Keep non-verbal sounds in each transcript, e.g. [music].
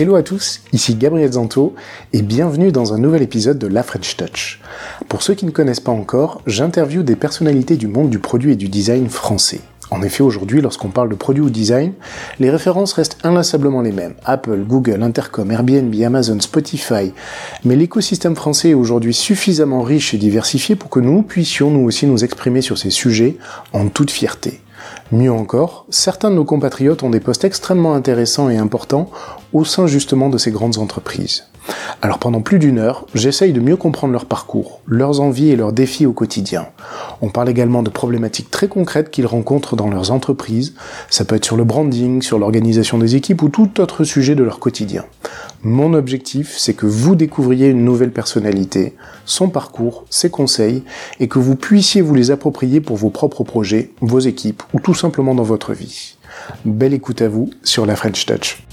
Hello à tous, ici Gabriel Zanto et bienvenue dans un nouvel épisode de La French Touch. Pour ceux qui ne connaissent pas encore, j'interviewe des personnalités du monde du produit et du design français. En effet, aujourd'hui, lorsqu'on parle de produit ou design, les références restent inlassablement les mêmes. Apple, Google, Intercom, Airbnb, Amazon, Spotify. Mais l'écosystème français est aujourd'hui suffisamment riche et diversifié pour que nous puissions nous aussi nous exprimer sur ces sujets en toute fierté. Mieux encore, certains de nos compatriotes ont des postes extrêmement intéressants et importants au sein justement de ces grandes entreprises. Alors pendant plus d'une heure, j'essaye de mieux comprendre leur parcours, leurs envies et leurs défis au quotidien. On parle également de problématiques très concrètes qu'ils rencontrent dans leurs entreprises. Ça peut être sur le branding, sur l'organisation des équipes ou tout autre sujet de leur quotidien. Mon objectif, c'est que vous découvriez une nouvelle personnalité, son parcours, ses conseils, et que vous puissiez vous les approprier pour vos propres projets, vos équipes ou tout simplement dans votre vie. Belle écoute à vous sur la French Touch.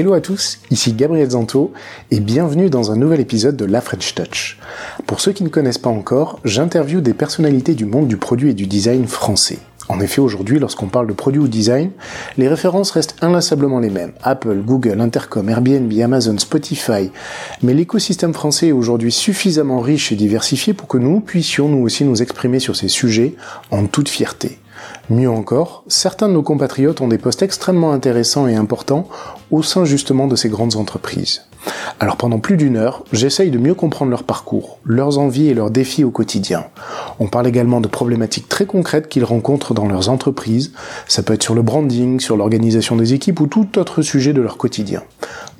Hello à tous, ici Gabriel Zanto et bienvenue dans un nouvel épisode de La French Touch. Pour ceux qui ne connaissent pas encore, j'interviewe des personnalités du monde du produit et du design français. En effet, aujourd'hui, lorsqu'on parle de produit ou design, les références restent inlassablement les mêmes. Apple, Google, Intercom, Airbnb, Amazon, Spotify. Mais l'écosystème français est aujourd'hui suffisamment riche et diversifié pour que nous puissions nous aussi nous exprimer sur ces sujets en toute fierté. Mieux encore, certains de nos compatriotes ont des postes extrêmement intéressants et importants au sein justement de ces grandes entreprises. Alors pendant plus d'une heure, j'essaye de mieux comprendre leur parcours, leurs envies et leurs défis au quotidien. On parle également de problématiques très concrètes qu'ils rencontrent dans leurs entreprises. Ça peut être sur le branding, sur l'organisation des équipes ou tout autre sujet de leur quotidien.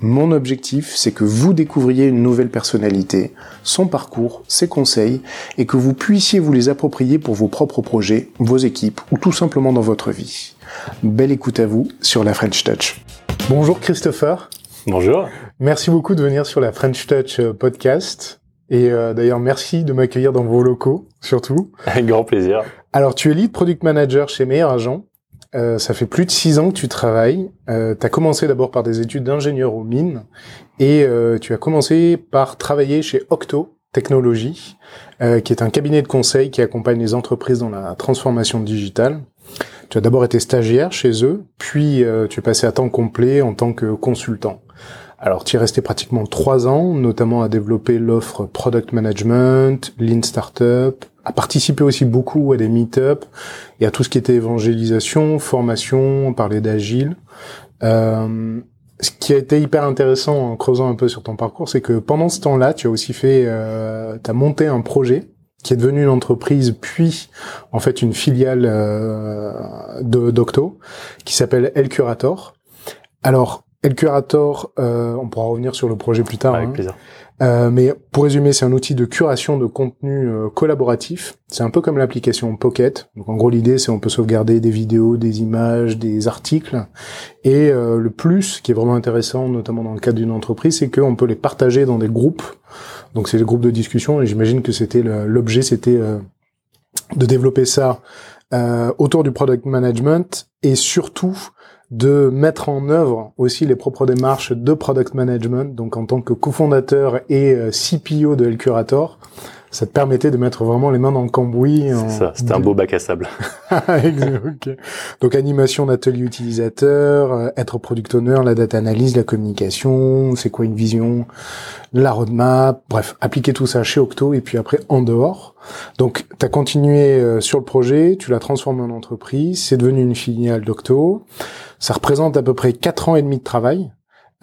Mon objectif, c'est que vous découvriez une nouvelle personnalité, son parcours, ses conseils, et que vous puissiez vous les approprier pour vos propres projets, vos équipes ou tout simplement dans votre vie. Belle écoute à vous sur la French Touch. Bonjour Christopher. Bonjour. Merci beaucoup de venir sur la French Touch euh, podcast. Et euh, d'ailleurs, merci de m'accueillir dans vos locaux, surtout. Avec grand plaisir. Alors, tu es lead product manager chez Meilleur Agent. Euh, ça fait plus de six ans que tu travailles. Euh, tu as commencé d'abord par des études d'ingénieur aux mines et euh, tu as commencé par travailler chez Octo Technologies, qui est un cabinet de conseil qui accompagne les entreprises dans la transformation digitale. Tu as d'abord été stagiaire chez eux, puis tu es passé à temps complet en tant que consultant. Alors, tu es resté pratiquement trois ans, notamment à développer l'offre Product Management, Lean Startup, à participer aussi beaucoup à des meet-up et à tout ce qui était évangélisation, formation, parler d'agile. Euh, ce qui a été hyper intéressant en creusant un peu sur ton parcours, c'est que pendant ce temps-là, tu as aussi fait, euh, tu monté un projet qui est devenu une entreprise, puis en fait une filiale euh, de d'Octo, qui s'appelle El Curator. Alors, El Curator, euh, on pourra revenir sur le projet plus tard. Avec hein. plaisir. Euh, mais pour résumer, c'est un outil de curation de contenu euh, collaboratif. C'est un peu comme l'application Pocket. Donc en gros, l'idée, c'est on peut sauvegarder des vidéos, des images, des articles. Et euh, le plus, qui est vraiment intéressant, notamment dans le cadre d'une entreprise, c'est qu'on peut les partager dans des groupes. Donc c'est des groupes de discussion. Et j'imagine que c'était l'objet, c'était euh, de développer ça euh, autour du product management et surtout de mettre en œuvre aussi les propres démarches de product management. Donc en tant que cofondateur et euh, CPO de El Curator, ça te permettait de mettre vraiment les mains dans le cambouis. en- C'est ça, c'était un beau bac à sable. [laughs] Exact, ok. Donc animation d'atelier utilisateur, euh, être product owner, la data analyse, la communication, c'est quoi une vision, la roadmap, bref, appliquer tout ça chez Octo et puis après en dehors. Donc tu as continué euh, sur le projet, tu l'as transformé en entreprise, c'est devenu une filiale d'Octo. Ça représente à peu près quatre ans et demi de travail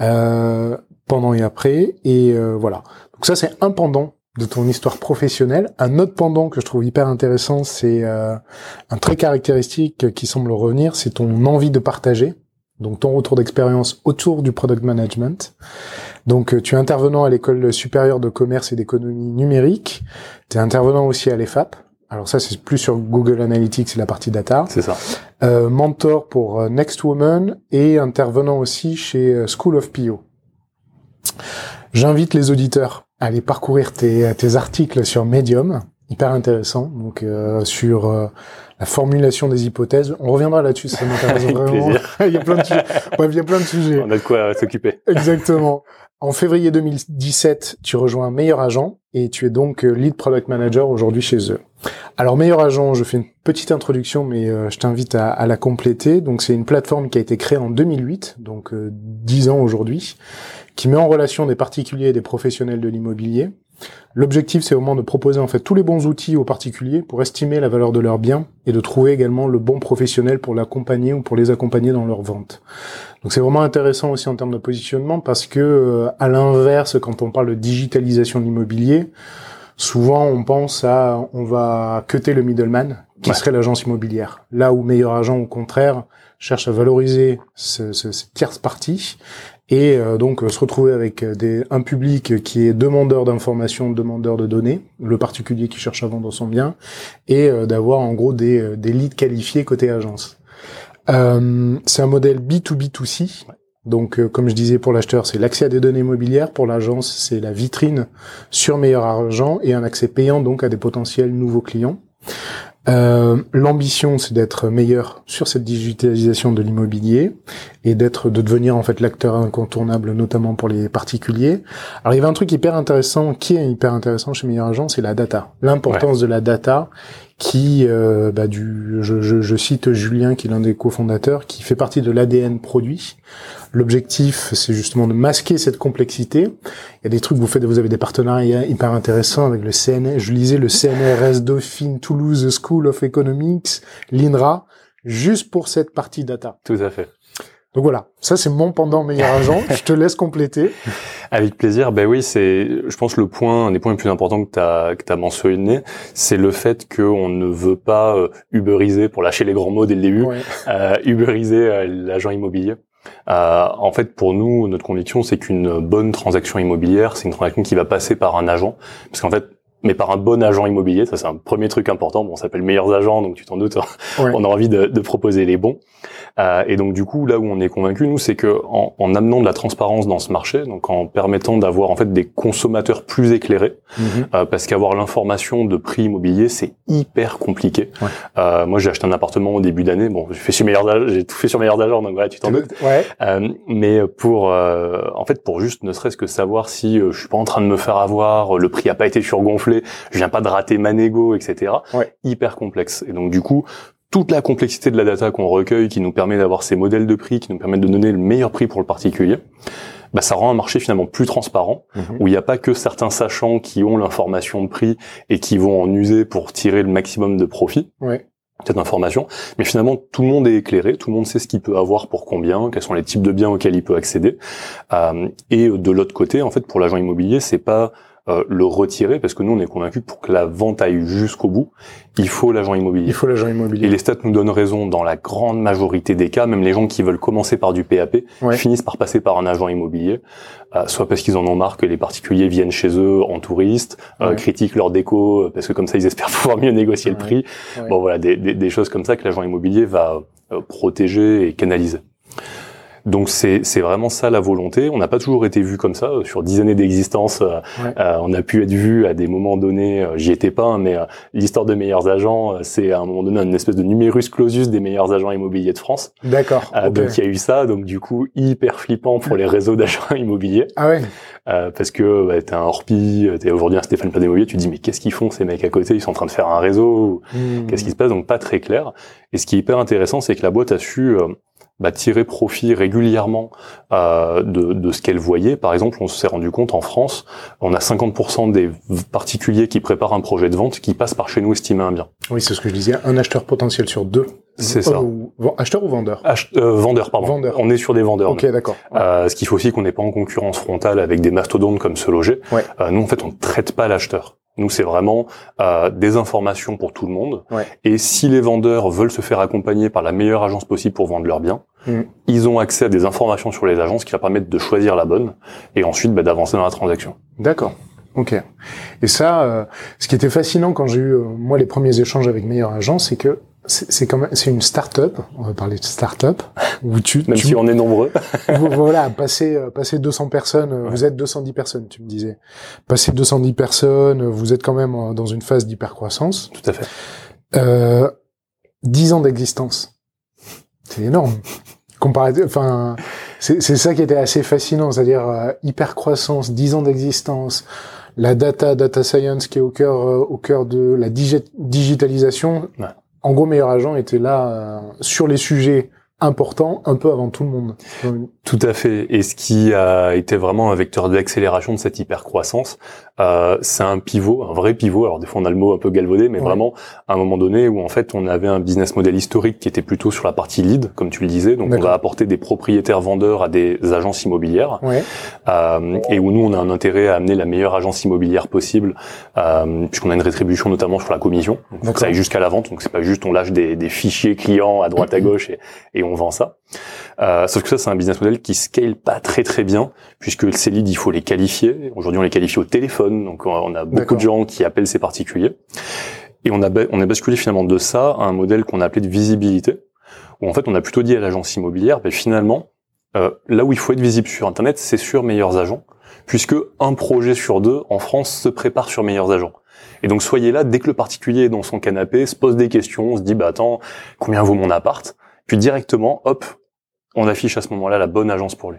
euh, pendant et après et euh, voilà. Donc ça c'est un pendant de ton histoire professionnelle. Un autre pendant que je trouve hyper intéressant, c'est euh, un trait caractéristique qui semble revenir, c'est ton envie de partager. Donc ton retour d'expérience autour du product management. Donc euh, tu es intervenant à l'école supérieure de commerce et d'économie numérique. Tu es intervenant aussi à l'EFAP. Alors ça c'est plus sur Google Analytics et la partie data. C'est ça. Euh, mentor pour euh, Next Woman et intervenant aussi chez euh, School of PO. J'invite les auditeurs aller parcourir tes, tes articles sur Medium, hyper intéressant, donc euh, sur euh, la formulation des hypothèses. On reviendra là-dessus, ça m'intéresse [laughs] vraiment. [laughs] il y a plein de sujets. Bref, il y a plein de sujets. On a de quoi s'occuper. [laughs] Exactement. En février 2017, tu rejoins Meilleur Agent et tu es donc euh, lead product manager aujourd'hui chez eux. Alors Meilleur Agent, je fais une petite introduction, mais euh, je t'invite à, la compléter. Donc c'est une plateforme qui a été créée en 2008, donc euh, 10 ans aujourd'hui, qui met en relation des particuliers et des professionnels de l'immobilier L'objectif, c'est moins de proposer en fait tous les bons outils aux particuliers pour estimer la valeur de leurs biens et de trouver également le bon professionnel pour l'accompagner ou pour les accompagner dans leur vente. Donc c'est vraiment intéressant aussi en termes de positionnement parce que euh, à l'inverse, quand on parle de digitalisation de l'immobilier, souvent on pense à on va cuter le middleman qui serait l'agence immobilière. Là où meilleur agent au contraire cherche à valoriser ce, ce, cette tierce partie et euh, donc euh, se retrouver avec euh, des, un public qui est demandeur d'informations, demandeur de données, le particulier qui cherche à vendre son bien, et d'avoir en gros des, des leads qualifiés côté agence. c'est un modèle B2B2C. Donc, comme je disais, pour l'acheteur, c'est l'accès à des données immobilières. Pour l'agence, c'est la vitrine sur meilleur argent et un accès payant donc à des potentiels nouveaux clients. Euh, L'ambition, c'est d'être meilleur sur cette digitalisation de l'immobilier et d'être, de devenir en fait l'acteur incontournable, notamment pour les particuliers. Alors, il y avait un truc hyper intéressant, qui est hyper intéressant chez Meilleur Agent, c'est la data, l'importance de la data qui, euh, bah, du, je, je, je, cite Julien, qui est l'un des cofondateurs, qui fait partie de l'ADN produit. L'objectif, c'est justement de masquer cette complexité. Il y a des trucs, vous faites, vous avez des partenariats hyper intéressants avec le CNR. Je lisais le CNRS Dauphine Toulouse School of Economics, l'INRA, juste pour cette partie data. Tout à fait. Donc voilà, ça c'est mon pendant meilleur agent. [laughs] je te laisse compléter. Avec plaisir. Ben oui, c'est, je pense le point, un des points les plus importants que tu as que as mentionné, c'est le fait qu'on ne veut pas euh, uberiser, pour lâcher les grands mots dès le début, euh, uberiser euh, l'agent immobilier. Euh, en fait, pour nous, notre conviction, c'est qu'une bonne transaction immobilière, c'est une transaction qui va passer par un agent, parce qu'en fait, mais par un bon agent immobilier, ça c'est un premier truc important. Bon, on s'appelle meilleurs agents, donc tu t'en doutes, on a envie de, de proposer les bons. Euh, et donc du coup, là où on est convaincu, nous, c'est que en, en, amenant de la transparence dans ce marché, donc en permettant d'avoir en fait des consommateurs plus éclairés, mhm. euh, parce qu'avoir l'information de prix immobilier, c'est hyper compliqué. Euh, moi, j'ai acheté un appartement au début d'année. Bon, j'ai fait sur meilleurs, j'ai tout fait sur meilleurs agents, donc voilà, tu t'en doutes. Euh, mais pour, euh, en fait, pour juste ne serait-ce que savoir si je suis pas en train de me faire avoir, le prix a pas été surgonflé, je viens pas de rater ma négo, etc. Hyper complexe. Et donc du coup, toute la complexité de la data qu'on recueille, qui nous permet d'avoir ces modèles de prix, qui nous permettent de donner le meilleur prix pour le particulier, bah, ça rend un marché finalement plus transparent, mhm. où il n'y a pas que certains sachants qui ont l'information de prix et qui vont en user pour tirer le maximum de profit. Ouais cette information, mais finalement tout le monde est éclairé, tout le monde sait ce qu'il peut avoir pour combien, quels sont les types de biens auxquels il peut accéder. Euh, et de l'autre côté, en fait, pour l'agent immobilier, c'est pas euh, le retirer parce que nous on est convaincus pour que la vente aille jusqu'au bout, il faut l'agent immobilier. Il faut l'agent immobilier. Et les stats nous donnent raison dans la grande majorité des cas, même les gens qui veulent commencer par du PAP finissent par passer par un agent immobilier, euh, soit parce qu'ils en ont marre que les particuliers viennent chez eux en touriste, euh, critiquent leur déco parce que comme ça ils espèrent [laughs] pouvoir mieux négocier le prix. Bon voilà des, des, des, choses comme ça que l'agent immobilier va protéger et canaliser. Donc c'est vraiment ça la volonté. On n'a pas toujours été vu comme ça sur dix années d'existence. Euh, euh, on a pu être vu à des moments donnés. Euh, j'y étais pas, mais l'histoire de meilleurs agents, c'est à un moment donné une espèce de numerus clausus des meilleurs agents immobiliers de France. D'accord. Donc il y a eu ça. Donc du coup hyper flippant pour les réseaux d'agents [laughs] immobiliers. Ah ouais. parce que bah, t'es un Orpi, t'es aujourd'hui un Stéphane Planémobilier, tu te dis mais qu'est-ce qu'ils font ces mecs à côté? Ils sont en train de faire un réseau. Hmm. Qu'est-ce qui se passe? Donc pas très clair. Et ce qui est hyper intéressant, c'est que la boîte a su bah, tirer profit régulièrement euh, de, de, ce qu'elle voyait. Par exemple, on s'est rendu compte en France, on a 50% des particuliers qui préparent un projet de vente qui passent par chez nous estimer un bien. Oui, c'est ce que je disais, un acheteur potentiel sur deux. C'est ça. acheteur ou vendeur? Euh, Vendeur, pardon. Vendeur. On est sur des vendeurs. Ok, d'accord. Euh, ce qu'il faut aussi qu'on n'est pas en concurrence frontale avec des mastodontes comme se loger. Ouais. Euh, nous, en fait, on ne traite pas l'acheteur. Nous, c'est vraiment euh, des informations pour tout le monde. Et si les vendeurs veulent se faire accompagner par la meilleure agence possible pour vendre leurs biens, mm. ils ont accès à des informations sur les agences qui leur permettent de choisir la bonne et ensuite bah, d'avancer dans la transaction. D'accord. Ok. Et ça, euh, ce qui était fascinant quand j'ai eu euh, moi les premiers échanges avec Meilleure Agence, c'est que c'est quand même c'est une start-up. On va parler de start-up où tu même si on est nombreux. [laughs] voilà, passer euh, passer 200 personnes. Vous êtes 210 personnes, tu me disais. Passer 210 personnes, vous êtes quand même dans une phase d'hypercroissance. Tout à fait. Euh, 10 ans d'existence. C'est énorme. Comparé, enfin, C'est ça qui était assez fascinant, c'est-à-dire euh, hyper croissance, 10 ans d'existence, la data, data science qui est au cœur, euh, au cœur de la digitalisation. En gros, Meilleur Agent était là euh, sur les sujets important un peu avant tout le monde. Tout à fait. Et ce qui a été vraiment un vecteur d'accélération de cette hypercroissance, euh, c'est un pivot, un vrai pivot. Alors des fois on a le mot un peu galvaudé, mais vraiment à un moment donné où en fait on avait un business model historique qui était plutôt sur la partie lead, comme tu le disais. Donc on va apporter des propriétaires vendeurs à des agences immobilières, euh, et où nous on a un intérêt à amener la meilleure agence immobilière possible, euh, puisqu'on a une rétribution notamment sur la commission. Donc ça aille jusqu'à la vente. Donc c'est pas juste on lâche des, des fichiers clients à droite à gauche et, et on vend ça. Euh, sauf que ça, c'est un business model qui scale pas très très bien, puisque ces leads, il faut les qualifier. Aujourd'hui, on les qualifie au téléphone, donc on a beaucoup de gens qui appellent ces particuliers. Et on a, on a basculé finalement de ça à un modèle qu'on a appelé de visibilité, où en fait, on a plutôt dit à l'agence immobilière, ben finalement, euh, là où il faut être visible sur Internet, c'est sur Meilleurs Agents, puisque un projet sur deux en France se prépare sur Meilleurs Agents. Et donc soyez là dès que le particulier est dans son canapé, se pose des questions, se dit bah attends combien vaut mon appart? Puis directement, hop, on affiche à ce moment-là la bonne agence pour lui.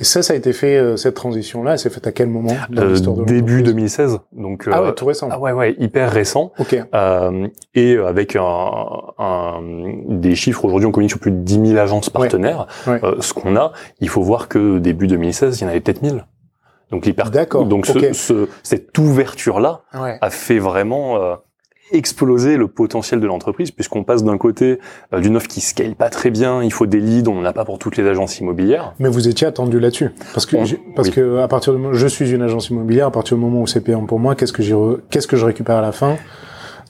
Et ça, ça a été fait, euh, cette transition-là, c'est fait à quel moment euh, Début 2016. Donc, ah ouais, euh, tout récent. Ah ouais, ouais, hyper récent. Ok. Euh, et avec un, un, des chiffres, aujourd'hui on communique sur plus de 10 000 agences partenaires. ce qu'on a, il faut voir que début 2016, il y en avait peut-être 1000. Donc l'hyper. D'accord. Donc ce, ce, cette ouverture-là a fait vraiment exploser le potentiel de l'entreprise puisqu'on passe d'un côté euh, d'une offre qui scale pas très bien, il faut des leads, on n'en a pas pour toutes les agences immobilières. Mais vous étiez attendu là-dessus parce que parce que à partir du moment je suis une agence immobilière, à partir du moment où c'est payant pour moi, qu'est-ce que j'ai qu'est-ce que je récupère à la fin?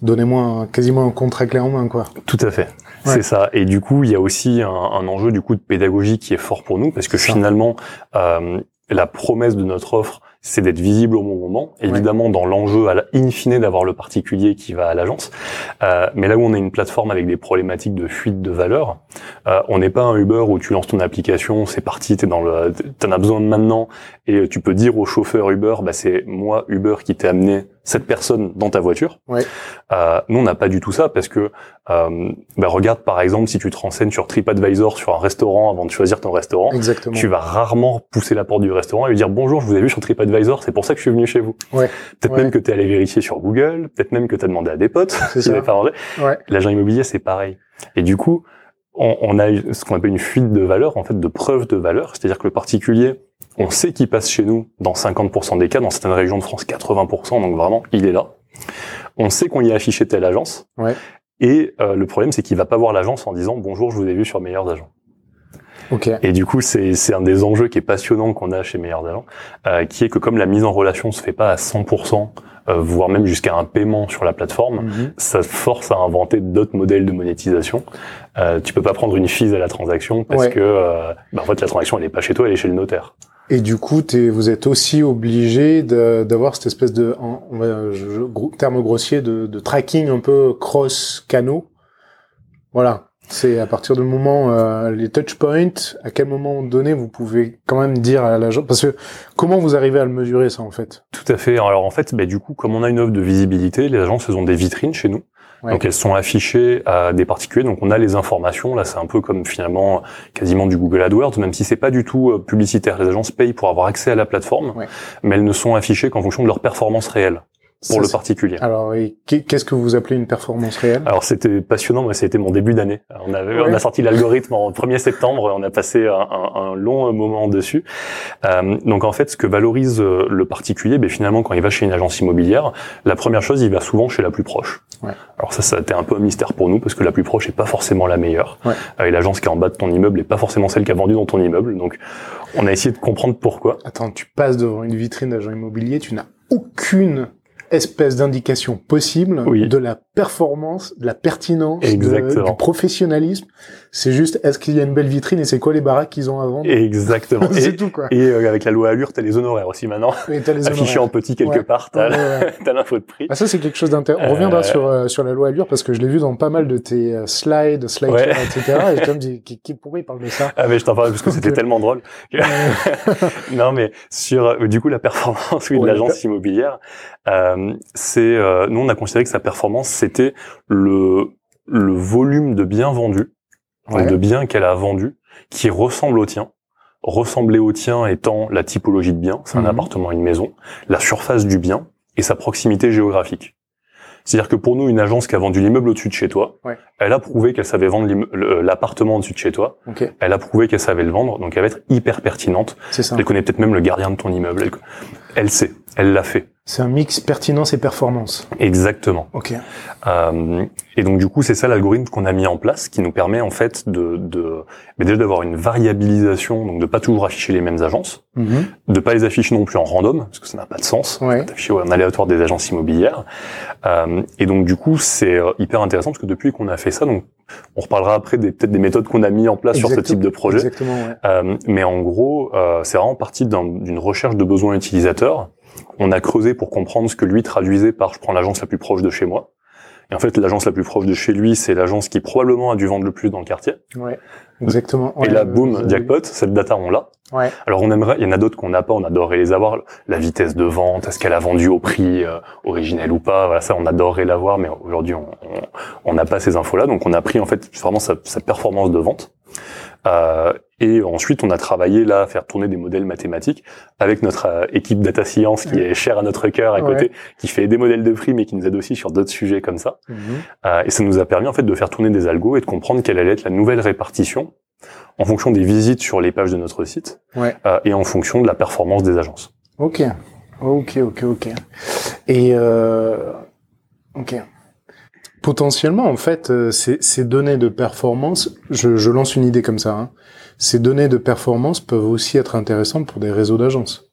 Donnez-moi quasiment un contrat clé en main quoi. Tout à fait. C'est ça. Et du coup, il y a aussi un, un, enjeu du coup de pédagogie qui est fort pour nous parce que finalement, euh, la promesse de notre offre, c'est d'être visible au bon moment. Évidemment, dans l'enjeu à in fine d'avoir le particulier qui va à l'agence. Euh, mais là où on est une plateforme avec des problématiques de fuite de valeur, euh, on n'est pas un Uber où tu lances ton application, c'est parti, t'es dans le, t'en as besoin de maintenant, et tu peux dire au chauffeur Uber, bah c'est moi Uber qui t'ai amené cette personne dans ta voiture. Ouais. Euh, nous, on n'a pas du tout ça parce que euh, bah, regarde par exemple si tu te renseignes sur TripAdvisor sur un restaurant avant de choisir ton restaurant, Exactement. tu vas rarement pousser la porte du restaurant et lui dire bonjour, je vous ai vu sur TripAdvisor, c'est pour ça que je suis venu chez vous. Ouais. Peut-être même que tu es allé vérifier sur Google, peut-être même que tu as demandé à des potes. C'est [laughs] ça. Pas ouais. L'agent immobilier, c'est pareil. Et du coup, on, on a ce qu'on appelle une fuite de valeur, en fait, de preuve de valeur, c'est-à-dire que le particulier on sait qu'il passe chez nous dans 50% des cas, dans certaines régions de France 80%, donc vraiment, il est là. On sait qu'on y a affiché telle agence. Ouais. Et euh, le problème, c'est qu'il va pas voir l'agence en disant bonjour, je vous ai vu sur Meilleurs Agents. Okay. Et du coup, c'est un des enjeux qui est passionnant qu'on a chez Meilleurs Agents, euh, qui est que comme la mise en relation se fait pas à 100%, euh, voire même jusqu'à un paiement sur la plateforme, Mhm. ça force à inventer d'autres modèles de monétisation. Euh, tu peux pas prendre une fise à la transaction parce Ouais. que euh, bah, en fait la transaction elle est pas chez toi, elle est chez le notaire. Et du coup, vous êtes aussi obligé d'avoir cette espèce de, on va, je- terme grossier, de, de tracking un peu cross canaux. Voilà. C'est à partir du moment euh, les touch points, à quel moment donné vous pouvez quand même dire à l'agent, parce que comment vous arrivez à le mesurer ça en fait? Tout à fait. Alors en fait, bah, du coup, comme on a une offre de visibilité, les agences elles ont des vitrines chez nous. Ouais. Donc elles sont affichées à des particuliers. Donc on a les informations. Là, c'est un peu comme finalement quasiment du Google AdWords, même si c'est pas du tout euh, publicitaire. Les agences payent pour avoir accès à la plateforme, Ouais. mais elles ne sont affichées qu'en fonction de leur performance réelle pour le particulier. Alors, qu'est-ce que vous appelez une performance réelle? Alors c'était passionnant, mais c'était mon début d'année. On avait, Ouais. on a sorti l'algorithme en 1er septembre, on a passé un, un- long moment dessus. Euh, donc en fait, ce que valorise euh, le particulier, ben, finalement, quand il va chez une agence immobilière, la première chose, il va souvent chez la plus proche. Ouais. Alors ça, ça a été un peu un mystère pour nous, parce que la plus proche est pas forcément la meilleure. Ouais. Euh, et l'agence qui est en bas de ton immeuble est pas forcément celle qui a vendu dans ton immeuble. Donc on a essayé de comprendre pourquoi. Attends, tu passes devant une vitrine d'agent immobilier, tu n'as aucune espèce d'indication possible Oui. de la performance, de la pertinence, de- du professionnalisme. C'est juste, est-ce qu'il y a une belle vitrine et c'est quoi les baraques qu'ils ont à vendre Exactement. [laughs] C'est et tout, quoi. et, euh, avec la loi Allure, t'as les honoraires aussi maintenant. Et t'as les [laughs] Affichés en petit quelque Ouais. part, t'as Ouais, [laughs] l'info de prix. Ah, ça, c'est quelque chose d'intéressant. On reviendra Euh, sur, euh, sur la loi Allure parce que je l'ai vu dans pas mal de tes euh, slides, slideshare, Ouais. etc. Et je me dis, qui, qui, pourquoi il parle de ça? Ah mais je t'en parle parce que c'était tellement drôle. non mais sur euh, du coup la performance oui, de l'agence immobilière, euh, c'est euh, nous on a considéré que sa performance c'était le le volume de biens vendus, Ouais. de biens qu'elle a vendus qui ressemble au tien. ressembler au tien étant la typologie de bien, c'est un Mhm. appartement, une maison, la surface du bien et sa proximité géographique. C'est-à-dire que pour nous, une agence qui a vendu l'immeuble au-dessus de chez toi, Ouais. elle a prouvé qu'elle savait vendre le- l'appartement au-dessus de chez toi, elle a prouvé qu'elle savait le vendre, donc elle va être hyper pertinente. c'est ça. Elle connaît peut-être même le gardien de ton immeuble. Elle, elle sait, elle l'a fait. C'est un mix pertinence et performance. Exactement. Ok. Euh, et donc du coup, c'est ça l'algorithme qu'on a mis en place, qui nous permet en fait de, de mais déjà d'avoir une variabilisation, donc de pas toujours afficher les mêmes agences, Mhm. de pas les afficher non plus en random, parce que ça n'a pas de sens. Ouais. D'afficher en aléatoire des agences immobilières. Euh, et donc du coup, c'est euh, hyper intéressant parce que depuis qu'on a fait ça, donc on reparlera après des peut-être des méthodes qu'on a mis en place sur ce type de projet. Exactement, ouais. Euh, mais en gros, euh, c'est vraiment parti d'un- d'une recherche de besoins utilisateurs. On a creusé pour comprendre ce que lui traduisait par je prends l'agence la plus proche de chez moi. Et en fait, l'agence la plus proche de chez lui, c'est l'agence qui probablement a dû vendre le plus dans le quartier. Ouais. Exactement. et là, boum, jackpot, cette data, on l'a. Ouais. Alors on aimerait, il y en a d'autres qu'on n'a pas, on adorerait les avoir. La vitesse de vente, est-ce qu'elle a vendu au prix euh, originel ou pas? Voilà, ça, on adorerait l'avoir, mais aujourd'hui, on n'a pas ces infos-là. Donc on a pris en fait vraiment sa, sa performance de vente. Euh, et ensuite, on a travaillé là à faire tourner des modèles mathématiques avec notre euh, équipe data science qui est chère à notre cœur à Ouais. côté, qui fait des modèles de prix mais qui nous aide aussi sur d'autres sujets comme ça. Mhm. Euh, et ça nous a permis en fait de faire tourner des algos et de comprendre quelle allait être la nouvelle répartition en fonction des visites sur les pages de notre site Ouais. euh, et en fonction de la performance des agences. Ok. Ok, ok, ok. Et euh... ok. Potentiellement, en fait, euh, ces, ces données de performance, je, je lance une idée comme ça. Hein. Ces données de performance peuvent aussi être intéressantes pour des réseaux d'agences.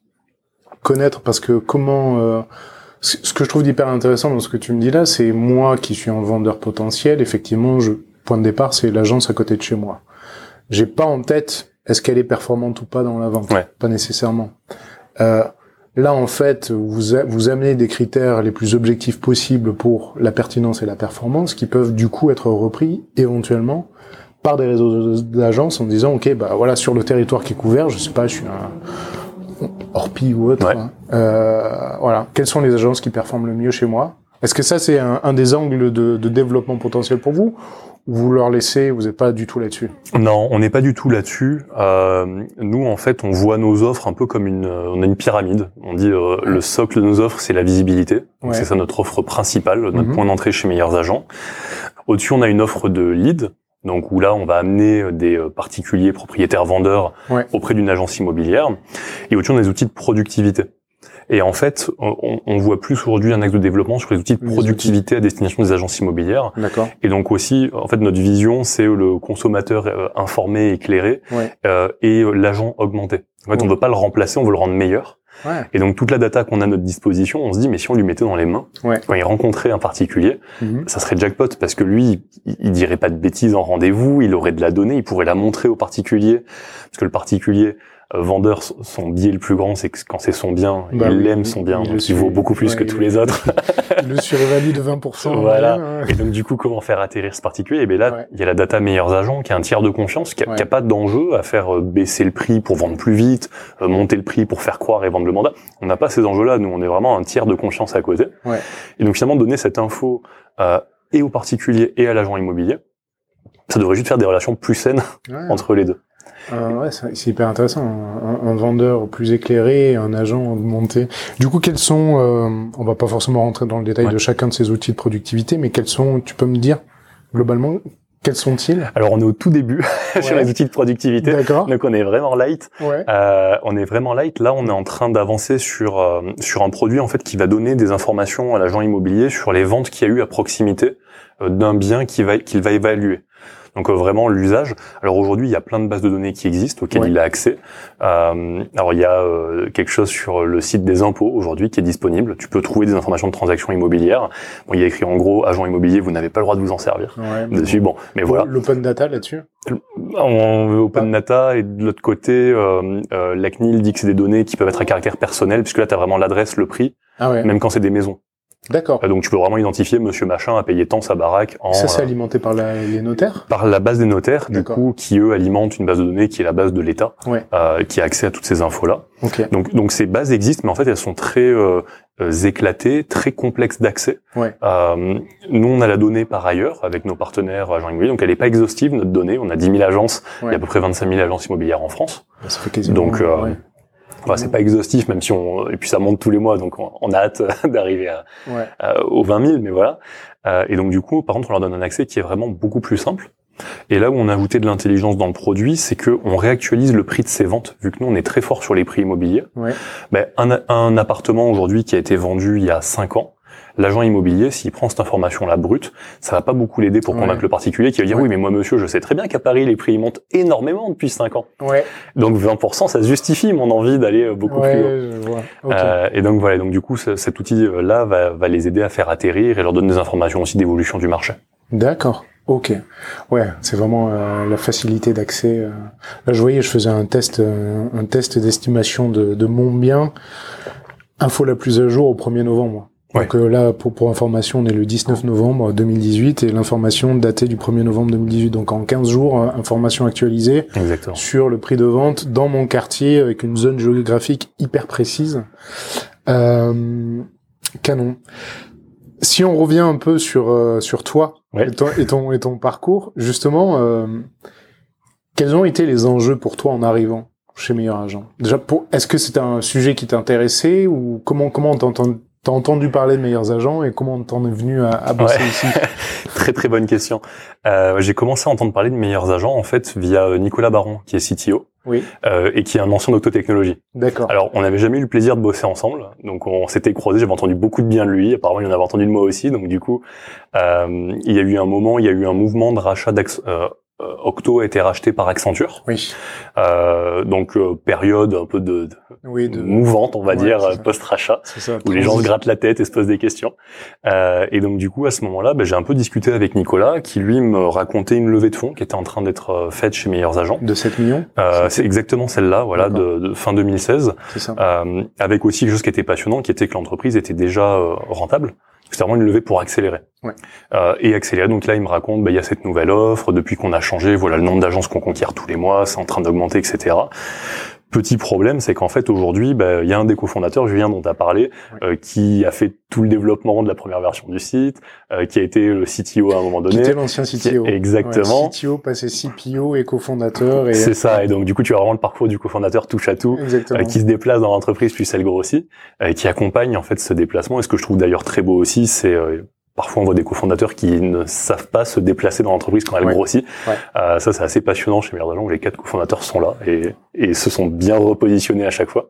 Connaître, parce que comment euh, ce que je trouve d'hyper intéressant dans ce que tu me dis là, c'est moi qui suis un vendeur potentiel. Effectivement, je, point de départ, c'est l'agence à côté de chez moi. J'ai pas en tête est-ce qu'elle est performante ou pas dans la vente. Ouais. Pas nécessairement. Euh, là, en fait, vous, a- vous amenez des critères les plus objectifs possibles pour la pertinence et la performance qui peuvent du coup être repris éventuellement par des réseaux d'agences en disant, OK, bah voilà, sur le territoire qui est couvert, je sais pas, je suis un Orpi ou autre, Ouais. hein, euh, voilà, quelles sont les agences qui performent le mieux chez moi? Est-ce que ça, c'est un, un des angles de, de développement potentiel pour vous? Ou vous leur laissez, vous n'êtes pas du tout là-dessus? Non, on n'est pas du tout là-dessus. Euh, nous, en fait, on voit nos offres un peu comme une, euh, on a une pyramide. On dit euh, le socle de nos offres, c'est la visibilité. Ouais. c'est ça notre offre principale, notre Mhm. point d'entrée chez meilleurs agents. Au-dessus, on a une offre de lead. Donc où là, on va amener euh, des euh, particuliers propriétaires vendeurs Ouais. auprès d'une agence immobilière. Et au-dessus, on a des outils de productivité. Et en fait, on, on voit plus aujourd'hui un axe de développement sur les outils de productivité à destination des agences immobilières. D'accord. Et donc aussi, en fait, notre vision, c'est le consommateur euh, informé, éclairé, Ouais. euh, et l'agent augmenté. En fait, on Ouais. veut pas le remplacer, on veut le rendre meilleur. Ouais. Et donc toute la data qu'on a à notre disposition, on se dit, mais si on lui mettait dans les mains, Ouais. quand il rencontrait un particulier, Mhm. ça serait jackpot parce que lui, il, il dirait pas de bêtises en rendez-vous, il aurait de la donnée, il pourrait la montrer au particulier, parce que le particulier vendeur, son biais le plus grand, c'est que quand c'est son bien, Bah il oui, aime son bien, il donc il vaut beaucoup plus Ouais, que tous le- les autres. Il le surévalue de 20%. [laughs] en Voilà. ouais. Et donc du coup, comment faire atterrir ce particulier? Et bien là, Ouais. il y a la data meilleurs agents, qui est un tiers de confiance, qui a, Ouais. qui a pas d'enjeu à faire euh, baisser le prix pour vendre plus vite, euh, monter le prix pour faire croire et vendre le mandat. On n'a pas ces enjeux-là. Nous, on est vraiment un tiers de confiance à côté. Ouais. Et donc finalement, donner cette info euh, et au particulier et à l'agent immobilier, ça devrait juste faire des relations plus saines entre les deux. Euh, ouais, c'est hyper intéressant. Un, un vendeur plus éclairé, un agent augmenté. Du coup, quels sont, euh, on va pas forcément rentrer dans le détail Ouais. de chacun de ces outils de productivité, mais quels sont, tu peux me dire, globalement, quels sont-ils? Alors, on est au tout début [laughs] sur les outils de productivité. D'accord. Donc, on est vraiment light. Ouais. Euh, on est vraiment light. Là, on est en train d'avancer sur euh, sur un produit en fait qui va donner des informations à l'agent immobilier sur les ventes qu'il y a eu à proximité euh, d'un bien qu'il va qu'il va évaluer. Donc euh, vraiment l'usage. Alors aujourd'hui, il y a plein de bases de données qui existent auxquelles Ouais. il a accès. Euh, alors il y a euh, quelque chose sur le site des impôts aujourd'hui qui est disponible. Tu peux trouver des informations de transactions immobilières. Bon, il y a écrit en gros agent immobilier, vous n'avez pas le droit de vous en servir. Ouais, Dessus, bon, mais voilà. L'open data là-dessus. En open data et de l'autre côté, euh, euh, la CNIL dit que c'est des données qui peuvent être à caractère personnel puisque là tu as vraiment l'adresse, le prix, Ah ouais. même quand c'est des maisons. D'accord. Euh, donc tu peux vraiment identifier Monsieur Machin a payé tant sa baraque en Ça, c'est euh, alimenté par la- les notaires. par la base des notaires, du coup, qui eux alimentent une base de données qui est la base de l'État, Ouais. euh, qui a accès à toutes ces infos là. Ok. Donc donc ces bases existent, mais en fait elles sont très euh, éclatés, très complexes d'accès. Ouais. nous, on a la donnée par ailleurs avec nos partenaires agents immobiliers, donc elle n'est pas exhaustive notre donnée. On a 10 000 agences, il y a à peu près 25 000 agences immobilières en France. Ça fait quasiment, donc Enfin, c'est pas exhaustif, même si on et puis ça monte tous les mois, donc on, a hâte [laughs] d'arriver à, ouais. aux 20 000, mais voilà. Euh, et donc du coup, par contre, on leur donne un accès qui est vraiment beaucoup plus simple. Et là où on a ajouté de l'intelligence dans le produit, c'est que on réactualise le prix de ses ventes, vu que nous on est très fort sur les prix immobiliers. Ouais. Ben, un, un appartement aujourd'hui qui a été vendu il y a 5 ans, l'agent immobilier, s'il prend cette information-là brute, ça va pas beaucoup l'aider pour convaincre le particulier qui va dire oui, mais moi, monsieur, je sais très bien qu'à Paris, les prix montent énormément depuis 5 ans. Ouais. Donc 20%, ça justifie mon envie d'aller euh, beaucoup plus haut. Euh, et donc voilà, donc du coup, cet outil-là va, va les aider à faire atterrir et leur donner des informations aussi d'évolution du marché. D'accord. Ok. Ouais, c'est vraiment euh, la facilité d'accès. Euh. Là, je voyais, je faisais un test, euh, un test d'estimation de, de mon bien. Info la plus à jour au 1er novembre. Donc euh, là, pour, pour information, on est le 19 novembre 2018 et l'information datée du 1er novembre 2018. Donc en 15 jours, euh, information actualisée Exactement. sur le prix de vente dans mon quartier avec une zone géographique hyper précise. Euh, canon. Si on revient un peu sur euh, sur toi, et, toi et, ton et ton parcours, justement, quels ont été les enjeux pour toi en arrivant chez Meilleur Agent? Déjà, est-ce que c'était un sujet qui t'intéressait ou comment comment t'entends T'as entendu parler de meilleurs agents et comment t'en es venu à, à bosser ici? [laughs] Très très bonne question. Euh, j'ai commencé à entendre parler de meilleurs agents en fait via euh, Nicolas Baron qui est CTO oui. euh, et qui est un ancien d'octotechnologie. D'accord. Alors on n'avait jamais eu le plaisir de bosser ensemble, donc on s'était croisés. J'avais entendu beaucoup de bien de lui. Apparemment il en avait entendu de moi aussi. Donc du coup euh, il y a eu un moment, il y a eu un mouvement de rachat euh, euh, Octo a été racheté par Accenture. Oui. Euh, donc euh, période un peu de, de, oui, de... mouvante, on va dire, post-rachat, où les gens se grattent la tête et se posent des questions. Euh, et donc du coup, à ce moment-là, ben, j'ai un peu discuté avec Nicolas, qui lui me racontait une levée de fonds qui était en train d'être euh, faite chez Meilleurs Agents. De 7 millions C'est exactement celle-là, voilà, de, de, fin 2016. Ça. avec aussi quelque chose qui était passionnant, qui était que l'entreprise était déjà rentable. C'était vraiment une levée pour accélérer. Ouais. Euh, et accélérer. Donc là, il me raconte, bah, il y a cette nouvelle offre. Depuis qu'on a changé, voilà le nombre d'agences qu'on conquiert tous les mois, c'est en train d'augmenter, etc. Petit problème, c'est qu'en fait aujourd'hui, bah, il y a un des cofondateurs, Julien dont tu as parlé, euh, qui a fait tout le développement de la première version du site, euh, qui a été le CTO à un moment donné. Qui était l'ancien CTO. Exactement. Ouais, CTO passé CPO et cofondateur. Et... C'est ça. Et donc du coup, tu as vraiment le parcours du cofondateur touche à tout, euh, qui se déplace dans l'entreprise puis elle grossit, euh, et qui accompagne en fait ce déplacement. Et ce que je trouve d'ailleurs très beau aussi, c'est euh, Parfois, on voit des cofondateurs qui ne savent pas se déplacer dans l'entreprise quand elle grossit. Euh, ça, c'est assez passionnant chez Meilleurs Agents où les quatre cofondateurs sont là et, et se sont bien repositionnés à chaque fois.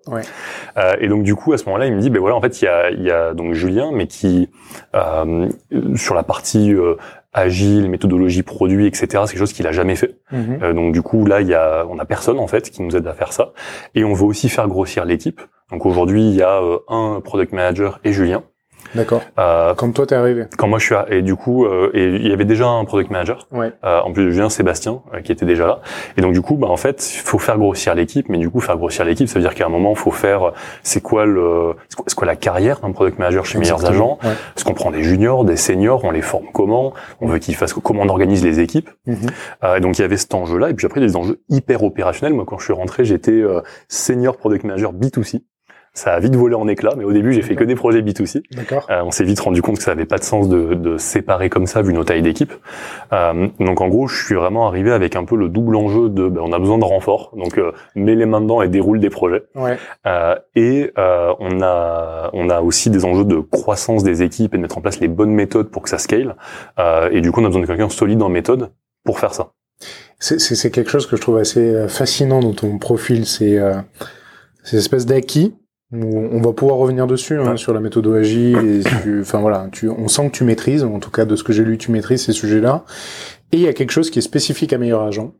Euh, et donc, du coup, à ce moment-là, il me dit, ben voilà, en fait, il y a, y a donc Julien, mais qui euh, sur la partie euh, agile, méthodologie produit, etc. C'est quelque chose qu'il a jamais fait. Mhm. Euh, donc du coup là, il y a, on a personne en fait qui nous aide à faire ça. Et on veut aussi faire grossir l'équipe. Donc aujourd'hui, il y a euh, un product manager et Julien. D'accord. Euh, quand toi t'es arrivé. Quand moi je suis et du coup euh, et il y avait déjà un product manager. Ouais. Euh, en plus de Julien Sébastien euh, qui était déjà là. Et donc du coup bah en fait faut faire grossir l'équipe, mais du coup faire grossir l'équipe ça veut dire qu'à un moment faut faire c'est quoi le c'est quoi la carrière d'un product manager chez Meilleurs Agents? Ouais. Est-ce qu'on prend des juniors, des seniors, on les forme comment? On veut qu'ils fassent comment on organise les équipes? Mm-hmm. et donc il y avait cet enjeu là et puis après des enjeux hyper opérationnels. Moi quand je suis rentré j'étais senior product manager B2C. Ça a vite volé en éclats, mais au début, j'ai fait que des projets B2C. D'accord. Euh, on s'est vite rendu compte que ça avait pas de sens de, de séparer comme ça, vu nos tailles d'équipe. Euh, donc en gros, je suis vraiment arrivé avec un peu le double enjeu de, ben, on a besoin de renfort, donc euh, mets les mains dedans et déroule des projets. Ouais. Euh, et euh, on a on a aussi des enjeux de croissance des équipes et de mettre en place les bonnes méthodes pour que ça scale. Euh, et du coup, on a besoin de quelqu'un solide en méthode pour faire ça. C'est quelque chose que je trouve assez fascinant dans ton profil, c'est euh, ces espèces d'acquis on va pouvoir revenir dessus hein, sur la méthodologie et tu, enfin voilà, tu, on sent que tu maîtrises, en tout cas de ce que j'ai lu, tu maîtrises ces sujets-là. Et il y a quelque chose qui est spécifique à meilleur agent.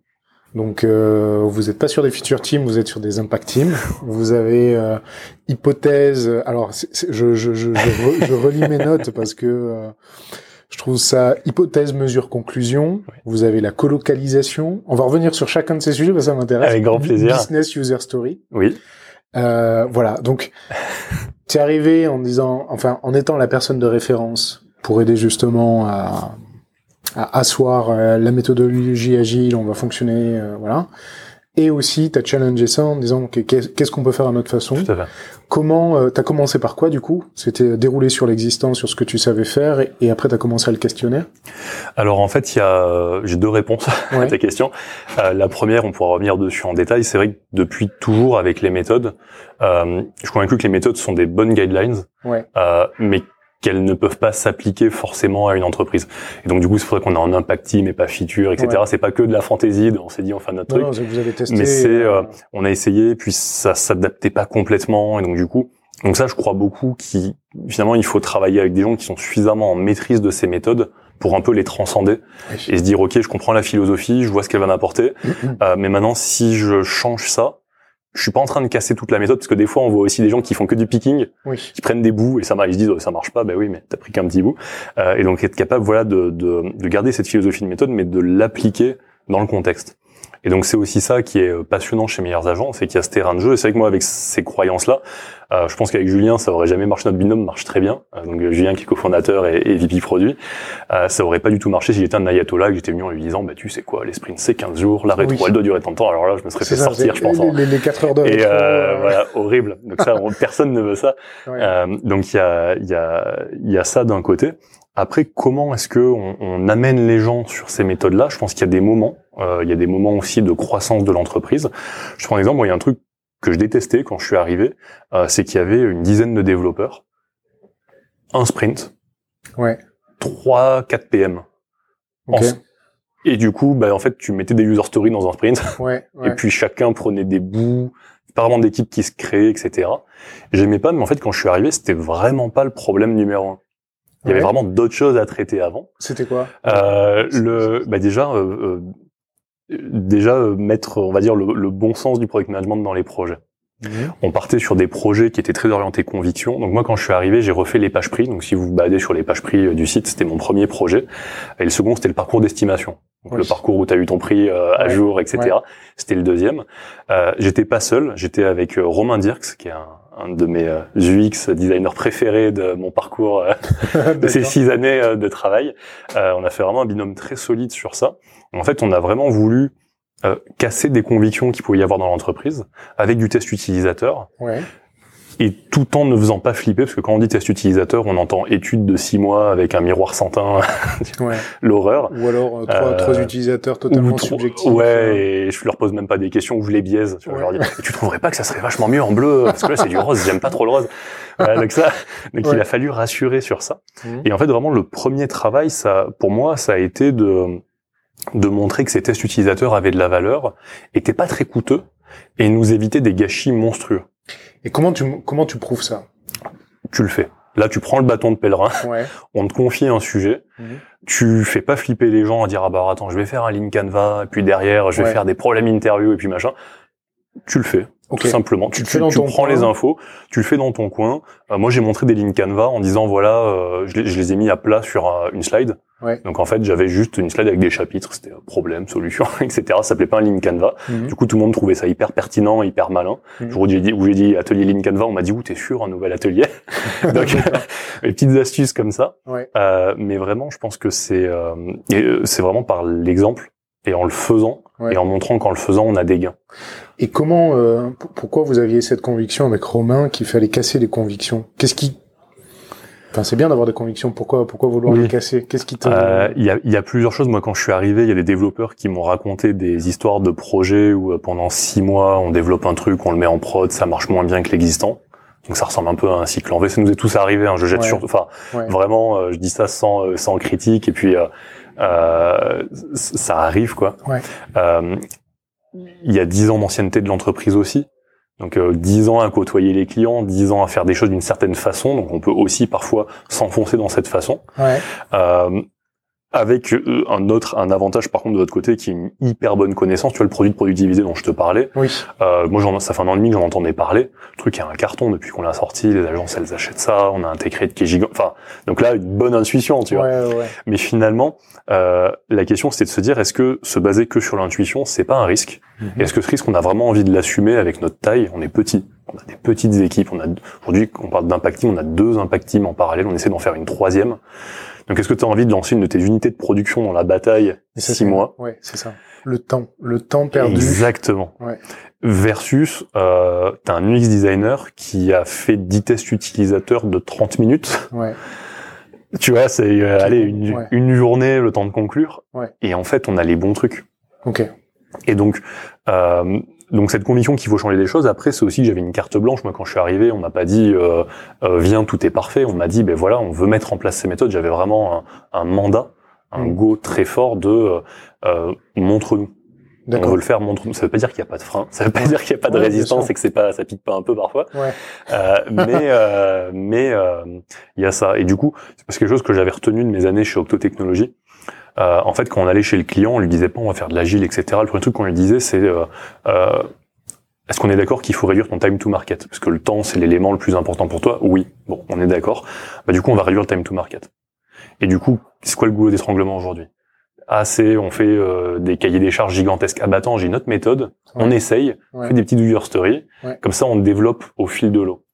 Donc euh, vous n'êtes pas sur des feature teams, vous êtes sur des impact teams. Vous avez euh, hypothèse. Alors je, je, je, je, relis mes notes parce que euh, je trouve ça hypothèse, mesure, conclusion. Vous avez la colocalisation. On va revenir sur chacun de ces sujets parce que ça m'intéresse. Avec grand plaisir. Business user story. Oui. Euh, voilà, donc [laughs] tu es arrivé en disant, enfin, en étant la personne de référence pour aider justement à, à asseoir euh, la méthodologie agile, on va fonctionner, euh, voilà. Et aussi tu as challengé ça en disant qu'est-ce qu'on peut faire à notre façon. Tout à fait. Comment euh, t'as commencé par quoi du coup? C'était déroulé sur l'existant, sur ce que tu savais faire, et, après t'as commencé à le questionner? Alors en fait, il y a j'ai deux réponses [laughs] à ta question. Euh, la première, on pourra revenir dessus en détail. C'est vrai que depuis toujours avec les méthodes, euh, je suis convaincu que les méthodes sont des bonnes guidelines, ouais. euh, mais qu'elles ne peuvent pas s'appliquer forcément à une entreprise. Et donc du coup, c'est pour ça qu'on a un impact team et pas feature, etc. C'est pas que de la fantaisie, on s'est dit on fait notre truc. vous avez testé, mais c'est, euh, on a essayé, puis ça s'adaptait pas complètement, et donc du coup, donc ça, je crois beaucoup qui finalement il faut travailler avec des gens qui sont suffisamment en maîtrise de ces méthodes pour un peu les transcender et se dire ok, je comprends la philosophie, je vois ce qu'elle va m'apporter, euh, mais maintenant si je change ça, je suis pas en train de casser toute la méthode parce que des fois on voit aussi des gens qui font que du picking, qui prennent des bouts et ça ils se disent oh, ça marche pas, ben oui mais t'as pris qu'un petit bout. Euh, et donc être capable voilà de, de, de garder cette philosophie de méthode mais de l'appliquer dans le contexte. Et donc c'est aussi ça qui est euh, passionnant chez Meilleurs Agents, c'est qu'il y a ce terrain de jeu. Et c'est vrai que moi avec ces croyances-là, euh, je pense qu'avec Julien ça aurait jamais marché. Notre binôme marche très bien. Euh, donc Julien qui est cofondateur et, et VP produit, euh, ça aurait pas du tout marché si j'étais un ayatollah que j'étais venu en lui disant bah tu sais quoi, les sprints c'est 15 jours, la rétro elle doit durer tant de temps. Alors là je me serais fait sortir, je pense. Les, les 4 heures de Et voilà horrible. Donc ça personne ne veut ça. donc il y a il y a il y a ça d'un côté. Après, comment est-ce que on, on, amène les gens sur ces méthodes-là? Je pense qu'il y a des moments. Euh, il y a des moments aussi de croissance de l'entreprise. Je prends un exemple. Moi, il y a un truc que je détestais quand je suis arrivé, euh, c'est qu'il y avait une dizaine de développeurs, un sprint, ouais. 3, 4 PM. Et du coup, bah, en fait, tu mettais des user stories dans un sprint. [laughs] Ouais, Et puis chacun prenait des bouts, pas vraiment d'équipe qui se créait, etc. J'aimais pas, mais en fait, quand je suis arrivé, c'était vraiment pas le problème numéro un. Il y avait vraiment d'autres choses à traiter avant. C'était quoi? Euh, Le, bah déjà, euh, euh, déjà euh, mettre, on va dire, le, le, bon sens du product management dans les projets. Mmh. On partait sur des projets qui étaient très orientés conviction. Donc moi, quand je suis arrivé, j'ai refait les pages prix. Donc si vous vous baladez sur les pages prix du site, c'était mon premier projet. Et le second, c'était le parcours d'estimation. Donc le parcours où tu as eu ton prix euh, à jour, etc. Ouais. C'était le deuxième. Euh, j'étais pas seul. J'étais avec Romain Dirks, qui est un, un de mes euh, UX designers préférés de mon parcours euh, [laughs] de ces six années euh, de travail. on a fait vraiment un binôme très solide sur ça. En fait, on a vraiment voulu casser des convictions qu'il pouvait y avoir dans l'entreprise avec du test utilisateur. Ouais et tout en ne faisant pas flipper, parce que quand on dit test utilisateur, on entend étude de six mois avec un miroir sans teint, [laughs] ouais. l'horreur. Ou alors euh, trois, euh, trois, utilisateurs totalement subjectifs. Ouais, euh. et je leur pose même pas des questions où je les biaise. Tu, vois, ouais. leur dis, tu trouverais pas que ça serait vachement mieux en bleu Parce que là, c'est du rose, j'aime pas trop le rose. Voilà, donc ça, donc il a fallu rassurer sur ça. Mmh. Et en fait, vraiment, le premier travail, ça, pour moi, ça a été de de montrer que ces tests utilisateurs avaient de la valeur, étaient pas très coûteux et nous évitaient des gâchis monstrueux. Et comment tu comment tu prouves ça? Tu le fais. Là, tu prends le bâton de pèlerin, ouais. [laughs] on te confie un sujet, mmh. tu fais pas flipper les gens à dire ah bah attends, je vais faire un link Canva, et puis derrière je vais ouais. faire des problèmes interview et puis machin. Tu le fais. Okay. Tout simplement, tu, tu, tu, tu prends coin. les infos, tu le fais dans ton coin. Euh, moi, j'ai montré des lignes Canva en disant voilà, euh, je, les, je, les ai mis à plat sur euh, une slide. Ouais. Donc en fait, j'avais juste une slide avec des chapitres, c'était problème, solution, [laughs] etc. Ça s'appelait pas un ligne Canva. Mm -hmm. Du coup, tout le monde trouvait ça hyper pertinent, hyper malin. Mm -hmm. Le jour où j'ai dit, où j'ai dit atelier ligne Canva, on m'a dit où t'es sûr un nouvel atelier. [laughs] Donc [laughs] les petites astuces comme ça. Ouais. Euh, mais vraiment, je pense que c'est euh, c'est vraiment par l'exemple et en le faisant ouais. et en montrant qu'en le faisant, on a des gains. Et comment, euh, pourquoi vous aviez cette conviction avec Romain qu'il fallait casser les convictions? Qu'est-ce qui Enfin, c'est bien d'avoir des convictions. Pourquoi, pourquoi vouloir oui. les casser? Qu'est-ce qui Il euh, y, a, y a plusieurs choses. Moi, quand je suis arrivé, il y a des développeurs qui m'ont raconté des histoires de projets où euh, pendant six mois, on développe un truc, on le met en prod, ça marche moins bien que l'existant. Donc ça ressemble un peu à un cycle en V. Ça nous est tous arrivé. Hein. Je jette ouais. sur, enfin, ouais. vraiment, euh, je dis ça sans, euh, sans critique. Et puis, euh, ça arrive, quoi. Ouais. il y a dix ans d'ancienneté de l'entreprise aussi. Donc euh, 10 ans à côtoyer les clients, 10 ans à faire des choses d'une certaine façon. Donc on peut aussi parfois s'enfoncer dans cette façon. Ouais. Euh, avec euh, un autre, un avantage par contre de votre côté qui est une hyper bonne connaissance. Tu vois le produit de productivité dont je te parlais. Oui. Euh, moi, j'en, ça fait un an et demi que j'en entendais parler. Le truc est un carton depuis qu'on l'a sorti. Les agences, elles achètent ça. On a intégré de qui est gigant. Enfin, donc là, une bonne intuition, tu vois. Ouais, ouais. Mais finalement, euh, la question c'était de se dire est-ce que se baser que sur l'intuition, c'est pas un risque? Mm -hmm. Est-ce que ce risque, on a vraiment envie de l'assumer avec notre taille? On est petit. On a des petites équipes. On a aujourd'hui, on parle d'impact team, on a deux impact teams en parallèle. On essaie d'en faire une troisième. Donc, est-ce que tu as envie de lancer une de tes unités de production dans la bataille ça, six mois Ouais, c'est ça. Le temps, le temps perdu. Exactement. Ouais. Versus, euh, t'as un UX designer qui a fait 10 tests utilisateurs de 30 minutes. Ouais. Tu vois, c'est euh, allez une, une, journée, le temps de conclure. Ouais. Et en fait, on a les bons trucs. Ok. Et donc, euh, donc cette conviction qu'il faut changer des choses. Après, c'est aussi que j'avais une carte blanche. Moi, quand je suis arrivé, on m'a pas dit euh, euh, viens, tout est parfait. On m'a dit ben voilà, on veut mettre en place ces méthodes. J'avais vraiment un, un, mandat, un mm. go très fort de euh, montre-nous. On veut le faire, montre-nous. Ça veut pas dire qu'il n'y a pas de frein. Ça veut pas [laughs] dire qu'il n'y a pas de résistance et que c'est pas, ça pique pas un peu parfois. Ouais. Euh, mais mais il y a ça. Et du coup, c'est quelque chose que j'avais retenu de mes années chez Octo Technologies euh, en fait, quand on allait chez le client, on lui disait pas on va faire de l'agile, etc. Le premier truc qu'on lui disait, c'est euh, euh, est-ce qu'on est d'accord qu'il faut réduire ton time to market? Parce que le temps, c'est l'élément le plus important pour toi. Oui, bon, on est d'accord. Bah, du coup, on va réduire le time to market. Et du coup, c'est quoi le goulot d'étranglement aujourd'hui? Ah, c'est on fait des cahiers des charges gigantesques. Ah bah attends, j'ai une autre méthode. On essaye, on fait des petites user stories. Comme ça, on développe au fil de l'eau.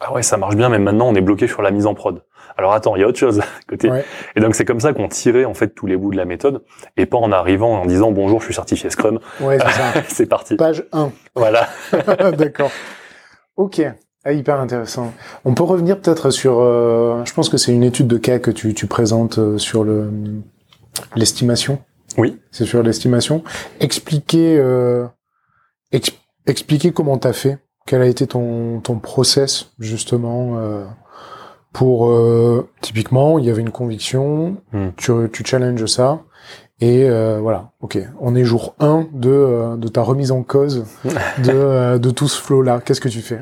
Ah ouais, ça marche bien, mais maintenant, on est bloqué sur la mise en prod. Alors attends, il y a autre chose à côté. Et donc c'est comme ça qu'on tirait en fait tous les bouts de la méthode et pas en arrivant en disant bonjour, je suis certifié Scrum. Ouais, c'est ça. [laughs] c'est parti. Page 1. Voilà. [laughs] D'accord. Ok. Ah, hyper intéressant. On peut revenir peut-être sur. Euh, je pense que c'est une étude de cas que tu, tu présentes euh, sur le l'estimation. Oui. C'est sur l'estimation. Expliquer euh, expliquer comment t'as fait. Quel a été ton ton process justement euh, pour euh, typiquement il y avait une conviction, hmm. tu, tu challenges ça et euh, voilà, ok, on est jour 1 de, euh, de ta remise en cause [laughs] de, de tout ce flow là. Qu'est-ce que tu fais?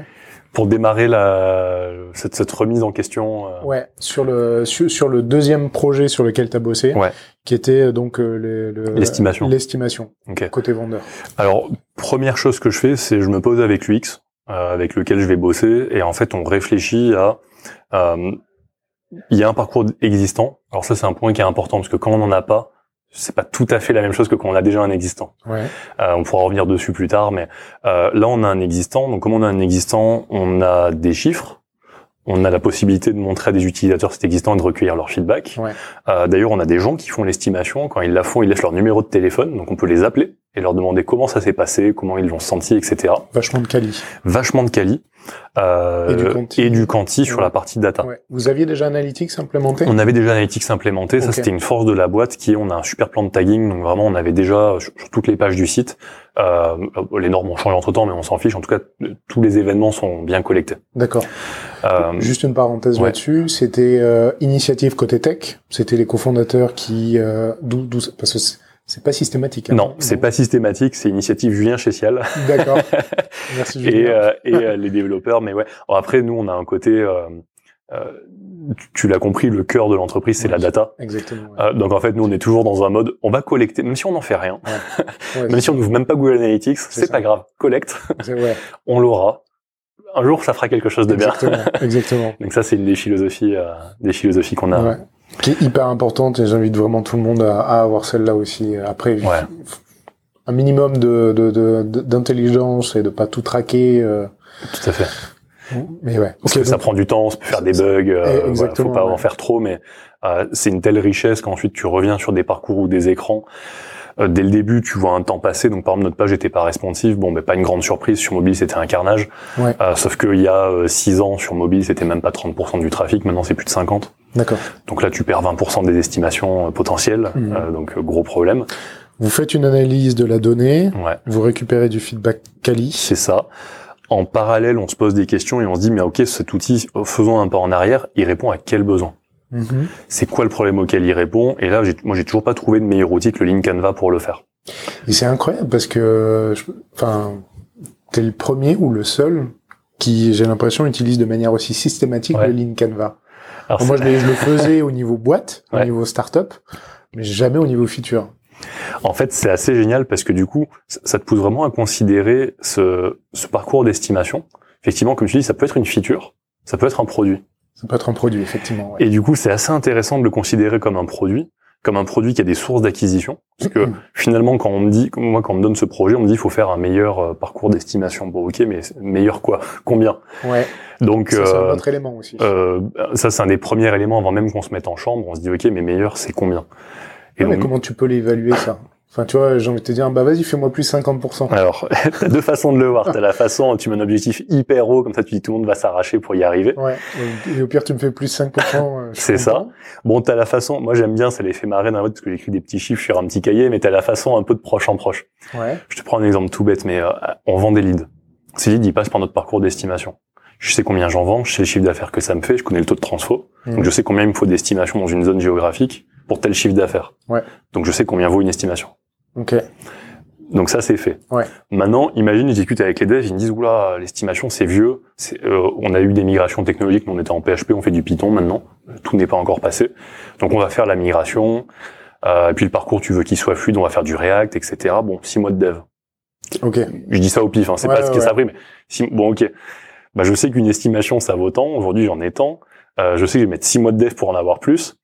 Pour démarrer la, cette, cette remise en question Ouais, sur le sur, sur, le deuxième projet sur lequel tu as bossé, ouais. qui était donc l'estimation. l'estimation côté vendeur. Alors première chose que je fais, c'est je me pose avec l'UX avec lequel je vais bosser et en fait on réfléchit à euh, il y a un parcours existant. Alors ça, c'est un point qui est important parce que quand on n'en a pas, c'est pas tout à fait la même chose que quand on a déjà un existant. Ouais. Euh, on pourra revenir dessus plus tard, mais euh, là, on a un existant. Donc, comme on a un existant, on a des chiffres. On a la possibilité de montrer à des utilisateurs cet existant et de recueillir leur feedback. Ouais. Euh, D'ailleurs, on a des gens qui font l'estimation. Quand ils la font, ils laissent leur numéro de téléphone, donc on peut les appeler et leur demander comment ça s'est passé, comment ils l'ont senti, etc. Vachement de quali. Vachement de quali. Euh, et du quanti, sur la partie data. Ouais. Vous aviez déjà Analytics implémenté? On avait déjà Analytics implémenté. Ça, c'était une force de la boîte qui est, on a un super plan de tagging. Donc vraiment, on avait déjà sur, toutes les pages du site. Euh, les normes ont changé entre temps, mais on s'en fiche. En tout cas, tous les événements sont bien collectés. D'accord. Euh, Juste une parenthèse là-dessus. C'était euh, initiative côté tech. C'était les cofondateurs qui, euh, d'où, parce que c'est pas systématique. Hein, non, c'est pas systématique. C'est initiative Julien Chessial. D'accord. [laughs] Merci Julien. Et, euh, et euh, les développeurs, mais ouais. après, nous, on a un côté. Euh, euh tu l'as compris, le cœur de l'entreprise, c'est la data. Exactement. Ouais. donc en fait, nous, on est toujours dans un mode, on va collecter, même si on n'en fait rien, ouais. [laughs] même si on n'ouvre même pas Google Analytics, c'est pas grave, collecte, [laughs] on l'aura. Un jour, ça fera quelque chose de bien. Exactement. Exactement. donc ça, c'est une des philosophies, des philosophies qu'on a qui est hyper importante et j'invite vraiment tout le monde à, à avoir celle-là aussi. Après, un minimum de d'intelligence et de pas tout traquer. Euh... Tout à fait. Mais ouais. Parce que ça prend du temps, ça peut faire des bugs. Euh, voilà, faut pas en faire trop, mais euh, c'est une telle richesse qu'ensuite tu reviens sur des parcours ou des écrans. Euh, dès le début, tu vois un temps passé. Donc, par exemple, notre page était pas responsive. Bon, mais pas une grande surprise. Sur mobile, c'était un carnage. Ouais. Euh, sauf qu'il y a 6 ans, sur mobile, c'était même pas 30% du trafic. Maintenant, c'est plus de 50. D'accord. Donc là, tu perds 20% des estimations euh, potentielles, mmh. euh, donc euh, gros problème. Vous faites une analyse de la donnée, ouais. vous récupérez du feedback quali. C'est ça. En parallèle, on se pose des questions et on se dit, mais ok, cet outil, faisons un pas en arrière, il répond à quel besoin? Mmh. C'est quoi le problème auquel il répond? Et là, moi, j'ai toujours pas trouvé de meilleur outil que le Link Canva pour le faire. Et c'est incroyable parce que, enfin, t'es le premier ou le seul qui, j'ai l'impression, utilise de manière aussi systématique ouais. le Link Canva. Alors moi, je, je, le [laughs] faisais au niveau boîte, ouais. au niveau startup, mais jamais au niveau feature. En fait, c'est assez génial parce que du coup, ça te pousse vraiment à considérer ce, ce parcours d'estimation. Effectivement, comme tu dis, ça peut être une feature, ça peut être un produit. Ça peut être un produit, effectivement. Ouais. Et du coup, c'est assez intéressant de le considérer comme un produit, comme un produit qui a des sources d'acquisition. Parce que finalement, quand on me dit, moi, quand on me donne ce projet, on me dit, il faut faire un meilleur euh, parcours d'estimation. Bon, ok, mais meilleur quoi? Combien? Ouais. Donc, ça, c'est euh, un autre élément aussi. Euh, ça, c'est un des premiers éléments avant même qu'on se mette en chambre. On se dit, ok, mais meilleur, c'est combien? Et ouais, donc, mais comment tu peux l'évaluer ça? Enfin, tu vois, j'ai envie de te dire, bah vas-y, fais-moi plus 50%. Alors, [laughs] t'as deux façons de le voir. T'as la façon, tu mets un objectif hyper haut, comme ça tu dis tout le monde va s'arracher pour y arriver. Ouais. Et au pire, tu me fais plus 5%. Euh, c'est ça. Bon, t'as la façon, moi j'aime bien, ça les fait marrer d'un parce que j'écris des petits chiffres sur un petit cahier, mais t'as la façon un peu de proche en proche. Ouais. Je te prends un exemple tout bête, mais euh, on vend des leads. Ces leads, ils passent par notre parcours d'estimation. Je sais combien j'en vends, je sais le chiffre d'affaires que ça me fait, je connais le taux de transfo. Mmh. Donc je sais combien il me faut d'estimation dans une zone géographique pour tel chiffre d'affaires. Ouais. Donc je sais combien vaut une estimation. Ok. Donc ça c'est fait. Ouais. Maintenant, imagine, je discute avec les devs, ils me disent oula, l'estimation c'est vieux. Euh, on a eu des migrations technologiques, mais on était en PHP, on fait du Python maintenant. Tout n'est pas encore passé. Donc on va faire la migration. Euh, et puis le parcours, tu veux qu'il soit fluide, on va faire du React, etc. Bon, six mois de dev. Ok. Je dis ça au pif, hein, c'est pas ce ça a pris, mais bon, ok. Bah, je sais qu'une estimation ça vaut tant. Aujourd'hui, j'en ai tant. Euh, je sais que je vais mettre six mois de dev pour en avoir plus.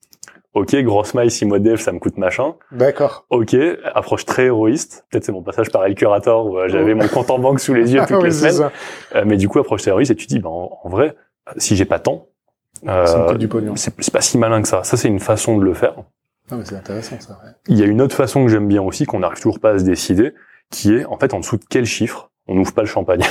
Ok, grosse maille, 6 mois de dev, ça me coûte machin. D'accord. Ok, approche très héroïste. Peut-être c'est mon passage par El Curator où euh, j'avais mon compte en banque sous les yeux [laughs] toutes les semaines. Euh, mais du coup, approche très héroïste et tu dis, ben, en, vrai, si j'ai pas tant, euh, c'est pas si malin que ça. Ça, c'est une façon de le faire. Ah, mais c'est intéressant ça. Ouais. Il y a une autre façon que j'aime bien aussi, qu'on n'arrive toujours pas à se décider, qui est en fait en dessous de quel chiffre on n'ouvre pas le champagne.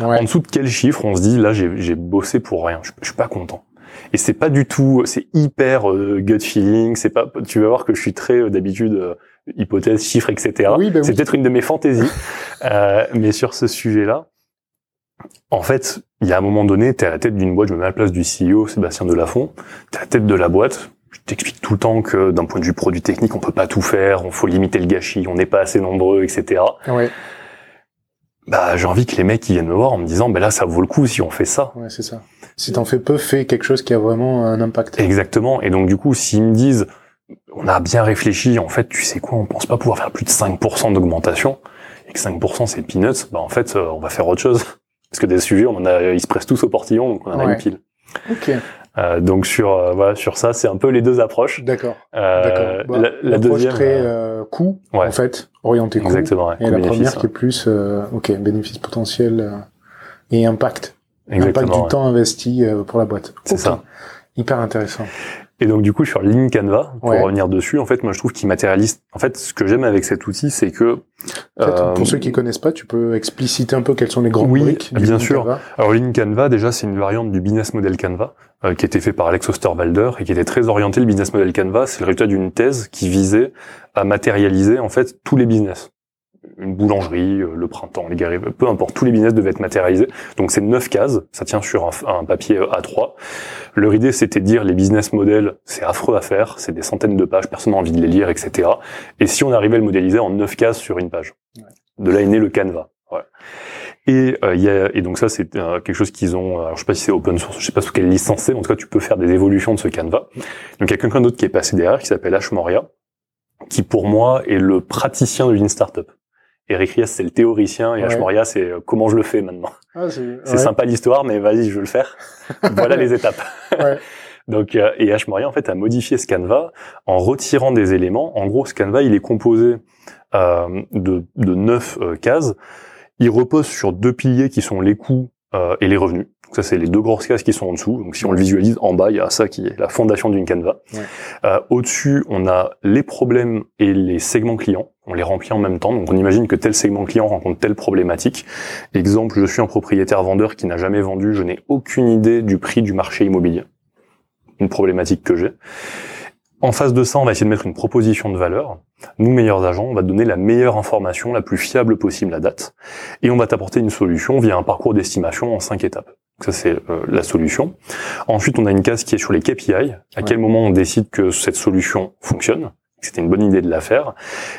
Ouais. En dessous de quel chiffre on se dit là j'ai bossé pour rien, je, je suis pas content et c'est pas du tout, c'est hyper euh, gut feeling. C'est pas, tu vas voir que je suis très euh, d'habitude euh, hypothèse, chiffres, etc. Oui, bah c'est peut-être une de mes fantaisies, [laughs] mais sur ce sujet-là, en fait, il y a un moment donné, tu es à la tête d'une boîte. Je me mets à la place du CEO Sébastien Delafont. T'es à la tête de la boîte. Je t'explique tout le temps que d'un point de vue produit technique, on peut pas tout faire. On faut limiter le gâchis. On n'est pas assez nombreux, etc. Ouais. Bah, j'ai envie que les mecs ils viennent me voir en me disant, ben là, ça vaut le coup si on fait ça. Ouais, c'est ça. Si t'en fais peu, fais quelque chose qui a vraiment un impact. Exactement. Et donc du coup, s'ils me disent, on a bien réfléchi, en fait, tu sais quoi, on pense pas pouvoir faire plus de 5% d'augmentation, et que 5% c'est peanuts, bah en fait, euh, on va faire autre chose. [laughs] Parce que des sujets, on en a, ils se pressent tous au portillon, donc on en a une pile. Ok. Euh, donc sur euh, voilà sur ça, c'est un peu les deux approches. D'accord. Euh, D'accord. Bah, la, la deuxième très euh, coût ouais. en fait, orienté coût. Exactement. Ouais, et la première qui est plus ok bénéfice potentiel et impact. Exactement, Impact du temps investi pour la boîte. C'est okay. ça. Hyper intéressant. Et donc du coup sur Lean Canva, pour ouais. revenir dessus, en fait moi je trouve qu'il matérialise. En fait ce que j'aime avec cet outil, c'est que fait, euh, pour ceux qui connaissent pas, tu peux expliciter un peu quelles sont les grandes oui, briques. bien Lean sûr. Canva. Alors Lean Canva déjà c'est une variante du business model Canva euh, qui était fait par Alex Osterwalder et qui était très orienté. Le business model Canva, c'est le résultat d'une thèse qui visait à matérialiser en fait tous les business une boulangerie, euh, le printemps, les guerriers, peu importe, tous les business devaient être matérialisés. Donc c'est neuf cases, ça tient sur un, un, papier A3. Leur idée c'était de dire les business models, c'est affreux à faire, c'est des centaines de pages, personne n'a envie de les lire, etc. Et si on arrivait à le modéliser en neuf cases sur une page, ouais. de là est né le Canva. Ouais. Et, euh, y a, et donc ça c'est euh, quelque chose qu'ils ont, alors je sais pas si c'est open source, je sais pas sous quelle licence c'est, mais en tout cas tu peux faire des évolutions de ce Canva. Donc il y a quelqu'un d'autre qui est passé derrière qui s'appelle H. Moria, qui pour moi est le praticien de Lean Startup. Eric Ries, c'est le théoricien, et ouais. H. Moria, c'est euh, comment je le fais maintenant? Ah, c'est ouais. sympa l'histoire, mais vas-y, je veux le faire. [laughs] voilà les étapes. Ouais. [laughs] Donc, euh, et H. Moria, en fait, a modifié ce Canva en retirant des éléments. En gros, ce Canva, il est composé euh, de, de neuf euh, cases. Il repose sur deux piliers qui sont les coûts euh, et les revenus. Donc ça, c'est les deux grosses cases qui sont en dessous. Donc si on le visualise, en bas, il y a ça qui est la fondation d'une Canva. Ouais. Euh, Au-dessus, on a les problèmes et les segments clients. On les remplit en même temps. Donc on imagine que tel segment client rencontre telle problématique. Exemple, je suis un propriétaire vendeur qui n'a jamais vendu. Je n'ai aucune idée du prix du marché immobilier. Une problématique que j'ai. En face de ça, on va essayer de mettre une proposition de valeur. Nous, meilleurs agents, on va te donner la meilleure information, la plus fiable possible à date. Et on va t'apporter une solution via un parcours d'estimation en cinq étapes. Ça, c'est euh, la solution. Ensuite, on a une case qui est sur les KPI. À ouais. quel moment on décide que cette solution fonctionne? Que C'était une bonne idée de la faire.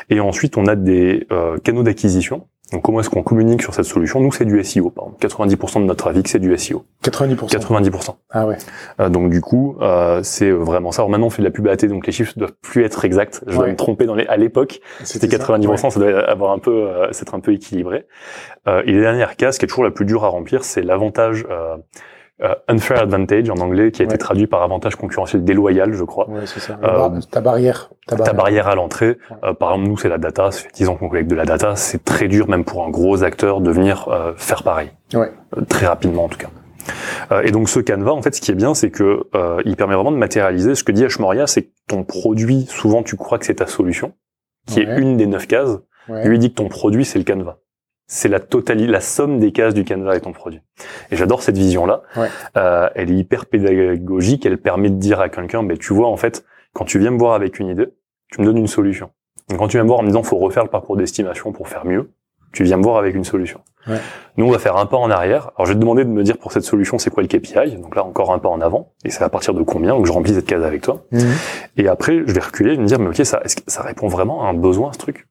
Et ensuite, on a des euh, canaux d'acquisition. Donc, comment est-ce qu'on communique sur cette solution? Nous, c'est du SEO. Par exemple, 90% de notre avis, c'est du SEO. 90%. 90%. Ah ouais. Euh, donc, du coup, euh, c'est vraiment ça. Alors maintenant, on fait de la pub AT, donc les chiffres doivent plus être exacts. Je Ouais. dois me tromper dans les. À l'époque, c'était 90%. Ça, doit avoir un peu, euh, s'être un peu équilibré. Euh, et la dernière case, qui est toujours la plus dure à remplir, c'est l'avantage. Euh, unfair advantage en anglais, qui a Ouais. été traduit par avantage concurrentiel déloyal, je crois. Ouais, c'est ça. Euh, ta barrière. Ta barrière. Ta barrière à l'entrée, Ouais. euh, par exemple, nous, c'est la data. Ça fait 10 ans qu'on collecte de la data. C'est très dur, même pour un gros acteur, de venir euh, faire pareil. Ouais. Euh, très rapidement, en tout cas. Euh, et donc, ce Canva, en fait, ce qui est bien, c'est que euh, il permet vraiment de matérialiser. Ce que dit H. Moria, c'est que ton produit, souvent, tu crois que c'est ta solution, qui est une des neuf cases, lui dit que ton produit c'est le canevas. C'est la totalité, la somme des cases du canevas est ton produit. Et j'adore cette vision-là. Euh, elle est hyper pédagogique. Elle permet de dire à quelqu'un, ben tu vois en fait, quand tu viens me voir avec une idée, tu me donnes une solution. Donc, quand tu viens me voir en me disant faut refaire le parcours d'estimation pour faire mieux, tu viens me voir avec une solution. Ouais. Nous, on va faire un pas en arrière. Alors, je vais te demander de me dire pour cette solution, c'est quoi le KPI. Donc là, encore un pas en avant. Et c'est à partir de combien Donc, je remplis cette case avec toi? Mhm. Et après, je vais reculer et me dire, mais ok, ça, ça répond vraiment à un besoin, ce truc?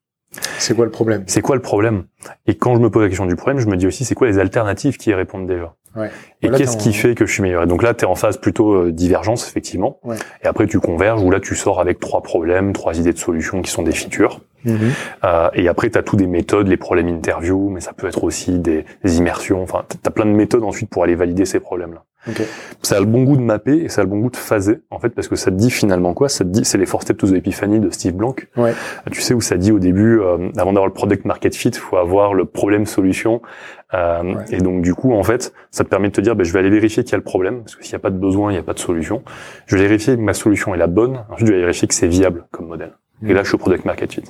C'est quoi le problème? C'est quoi le problème? Et quand je me pose la question du problème, je me dis aussi, c'est quoi les alternatives qui y répondent déjà? Ouais. Et qu'est-ce qui fait que je suis meilleur? Et donc là, tu es en phase plutôt euh, divergence, effectivement. Ouais. Et après, tu converges, ou là, tu sors avec trois problèmes, trois idées de solutions qui sont des features. Mhm. Euh, et après, tu as tous des méthodes, les problèmes interview, mais ça peut être aussi des, des immersions. Enfin, tu as plein de méthodes ensuite pour aller valider ces problèmes-là. Okay. Ça a le bon goût de mapper et ça a le bon goût de phaser, en fait, parce que ça te dit finalement quoi? Ça te dit, c'est les Four Steps to the Epiphany de Steve Blank. Ouais. Euh, tu sais où ça dit au début, euh, avant d'avoir le product market fit, faut avoir le problème solution. Euh, Et donc du coup, en fait, ça te permet de te dire, ben, je vais aller vérifier qu'il y a le problème, parce que s'il n'y a pas de besoin, il n'y a pas de solution. Je vais vérifier que ma solution est la bonne. Ensuite, je vais vérifier que c'est viable comme modèle. Et là, je suis au product market fit.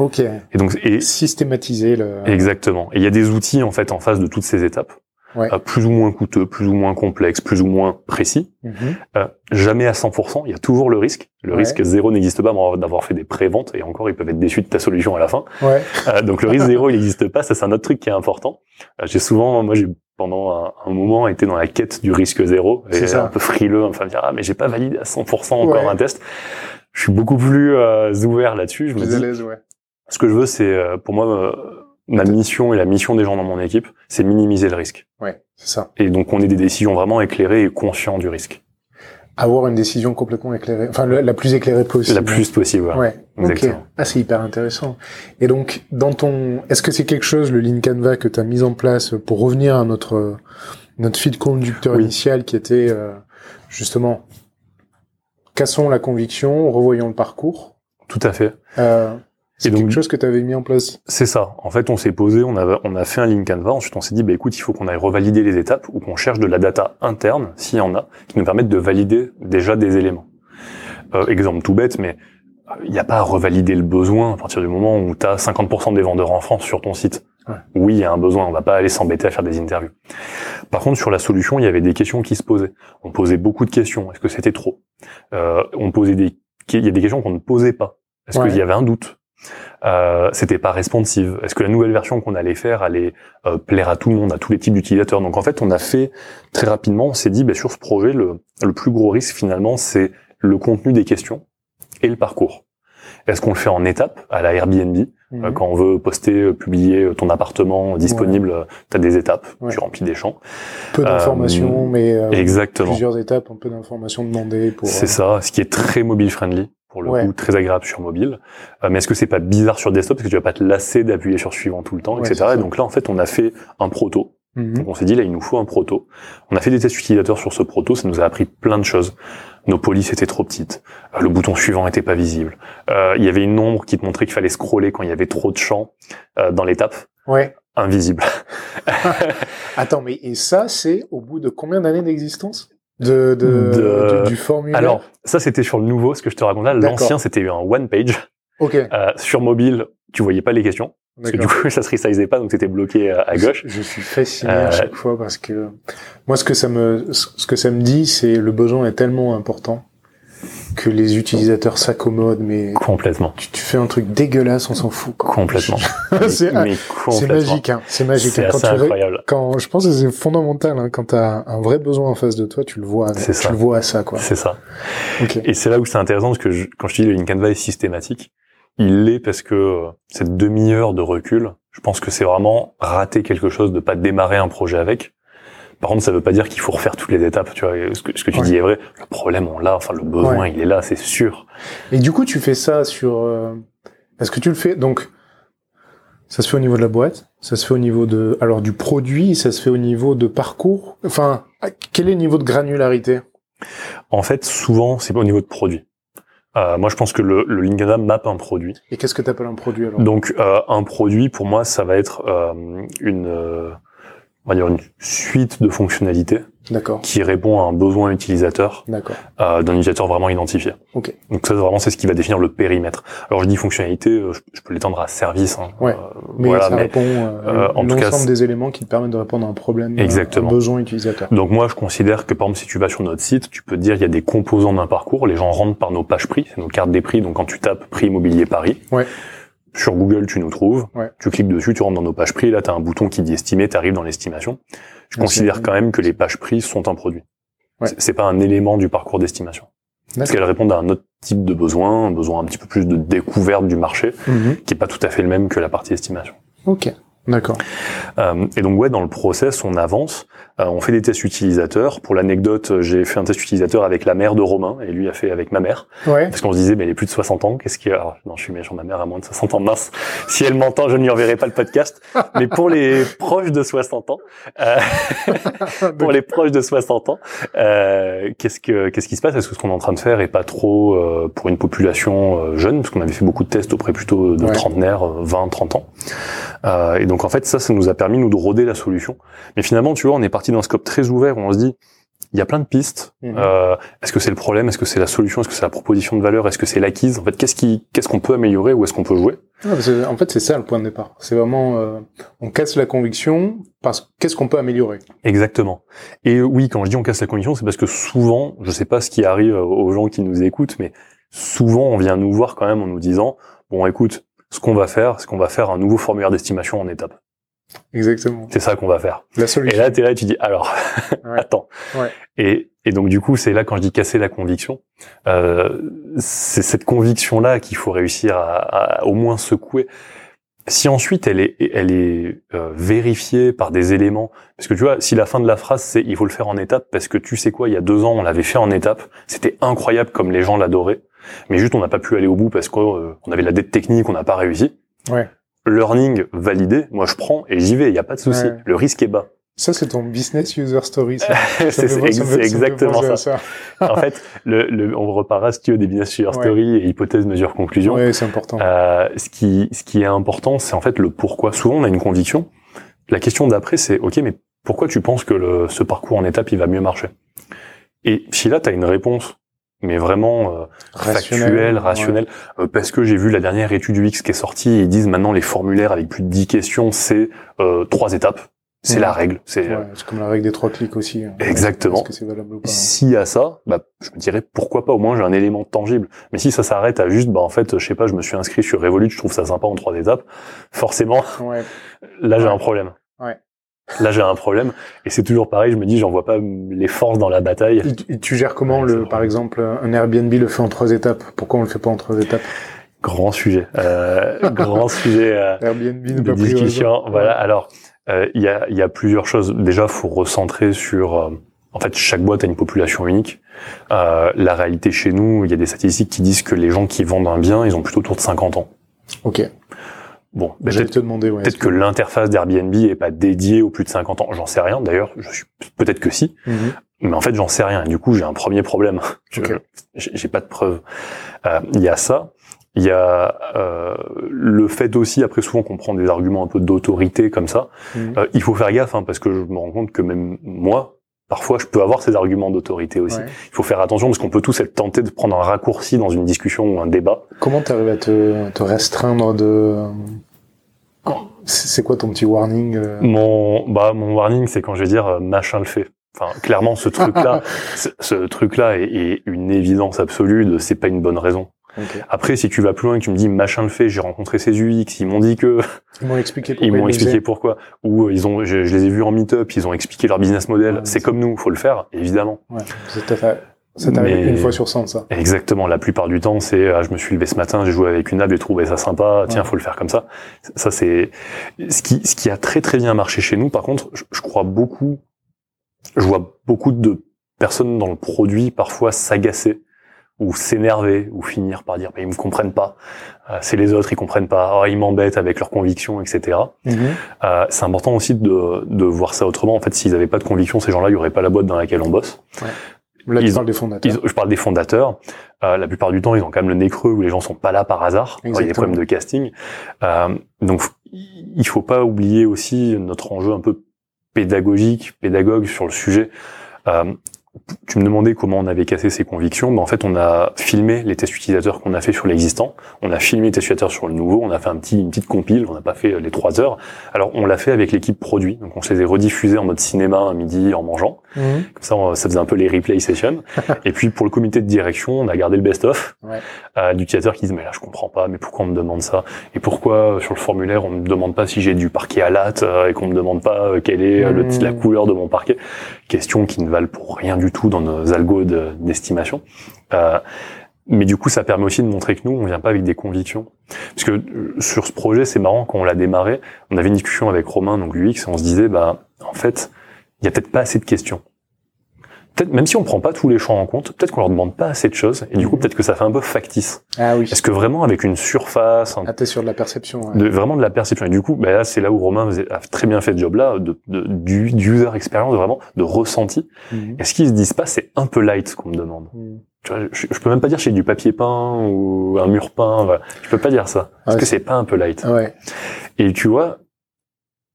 Ok. Et donc et systématiser le. Exactement. Et il y a des outils en fait en face de toutes ces étapes, ouais. euh, plus ou moins coûteux, plus ou moins complexes, plus ou moins précis. Mm-hmm. euh, jamais à 100%. Il y a toujours le risque. Le risque zéro n'existe pas d'avoir fait des préventes et encore ils peuvent être déçus de ta solution à la fin. Ouais. Euh, donc le risque zéro il n'existe pas. Ça c'est un autre truc qui est important. Euh, j'ai souvent, moi j'ai pendant un, un, moment été dans la quête du risque zéro et un peu frileux, enfin dire ah mais j'ai pas validé à 100% encore un test. Je suis beaucoup plus euh, ouvert là-dessus. Je me dis, ouais. Ce que je veux, c'est euh, pour moi euh, ma mission et la mission des gens dans mon équipe, c'est minimiser le risque. Ouais, c'est ça. Et donc on ait des décisions vraiment éclairées et conscients du risque. Avoir une décision complètement éclairée, enfin la plus éclairée possible. La plus possible. Ouais. ouais. Exactement. Ah, c'est hyper intéressant. Et donc dans ton, est-ce que c'est quelque chose le Lean Canva que tu as mis en place pour revenir à notre notre fil conducteur initial qui était euh, justement cassons la conviction, revoyons le parcours. Tout à fait. Euh, c'est quelque chose que tu avais mis en place. C'est ça. En fait, on s'est posé, on a, on a fait un link canva. Ensuite, on s'est dit, bah écoute, il faut qu'on aille revalider les étapes ou qu'on cherche de la data interne, s'il y en a, qui nous permettent de valider déjà des éléments. Euh, exemple tout bête, mais il n'y a pas à revalider le besoin à partir du moment où tu as 50% des vendeurs en France sur ton site. Ouais. Oui, il y a un besoin, on va pas aller s'embêter à faire des interviews. Par contre, sur la solution, il y avait des questions qui se posaient. On posait beaucoup de questions. Est-ce que c'était trop? Euh, On posait des, il y a des questions qu'on ne posait pas. Est-ce qu'il y avait un doute? Euh, c'était pas responsive Est-ce que la nouvelle version qu'on allait faire allait euh, plaire à tout le monde, à tous les types d'utilisateurs? Donc en fait, on a fait très rapidement, on s'est dit, bah, sur ce projet, le, le plus gros risque finalement, c'est le contenu des questions et le parcours. Est-ce qu'on le fait en étapes à la Airbnb? Mhm. euh, Quand on veut poster, euh, publier ton appartement disponible, tu as des étapes, tu remplis des champs. Peu d'informations, mais exactement. plusieurs étapes, un peu d'informations demandées. pour. C'est ça, ce qui est très mobile friendly pour le coup très agréable sur mobile. Euh, mais est-ce que c'est pas bizarre sur desktop parce que tu vas pas te lasser d'appuyer sur suivant tout le temps, etc. Et donc là en fait on a fait un proto. Mhm. Donc on s'est dit là il nous faut un proto. On a fait des tests utilisateurs sur ce proto, ça nous a appris plein de choses. Nos polices étaient trop petites, euh, le bouton suivant était pas visible. Euh, il y avait une ombre qui te montrait qu'il fallait scroller quand il y avait trop de champs euh, dans l'étape. Ouais. Invisible. [laughs] [laughs] Attends, mais et ça c'est au bout de combien d'années d'existence? De, de, Du, formulaire Alors, ça, c'était sur le nouveau, ce que je te racontais. L'ancien, c'était un one page. Ok. Euh, sur mobile, tu voyais pas les questions. Parce que du coup, [laughs] ça se resizait pas, donc c'était bloqué à, gauche. Je, suis fasciné à euh, chaque fois parce que moi, ce que ça me, ce que ça me dit, c'est le besoin est tellement important que les utilisateurs s'accommodent, mais complètement. Tu, tu, fais un truc dégueulasse, on s'en fout. Complètement. [laughs] c'est magique, hein. C'est magique. Hein. Quand incroyable. Quand je pense que c'est fondamental. Hein. Quand t'as un vrai besoin en face de toi, tu le vois. Tu ça. le vois à ça, quoi. C'est ça. Et c'est là où c'est intéressant parce que quand je dis le Canva est systématique, il l'est parce que euh, cette demi-heure de recul, je pense que c'est vraiment rater quelque chose de pas démarrer un projet avec par contre, ça veut pas dire qu'il faut refaire toutes les étapes. Tu vois, ce que, ce que tu dis est vrai. Le problème, on l'a. Enfin, le besoin, il est là, c'est sûr. Et du coup, tu fais ça sur. Euh... Est-ce que tu le fais donc Ça se fait au niveau de la boîte. Ça se fait au niveau de. Alors du produit. Ça se fait au niveau de parcours. Enfin, quel est le niveau de granularité? En fait, souvent, c'est pas au niveau de produit. Euh, moi, je pense que le, le LinkedIn map un produit. Et qu'est-ce que tu appelles un produit alors? Donc, euh, un produit, pour moi, ça va être euh, une euh, on va dire une suite de fonctionnalités qui répond à un besoin utilisateur euh, d'un utilisateur vraiment identifié. Okay. Donc ça vraiment c'est ce qui va définir le périmètre. Alors je dis fonctionnalité, euh, je, peux l'étendre à service. Hein. Ouais. Euh, mais voilà, ça répond euh, en l'ensemble des éléments qui te permettent de répondre à un problème, exactement. un besoin utilisateur. Donc moi je considère que par exemple si tu vas sur notre site, tu peux te dire il y a des composants d'un parcours, les gens rentrent par nos pages prix, c'est nos cartes des prix. Donc quand tu tapes prix immobilier Paris. Ouais sur Google, tu nous trouves. Tu cliques dessus, tu rentres dans nos pages prix. Là, tu as un bouton qui dit estimer, tu arrives dans l'estimation. Je considère quand même que les pages prix sont un produit. C'est pas un élément du parcours d'estimation. Parce qu'elles répondent à un autre type de besoin, un besoin un petit peu plus de découverte du marché, mhm. qui est pas tout à fait le même que la partie estimation. Ok. D'accord. Euh, et donc ouais, dans le process, on avance, on fait des tests utilisateurs. Pour l'anecdote, j'ai fait un test utilisateur avec la mère de Romain et lui a fait avec ma mère. Ouais. Parce qu'on se disait, mais elle est plus de 60 ans, qu'est-ce qu'il y a? Non, je suis méchant, ma mère a moins de 60 ans, mince. Si elle m'entend, je ne lui enverrai pas le podcast. mais pour les [laughs] proches de 60 ans, euh, [laughs] pour les proches de 60 ans, euh, qu'est-ce que qu'est-ce qui se passe? Est-ce que ce qu'on est en train de faire est pas trop euh, pour une population jeune? Parce qu'on avait fait beaucoup de tests auprès plutôt de trentenaires, 20, 30 ans. et donc en fait, ça, ça nous a permis nous de roder la solution. Mais finalement, tu vois, on est parti d'un scope très ouvert où on se dit, il y a plein de pistes. Mhm. Euh, est-ce que c'est le problème? Est-ce que c'est la solution? Est-ce que c'est la proposition de valeur? Est-ce que c'est l'acquise? En fait, qu'est-ce qui, qu'est-ce qu'on peut améliorer Où est-ce qu'on peut jouer? En fait, c'est ça le point de départ. C'est vraiment, euh, on casse la conviction parce qu'est-ce qu'on peut améliorer? Exactement. Et oui, quand je dis on casse la conviction, c'est parce que souvent, je sais pas ce qui arrive aux gens qui nous écoutent, mais souvent on vient nous voir quand même en nous disant, bon, écoute, ce qu'on va faire, c'est qu'on va faire un nouveau formulaire d'estimation en étapes. Exactement. C'est ça qu'on va faire. La solution. Et là, t'es là, tu dis, alors, [laughs] attends. Ouais. Et, et donc, du coup, c'est là quand je dis casser la conviction. Euh, c'est cette conviction-là qu'il faut réussir à, à, au moins secouer. Si ensuite elle est, elle est euh, vérifiée par des éléments, parce que tu vois, si la fin de la phrase c'est il faut le faire en étape, parce que tu sais quoi, il y a deux ans on l'avait fait en étape, c'était incroyable comme les gens l'adoraient, mais juste on n'a pas pu aller au bout parce qu'on euh, avait la dette technique, on n'a pas réussi. Ouais learning validé, moi je prends et j'y vais, il n'y a pas de souci. Le risque est bas. Ça, c'est ton business user story. [laughs] c'est exactement ça. [laughs] en fait, le, le, on reparlera si tu veux des business user story et hypothèse, mesure, conclusion. Oui, c'est important. Euh, ce qui, ce qui est important, c'est en fait le pourquoi. Souvent, on a une conviction. La question d'après, c'est ok, mais pourquoi tu penses que le, ce parcours en étape, il va mieux marcher? Et si là, tu as une réponse mais vraiment euh, factuel, rationnel, euh, parce que j'ai vu la dernière étude UX qui est sortie et ils disent maintenant les formulaires avec plus de 10 questions, c'est euh, trois étapes. C'est la règle. C'est ouais, comme la règle des trois clics aussi. Hein. Exactement. S'il y a ça, bah, je me dirais pourquoi pas. Au moins j'ai un élément tangible. Mais si ça s'arrête à juste, bah en fait, je sais pas, je me suis inscrit sur Revolut, je trouve ça sympa en trois étapes. Forcément, ouais. là j'ai un problème. Ouais. Là, j'ai un problème. Et c'est toujours pareil, je me dis, j'en vois pas les forces dans la bataille. Et tu gères comment, le, par exemple, un Airbnb le fait en trois étapes? Pourquoi on le fait pas en trois étapes? Grand sujet. Euh, [laughs] grand sujet euh, Airbnb de discussion. Voilà, alors, euh, il y, a, y a plusieurs choses. Déjà, faut recentrer sur... Euh, en fait, chaque boîte a une population unique. Euh, la réalité chez nous, il y a des statistiques qui disent que les gens qui vendent un bien, ils ont plutôt autour de 50 ans. Ok. Bon, peut-être peut que, l'interface d'Airbnb est pas dédiée aux plus de 50 ans. J'en sais rien. D'ailleurs, je suis peut-être que si, mhm. mais en fait, j'en sais rien. Du coup, j'ai un premier problème. [laughs] J'ai pas de preuves. Euh, il y a ça. Il y a euh, le fait aussi, après souvent qu'on prend des arguments un peu d'autorité comme ça, mhm. euh, il faut faire gaffe hein, parce que je me rends compte que même moi, parfois, je peux avoir ces arguments d'autorité aussi. Il faut faire attention parce qu'on peut tous être tenté de prendre un raccourci dans une discussion ou un débat. Comment tu arrives à te, te restreindre de c'est quoi ton petit warning euh? Mon bah mon warning c'est quand je vais dire euh, machin le fait. Enfin clairement ce truc là [laughs] ce, truc là est, est, une évidence absolue de c'est pas une bonne raison. Après, si tu vas plus loin et que tu me dis machin le fait, j'ai rencontré ces UX, ils m'ont dit que ils m'ont expliqué [laughs] pourquoi ils m'ont expliqué pourquoi ou euh, ils ont je, les ai vus en meetup, ils ont expliqué leur business model. c'est comme nous, faut le faire évidemment. Ouais, ça t'arrive une fois sur 100 ça. Exactement, la plupart du temps c'est ah, je me suis levé ce matin, j'ai joué avec une app, j'ai trouvé ça sympa, tiens, faut le faire comme ça. Ça c'est ce qui ce qui a très très bien marché chez nous. Par contre, je, je crois beaucoup je vois beaucoup de personnes dans le produit parfois s'agacer ou s'énerver ou finir par dire bah, ils me comprennent pas euh, c'est les autres ils comprennent pas oh, ils m'embêtent avec leurs convictions etc mm-hmm. euh, c'est important aussi de, de voir ça autrement en fait s'ils avaient pas de conviction ces gens-là il y aurait pas la boîte dans laquelle on bosse ouais. Là, tu parles des fondateurs. je parle des fondateurs. Euh, la plupart du temps, ils ont quand même le nez creux où les gens sont pas là par hasard. Il y a des problèmes de casting. Euh, donc, il faut pas oublier aussi notre enjeu un peu pédagogique, pédagogue sur le sujet. Euh, tu me demandais comment on avait cassé ses convictions. Ben, en fait, on a filmé les tests utilisateurs qu'on a fait sur l'existant. On a filmé les tests utilisateurs sur le nouveau. On a fait un petit, une petite compile. On n'a pas fait les trois heures. Alors, on l'a fait avec l'équipe produit. Donc, on se les a rediffusés en mode cinéma à midi en mangeant. Mmh. Comme ça, ça faisait un peu les replay sessions. [laughs] et puis, pour le comité de direction, on a gardé le best-of ouais. euh, d'utilisateurs qui disent, mais là, je comprends pas. Mais pourquoi on me demande ça? Et pourquoi, euh, sur le formulaire, on me demande pas si j'ai du parquet à latte euh, et qu'on me demande pas euh, quelle est le, la couleur de mon parquet? Questions qui ne valent pour rien du tout dans nos algos d'estimation. Euh, mais du coup, ça permet aussi de montrer que nous, on vient pas avec des convictions. Parce que euh, sur ce projet, c'est marrant, quand on l'a démarré, on avait une discussion avec Romain, donc UX, et on se disait, bah, en fait, il y a peut-être pas assez de questions. Peut-être, même si on prend pas tous les champs en compte, peut-être qu'on leur demande pas assez de choses, et du coup, mhm. peut-être que ça fait un peu factice. Ah oui. Est-ce que vraiment avec une surface... Ah, t'es sur de la perception. De, vraiment de la perception. Et du coup, bah là, c'est là où Romain a très bien fait ce job-là, de, de, du, user experience, vraiment, de ressenti. Mhm. Et ce qu'ils se disent pas, c'est un peu light qu'on me demande. Mhm. Tu vois, je, je, peux même pas dire j'ai du papier peint ou un mur peint. Voilà. Je peux pas dire ça parce que c'est pas un peu light. Ouais. Et tu vois,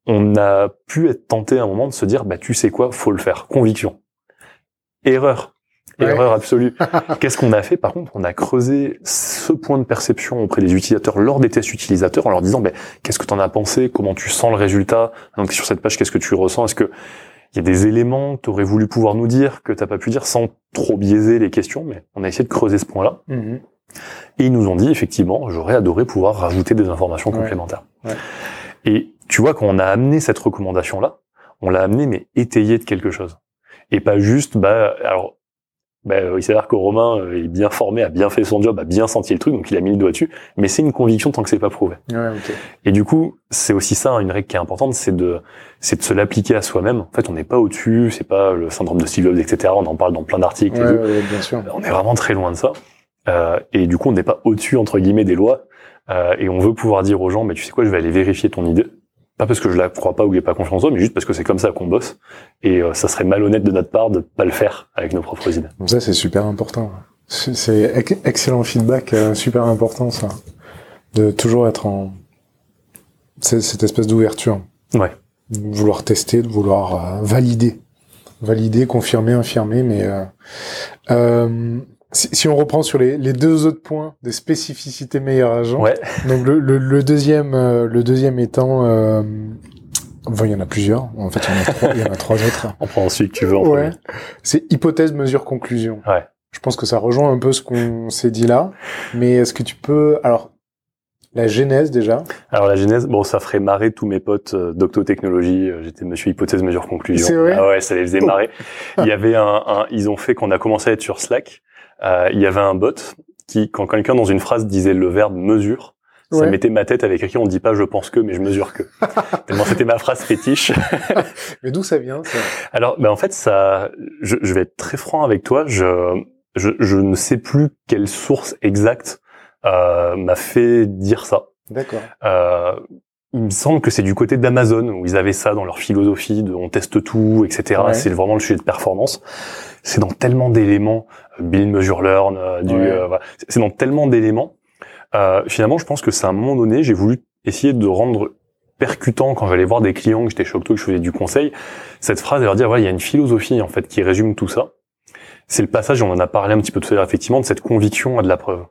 on a pu être tenté à un moment de se dire bah tu sais quoi, faut le faire. Conviction. Erreur. Erreur absolue. [laughs] Qu'est-ce qu'on a fait Par contre, on a creusé ce point de perception auprès des utilisateurs lors des tests utilisateurs en leur disant, ben, qu'est-ce que tu en as pensé? Comment tu sens le résultat? Donc sur cette page, qu'est-ce que tu ressens? Est-ce que il y a des éléments? Que tu aurais voulu pouvoir nous dire que t'as pas pu dire sans trop biaiser les questions, mais on a essayé de creuser ce point-là. Mhm. Et ils nous ont dit effectivement, j'aurais adoré pouvoir rajouter des informations complémentaires. Ouais. Et tu vois, quand on a amené cette recommandation-là, on l'a amené mais étayé de quelque chose. Et pas juste, bah, alors ben, il s'avère que Romain euh, est bien formé, a bien fait son job, a bien senti le truc, donc il a mis le doigt dessus. Mais c'est une conviction tant que c'est pas prouvé. Ouais, okay. Et du coup, c'est aussi ça une règle qui est importante, c'est de c'est de se l'appliquer à soi-même. En fait, on n'est pas au-dessus, c'est pas le syndrome de Steve Jobs, etc. On en parle dans plein d'articles. Ouais, bien sûr. On est vraiment très loin de ça. Euh, et du coup, on n'est pas au-dessus entre guillemets des lois. Euh, et on veut pouvoir dire aux gens, mais tu sais quoi, je vais aller vérifier ton idée pas parce que je la crois pas ou j'ai pas confiance en eux, mais juste parce que c'est comme ça qu'on bosse. Et euh, ça serait malhonnête de notre part de pas le faire avec nos propres idées. Ça, c'est super important. C'est excellent feedback, euh, super important ça. De toujours être en cette espèce d'ouverture. Ouais. De vouloir tester, de vouloir euh, valider, valider, confirmer, infirmer, mais euh, si, on reprend sur les, les, deux autres points des spécificités meilleur agent, ouais. donc le, le, le deuxième, euh, le deuxième étant, euh, enfin, il y en a plusieurs. En fait, il y en a trois, il y en a trois autres. [laughs] On prend celui que tu veux. En ouais. C'est hypothèse, mesure, conclusion. Ouais. Je pense que ça rejoint un peu ce qu'on s'est dit là. Mais est-ce que tu peux, alors, la genèse déjà? Alors la genèse, bon, ça ferait marrer tous mes potes euh, d'octotechnologie. Euh, j'étais Monsieur hypothèse mesure conclusion. C'est vrai? Ah ouais, ça les faisait marrer. [laughs] il y avait un, un, ils ont fait qu'on a commencé à être sur Slack euh, il y avait un bot qui, quand quelqu'un dans une phrase disait le verbe mesure, ça mettait ma tête avec écrit on dit pas je pense que mais je mesure que. [laughs] Tellement c'était ma phrase fétiche. [laughs] Mais d'où ça vient ça? Alors ben en fait ça je, je, vais être très franc avec toi je je, je ne sais plus quelle source exacte euh, m'a fait dire ça. D'accord. Euh, il me semble que c'est du côté d'Amazon où ils avaient ça dans leur philosophie de on teste tout, etc. C'est vraiment le sujet de performance. C'est dans tellement d'éléments, euh, Bill Measure Learn, euh, du, euh, c'est dans tellement d'éléments. Euh, finalement, je pense que c'est à un moment donné, j'ai voulu essayer de rendre percutant quand j'allais voir des clients, que j'étais choqué, que je faisais du conseil, cette phrase et leur dire, voilà, il y a une philosophie en fait qui résume tout ça. C'est le passage, on en a parlé un petit peu tout à l'heure, effectivement, de cette conviction à de la preuve.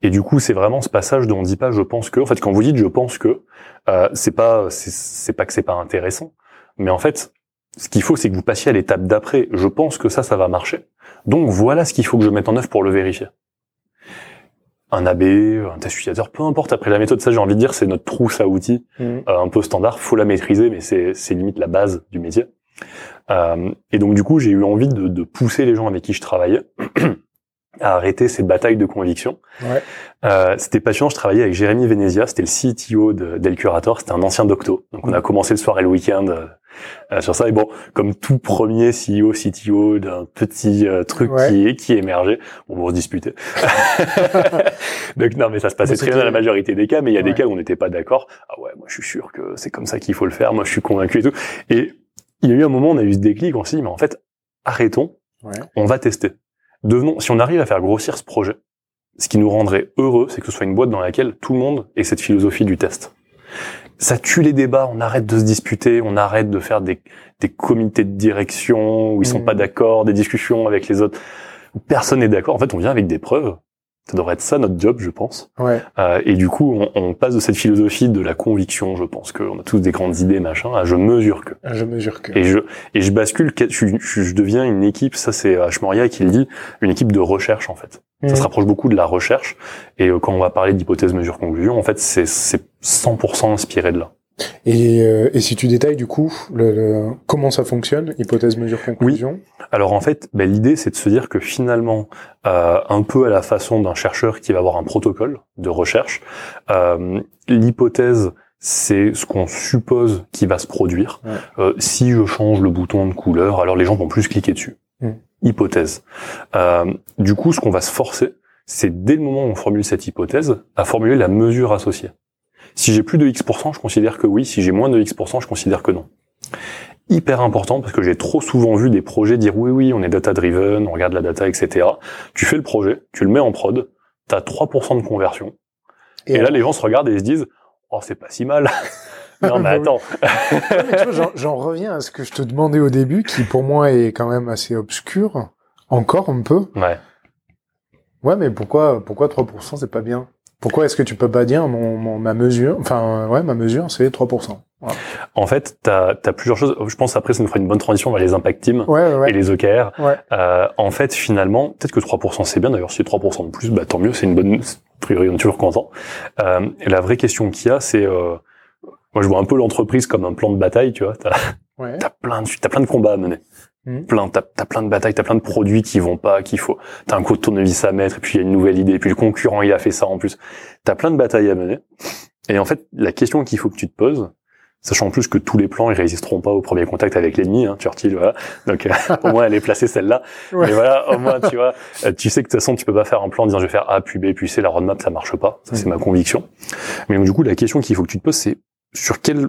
Et du coup, c'est vraiment ce passage dont on dit pas je pense que. En fait, quand vous dites je pense que, euh, c'est pas c'est pas que c'est pas intéressant, mais en fait, ce qu'il faut, c'est que vous passiez à l'étape d'après. Je pense que ça, ça va marcher. Donc voilà ce qu'il faut que je mette en œuvre pour le vérifier. Un AB, un test utilisateur, peu importe. Après la méthode, ça, j'ai envie de dire, c'est notre trousse à outils, mmh. euh, un peu standard. Faut la maîtriser, mais c'est limite la base du métier. Euh, et donc du coup, j'ai eu envie de, de pousser les gens avec qui je travaillais [clears throat] à arrêter cette bataille de conviction. Ouais. Euh, c'était passionnant, je travaillais avec Jérémy Venezia, c'était le CTO de, d'El Curator, c'était un ancien docto. Donc on a commencé le soir et le week-end euh, sur ça. Et bon, comme tout premier CEO, CTO d'un petit euh, truc qui, qui émergeait, on va se disputer. [laughs] Donc non, mais ça se passait très bien dans la majorité des cas, mais il y a des cas où on n'était pas d'accord. Ah ouais, moi je suis sûr que c'est comme ça qu'il faut le faire, moi je suis convaincu et tout. Et il y a eu un moment, on a eu ce déclic, on s'est dit, mais en fait, arrêtons, on va tester devenons, si on arrive à faire grossir ce projet, ce qui nous rendrait heureux, c'est que ce soit une boîte dans laquelle tout le monde ait cette philosophie du test. Ça tue les débats, on arrête de se disputer, on arrête de faire des, des comités de direction où ils sont mmh. pas d'accord, des discussions avec les autres où personne n'est d'accord. En fait, on vient avec des preuves ça devrait être ça notre job, je pense. Ouais. Euh, et du coup, on, on, passe de cette philosophie de la conviction, je pense qu'on a tous des grandes idées, machin, à je mesure que. je mesure que. Et je et je bascule, je, je, je deviens une équipe. Ça, c'est Ashmoria qui le dit, une équipe de recherche en fait. Ça mhm. se rapproche beaucoup de la recherche. Et euh, quand on va parler d'hypothèse, mesure, conclusion, en fait, c'est c'est 100% inspiré de là. Et, euh, et, si tu détailles du coup le, comment ça fonctionne, hypothèse, mesure, conclusion? Oui. Alors en fait, ben, l'idée c'est de se dire que finalement, euh, un peu à la façon d'un chercheur qui va avoir un protocole de recherche, euh, l'hypothèse c'est ce qu'on suppose qui va se produire. Euh, si je change le bouton de couleur, alors les gens vont plus cliquer dessus. Mm. Hypothèse. Euh, du coup, ce qu'on va se forcer, c'est dès le moment où on formule cette hypothèse, à formuler la mesure associée. Si j'ai plus de X%, je considère que oui. Si j'ai moins de X%, je considère que non. Hyper important parce que j'ai trop souvent vu des projets dire oui, oui, on est data driven, on regarde la data, etc. Tu fais le projet, tu le mets en prod, tu as 3% de conversion. Et, là, les gens se regardent et se disent, oh, c'est pas si mal. [laughs] non, mais attends. [laughs] J'en reviens à ce que je te demandais au début, qui pour moi est quand même assez obscur. Encore un peu. Ouais. Ouais, mais pourquoi, pourquoi 3% c'est pas bien? Pourquoi est-ce que tu peux pas dire mon, ma mesure, enfin ouais, ma mesure c'est 3%. En fait, tu as, plusieurs choses. Je pense après ça nous fera une bonne transition vers les impact teams et les OKR. Euh, en fait, finalement, peut-être que 3% c'est bien. D'ailleurs, si c'est 3% de plus, bah tant mieux. C'est une bonne. A priori, on est toujours content. Euh, et la vraie question qu'il y a, c'est euh, moi je vois un peu l'entreprise comme un plan de bataille. Tu vois, t'as as plein de as plein de combats à mener. Mmh. Plein, t'as as plein de batailles, t'as plein de produits qui vont pas, qu'il faut. T'as un coup de tournevis à mettre, et puis il y a une nouvelle idée, et puis le concurrent il a fait ça en plus. T'as plein de batailles à mener. Et en fait, la question qu'il faut que tu te poses, sachant en plus que tous les plans ils résisteront pas au premier contact avec l'ennemi, hein, Churchill, voilà. Donc euh, [laughs] au moins elle est placée celle-là. [laughs] Mais voilà, au moins tu vois, euh, tu sais que de toute façon tu peux pas faire un plan en disant je vais faire A puis B puis C, la roadmap ça marche pas. Ça c'est mmh. ma conviction. Mais donc, du coup la question qu'il faut que tu te poses c'est sur quel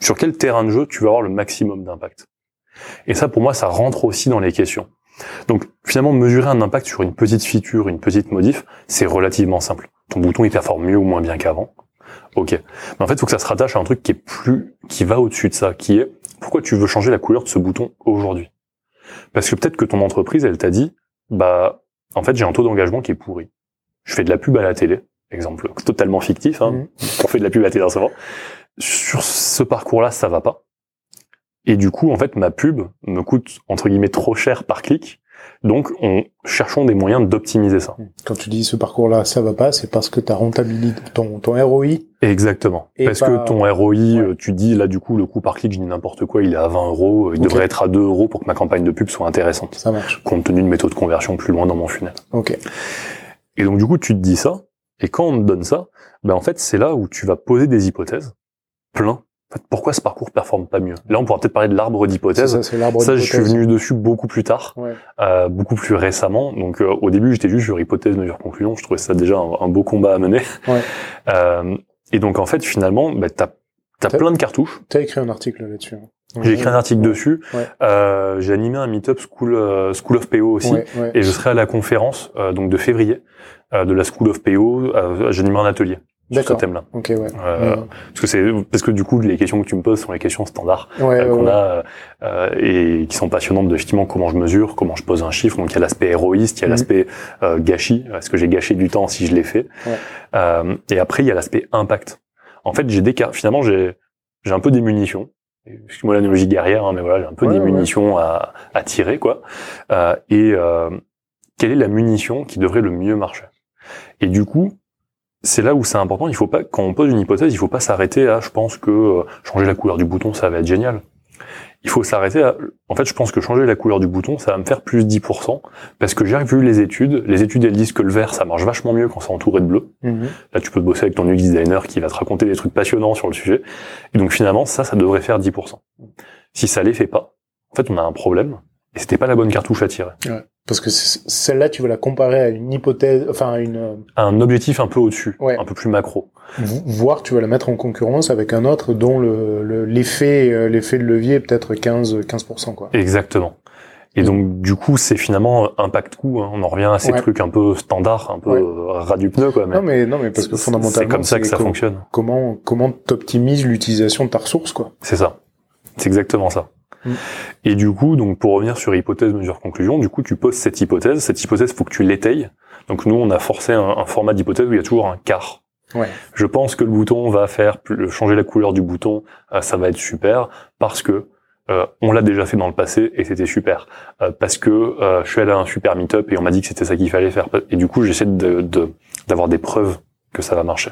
sur quel terrain de jeu tu vas avoir le maximum d'impact? Et ça, pour moi, ça rentre aussi dans les questions. Donc, finalement, mesurer un impact sur une petite feature, une petite modif, c'est relativement simple. Ton bouton, il performe mieux ou moins bien qu'avant. Ok. Mais en fait, il faut que ça se rattache à un truc qui est plus, qui va au-dessus de ça, qui est, pourquoi tu veux changer la couleur de ce bouton aujourd'hui? Parce que peut-être que ton entreprise, elle t'a dit, bah, en fait, j'ai un taux d'engagement qui est pourri. Je fais de la pub à la télé, exemple totalement fictif, hein. Mmh. On fait de la pub à la télé en ce moment. Sur ce parcours-là, ça va pas. Et du coup, en fait, ma pub me coûte entre guillemets trop cher par clic. Donc, on cherchons des moyens d'optimiser ça. Quand tu dis ce parcours-là, ça va pas, c'est parce que ta rentabilité, ton, ton ROI. Exactement. Parce que ton ROI, euh, tu dis là du coup le coût par clic, je dis n'importe quoi, il est à 20 euros, il devrait être à 2 euros pour que ma campagne de pub soit intéressante. Ça marche. Compte tenu de méthodes de conversion plus loin dans mon funnel. Ok. Et donc du coup, tu te dis ça, et quand on te donne ça, ben en fait c'est là où tu vas poser des hypothèses, plein pourquoi ce parcours performe pas mieux? Là, on pourra peut-être parler de l'arbre d'hypothèse. Ça, ça je suis venu dessus beaucoup plus tard, euh, beaucoup plus récemment. Donc, euh, au début, j'étais juste sur hypothèse, mesure, conclusion. Je trouvais ça déjà un, beau combat à mener. Ouais. [laughs] Euh, et donc, en fait, finalement, bah, t'as as plein de cartouches. T'as écrit un article là-dessus. Hein. J'ai écrit un article dessus. Euh, j'ai animé un meetup School School of PO aussi, et je serai à la conférence donc de février de la School of PO. J'anime un atelier sur ce thème-là. Ouais. Euh, Parce que c'est parce que du coup les questions que tu me poses sont les questions standards euh, qu'on a euh, et qui sont passionnantes de effectivement comment je mesure, comment je pose un chiffre. Donc il y a l'aspect héroïste, il y a mhm. l'aspect euh, gâchis. Est-ce que j'ai gâché du temps si je l'ai fait Et après il y a l'aspect impact. En fait j'ai des finalement j'ai j'ai un peu des munitions. Excuse-moi l'analogie guerrière, hein, mais voilà j'ai un peu des munitions à, à tirer quoi. et quelle est la munition qui devrait le mieux marcher? Et du coup c'est là où c'est important. Il faut pas, quand on pose une hypothèse, il faut pas s'arrêter à, je pense que euh, changer la couleur du bouton, ça va être génial. Il faut s'arrêter à, en fait, je pense que changer la couleur du bouton, ça va me faire plus 10%, parce que j'ai vu les études. Les études, elles disent que le vert, ça marche vachement mieux quand c'est entouré de bleu. Mhm. Là, tu peux bosser avec ton UX designer qui va te raconter des trucs passionnants sur le sujet. Et donc, finalement, ça, ça devrait faire 10%. Si ça les fait pas, en fait, on a un problème, et c'était pas la bonne cartouche à tirer. Ouais. Parce que celle-là, tu veux la comparer à une hypothèse, enfin à une... Euh, un objectif un peu au-dessus, un peu plus macro. Voire tu vas la mettre en concurrence avec un autre dont l'effet le, l'effet de levier est peut-être 15 15% quoi. Exactement. Et donc du coup, c'est finalement impact coût. Hein. On en revient à ces trucs un peu standards, un peu ouais. ras du pneu, quoi. Mais non, mais non, mais parce que fondamentalement, c'est comme ça que ça fonctionne. Comment comment t'optimises l'utilisation de ta ressource, quoi. C'est ça. C'est exactement ça. Mm. Et du coup, donc pour revenir sur hypothèse, mesure, conclusion, du coup, tu poses cette hypothèse. Cette hypothèse, faut que tu l'étayes. Donc nous, on a forcé un, un format d'hypothèse où il y a toujours un quart. Ouais. Je pense que le bouton va faire changer la couleur du bouton, euh, ça va être super parce que euh, on l'a déjà fait dans le passé et c'était super euh, parce que euh, je suis allé à un super meet-up et on m'a dit que c'était ça qu'il fallait faire et du coup j'essaie de d'avoir des preuves que ça va marcher.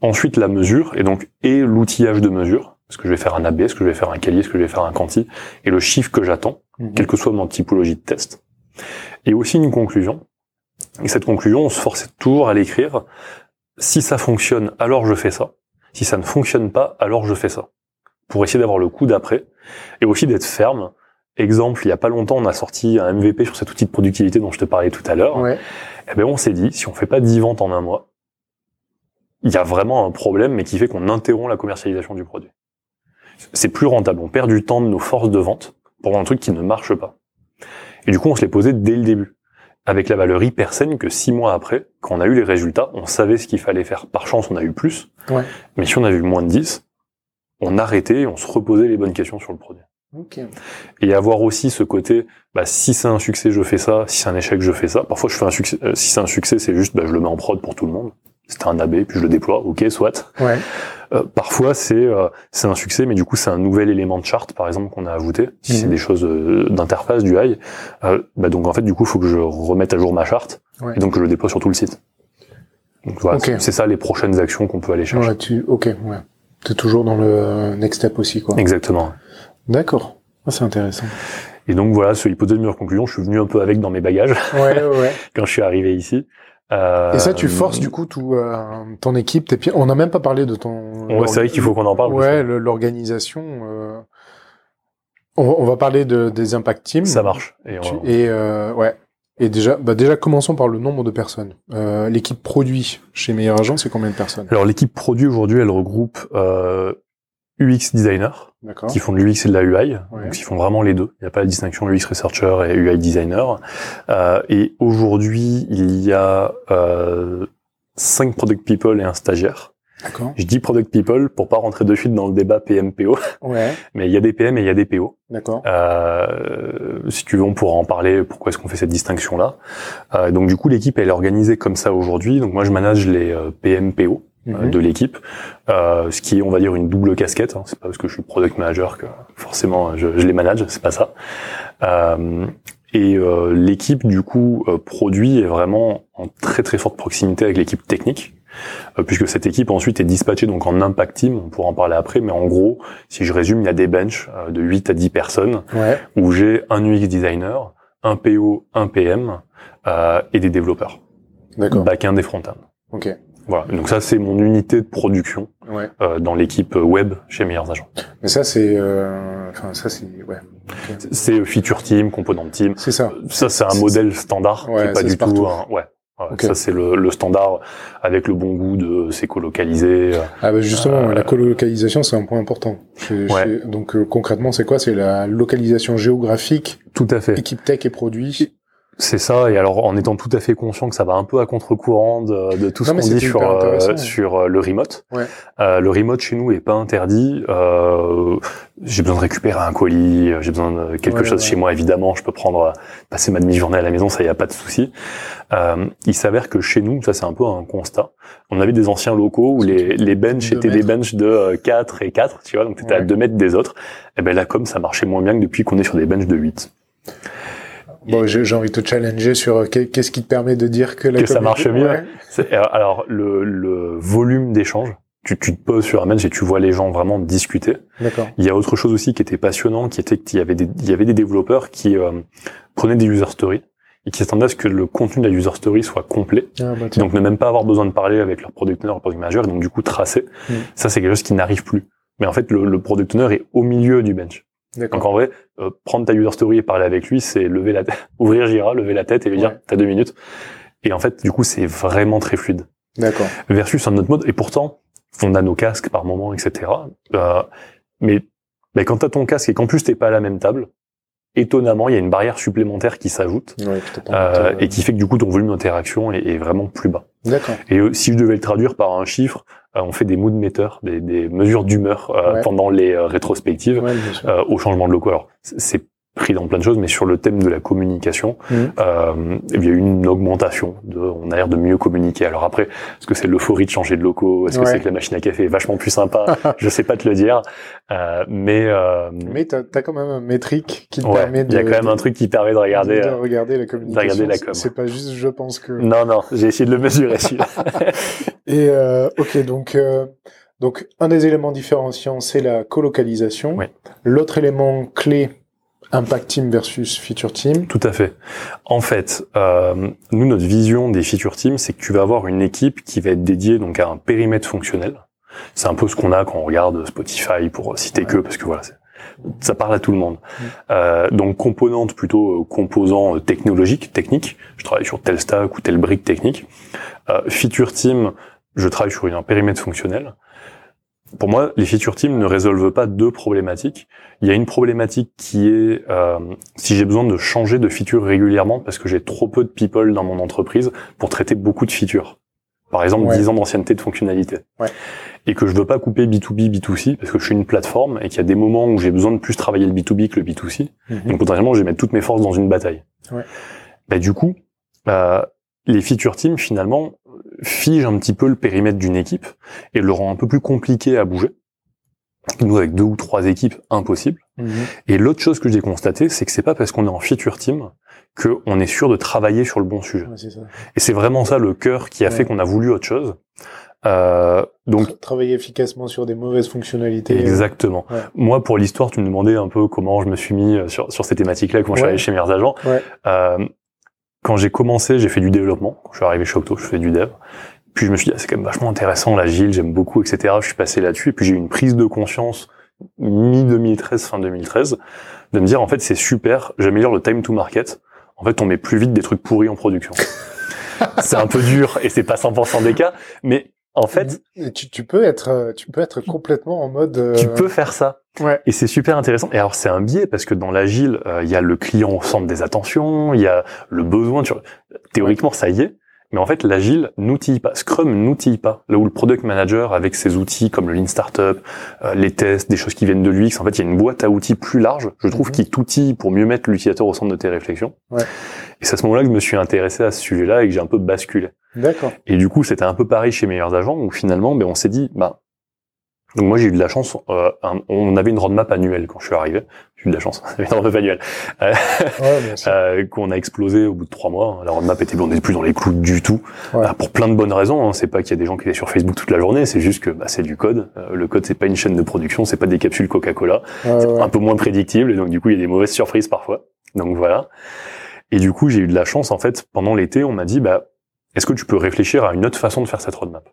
Ensuite la mesure et donc et l'outillage de mesure est-ce que je vais faire un AB, est-ce que je vais faire un Kali, est-ce que je vais faire un quanti? Et le chiffre que j'attends, mhm. quelle que soit mon typologie de test. Et aussi une conclusion. Et cette conclusion, on se force toujours à l'écrire. Si ça fonctionne, alors je fais ça. Si ça ne fonctionne pas, alors je fais ça pour essayer d'avoir le coup d'après et aussi d'être ferme. Exemple, il y a pas longtemps, on a sorti un MVP sur cet outil de productivité dont je te parlais tout à l'heure. Ouais. Eh ben on s'est dit, si on fait pas 10 ventes en un mois, il y a vraiment un problème, mais qui fait qu'on interrompt la commercialisation du produit. C'est plus rentable. On perd du temps de nos forces de vente pour un truc qui ne marche pas. Et du coup, on se l'est posé dès le début. Avec la valeur hyper saine que six mois après, quand on a eu les résultats, on savait ce qu'il fallait faire. Par chance, on a eu plus. Ouais. Mais si on a eu moins de 10, on arrêtait et on se reposait les bonnes questions sur le produit. Et avoir aussi ce côté, bah, si c'est un succès, je fais ça. Si c'est un échec, je fais ça. Parfois, je fais un succès. Euh, si c'est un succès, c'est juste, bah, je le mets en prod pour tout le monde. C'était un AB, puis je le déploie. Ok, soit. Ouais. Euh, parfois, c'est euh, c'est un succès, mais du coup, c'est un nouvel élément de charte, par exemple, qu'on a ajouté. Si c'est mhm. des choses d'interface, du high, bah, donc en fait, du coup, il faut que je remette à jour ma charte, et donc que je le déploie sur tout le site. Donc voilà, c'est ça les prochaines actions qu'on peut aller chercher. Ouais, tu... Ok, ouais. T'es toujours dans le next step aussi, quoi. Exactement. D'accord. Ah, c'est intéressant. Et donc voilà, ce hypothèse de meilleure conclusion, je suis venu un peu avec dans mes bagages ouais, ouais. [laughs] quand je suis arrivé ici. Euh... Et ça, tu forces du coup tout euh, ton équipe. Tes... On n'a même pas parlé de ton. Ouais, c'est vrai qu'il faut qu'on en parle. Ouais, l'organisation. Euh... On, on, va parler de, des impact teams. Ça marche. Et, et euh, ouais. Et déjà, bah déjà, commençons par le nombre de personnes. Euh, l'équipe produit chez Meilleur Agent, c'est combien de personnes? Alors l'équipe produit aujourd'hui, elle regroupe euh, UX designers qui font de l'UX et de la UI, donc ils font vraiment les deux. Il n'y a pas la distinction UX researcher et UI designer. Euh, et aujourd'hui, il y a euh, cinq product people et un stagiaire. Je dis product people pour pas rentrer de suite dans le débat PM-PO. Ouais. [laughs] Mais il y a des PM et il y a des PO. D'accord. Euh, si tu veux, on pourra en parler. Pourquoi est-ce qu'on fait cette distinction-là euh, Donc du coup, l'équipe elle est organisée comme ça aujourd'hui. Donc moi, je manage les euh, PM-PO. Euh, mhm. de l'équipe, euh, ce qui est on va dire une double casquette. Hein. C'est pas parce que je suis product manager que forcément je, je les manage, c'est pas ça. Euh, et euh, l'équipe du coup produit est vraiment en très très forte proximité avec l'équipe technique euh, puisque cette équipe ensuite est dispatchée donc en impact team, on pourra en parler après, mais en gros, si je résume, il y a des benches euh, de 8 à 10 personnes où j'ai un UX designer, un PO, un PM euh, et des développeurs. D'accord. Back-end et front-end. Ok. Voilà. Donc ça, c'est mon unité de production ouais. euh, dans l'équipe web chez Meilleurs Agents. Mais ça, c'est, euh... enfin ça, c'est, ouais. C'est feature team, component team. C'est ça. Ça, c'est un modèle standard ouais, qui est pas du tout. Un... Ouais. Ça c'est le, le, standard avec le bon goût de c'est colocalisé. Ah bah justement, euh, la colocalisation c'est un point important. donc euh, concrètement c'est quoi? C'est la localisation géographique. Tout à fait. Équipe tech et produits. C'est ça, et alors en étant tout à fait conscient que ça va un peu à contre-courant de, de, tout ce qu'on dit sur euh, sur euh, le remote. Ouais. Euh, le remote chez nous est pas interdit. Euh, j'ai besoin de récupérer un colis, j'ai besoin de quelque chose chez moi évidemment. Je peux prendre passer ma demi-journée à la maison, ça y a pas de souci. il s'avère que chez nous, ça c'est un peu un constat. On avait des anciens locaux où les les benches étaient des benches de 4 et 4, tu vois, donc c'était à 2 mètres des autres. Et ben là comme ça marchait moins bien que depuis qu'on est sur des benches de 8. Bon, j'ai envie de te challenger sur euh, qu'est-ce qui te permet de dire que la que ça marche mieux. Euh, alors le, le volume d'échange. Tu, tu, te poses sur un bench et tu vois les gens vraiment discuter. D'accord. Il y a autre chose aussi qui était passionnant, qui était qu'il y avait des, il y avait des développeurs qui euh, prenaient des user stories et qui s'attendaient à ce que le contenu de la user story soit complet. Ah, bah, donc ne même pas avoir besoin de parler avec leur product owner, leur product manager, et donc du coup tracer. Hmm. Ça c'est quelque chose qui n'arrive plus. Mais en fait le, le product owner est au milieu du bench. Donc en vrai, euh, prendre ta user story et parler avec lui, c'est lever la tête, [laughs] ouvrir Jira, lever la tête et lui dire t'as deux minutes. Et en fait, du coup, c'est vraiment très fluide. D'accord. Versus un autre mode. Et pourtant, on a nos casques par moment, etc. Euh, mais, mais quand t'as ton casque et qu'en plus t'es pas à la même table, étonnamment, il y a une barrière supplémentaire qui s'ajoute euh, et qui fait que du coup ton volume d'interaction est, vraiment plus bas. D'accord. Et euh, si je devais le traduire par un chiffre, on fait des mood meters, des, des mesures d'humeur pendant les rétrospectives au changement de locaux. Alors c'est pris dans plein de choses, mais sur le thème de la communication, mmh. euh, il y a eu une augmentation. De, on a l'air de mieux communiquer. Alors après, est-ce que c'est l'euphorie de changer de locaux? Est-ce que c'est que la machine à café est vachement plus sympa? [laughs] Je sais pas te le dire, euh, mais euh, mais t'as as quand même un métrique qui te permet de. Il y a quand même un truc qui permet de regarder. De regarder la communication. C'est pas juste, je pense que. Non non, j'ai essayé de le mesurer. [laughs] Et euh, ok donc. Euh, donc, un des éléments différenciants, c'est la colocalisation. L'autre élément clé, Impact Team versus Feature Team. Tout à fait. En fait, euh, nous, notre vision des Feature Teams, c'est que tu vas avoir une équipe qui va être dédiée donc à un périmètre fonctionnel. C'est un peu ce qu'on a quand on regarde Spotify, pour citer que, parce que voilà, ça parle à tout le monde. Mm. Euh, donc composante plutôt euh, composant euh, technologique, technique. Je travaille sur tel stack ou tel brique technique. Euh, feature team, je travaille sur un périmètre fonctionnel pour moi, les feature teams ne résolvent pas deux problématiques. Il y a une problématique qui est euh, si j'ai besoin de changer de feature régulièrement parce que j'ai trop peu de people dans mon entreprise pour traiter beaucoup de features. Par exemple, 10 ans d'ancienneté de fonctionnalité. Ouais. Et que je veux pas couper B2B, B2C parce que je suis une plateforme et qu'il y a des moments où j'ai besoin de plus travailler le B2B que le B2C. Mhm. Donc potentiellement, je vais mettre toutes mes forces dans une bataille. Ouais. Bah, du coup, euh, les feature teams, finalement, fige un petit peu le périmètre d'une équipe et le rend un peu plus compliqué à bouger. Nous, avec deux ou trois équipes, impossible. Mhm. Et l'autre chose que j'ai constaté, c'est que c'est pas parce qu'on est en feature team qu'on est sûr de travailler sur le bon sujet. Et c'est vraiment ça le cœur qui a fait qu'on a voulu autre chose. Euh, donc travailler efficacement sur des mauvaises fonctionnalités. Exactement. Moi, pour l'histoire, tu me demandais un peu comment je me suis mis euh, sur, sur ces thématiques-là, comment je suis allé chez Meilleurs Agents. Euh, quand j'ai commencé, j'ai fait du développement. Quand je suis arrivé chez Octo, je fais du dev. Puis je me suis dit, ah, c'est quand même vachement intéressant, l'agile, j'aime beaucoup, etc. Je suis passé là-dessus. Et puis j'ai eu une prise de conscience mi-2013, fin 2013, de me dire, en fait, c'est super, j'améliore le time to market. En fait, on met plus vite des trucs pourris en production. [laughs] c'est un peu dur et c'est pas 100% des cas, mais en fait, tu, tu, peux être, tu peux être complètement en mode. Euh, tu peux faire ça. Ouais. Et c'est super intéressant. Et alors c'est un biais parce que dans l'agile, euh, il y a le client au centre des attentions, il y a le besoin. Tu... Théoriquement, ça y est. Mais en fait, l'agile n'outille pas. Scrum n'outille pas. Là où le product manager, avec ses outils comme le Lean Startup, euh, les tests, des choses qui viennent de l'UX, en fait, il y a une boîte à outils plus large, je trouve, mhm. qui t'outille pour mieux mettre l'utilisateur au centre de tes réflexions. Ouais. Et c'est à ce moment-là que je me suis intéressé à ce sujet-là et que j'ai un peu basculé. D'accord. Et du coup, c'était un peu pareil chez Meilleurs Agents, où finalement, ben, on s'est dit, bah, donc moi j'ai eu de la chance. Euh, on avait une roadmap annuelle quand je suis arrivé. J'ai eu de la chance. [laughs] une roadmap annuelle euh, euh, qu'on a explosé au bout de trois mois. La roadmap était, on n'était plus dans les clous du tout. Ouais. Euh, pour plein de bonnes raisons. Hein. C'est pas qu'il y a des gens qui étaient sur Facebook toute la journée. C'est juste que bah, c'est du code. Euh, le code c'est pas une chaîne de production. C'est pas des capsules Coca-Cola. c'est un peu moins prédictible. Et donc du coup il y a des mauvaises surprises parfois. Donc voilà. Et du coup j'ai eu de la chance en fait. Pendant l'été on m'a dit bah est-ce que tu peux réfléchir à une autre façon de faire cette roadmap?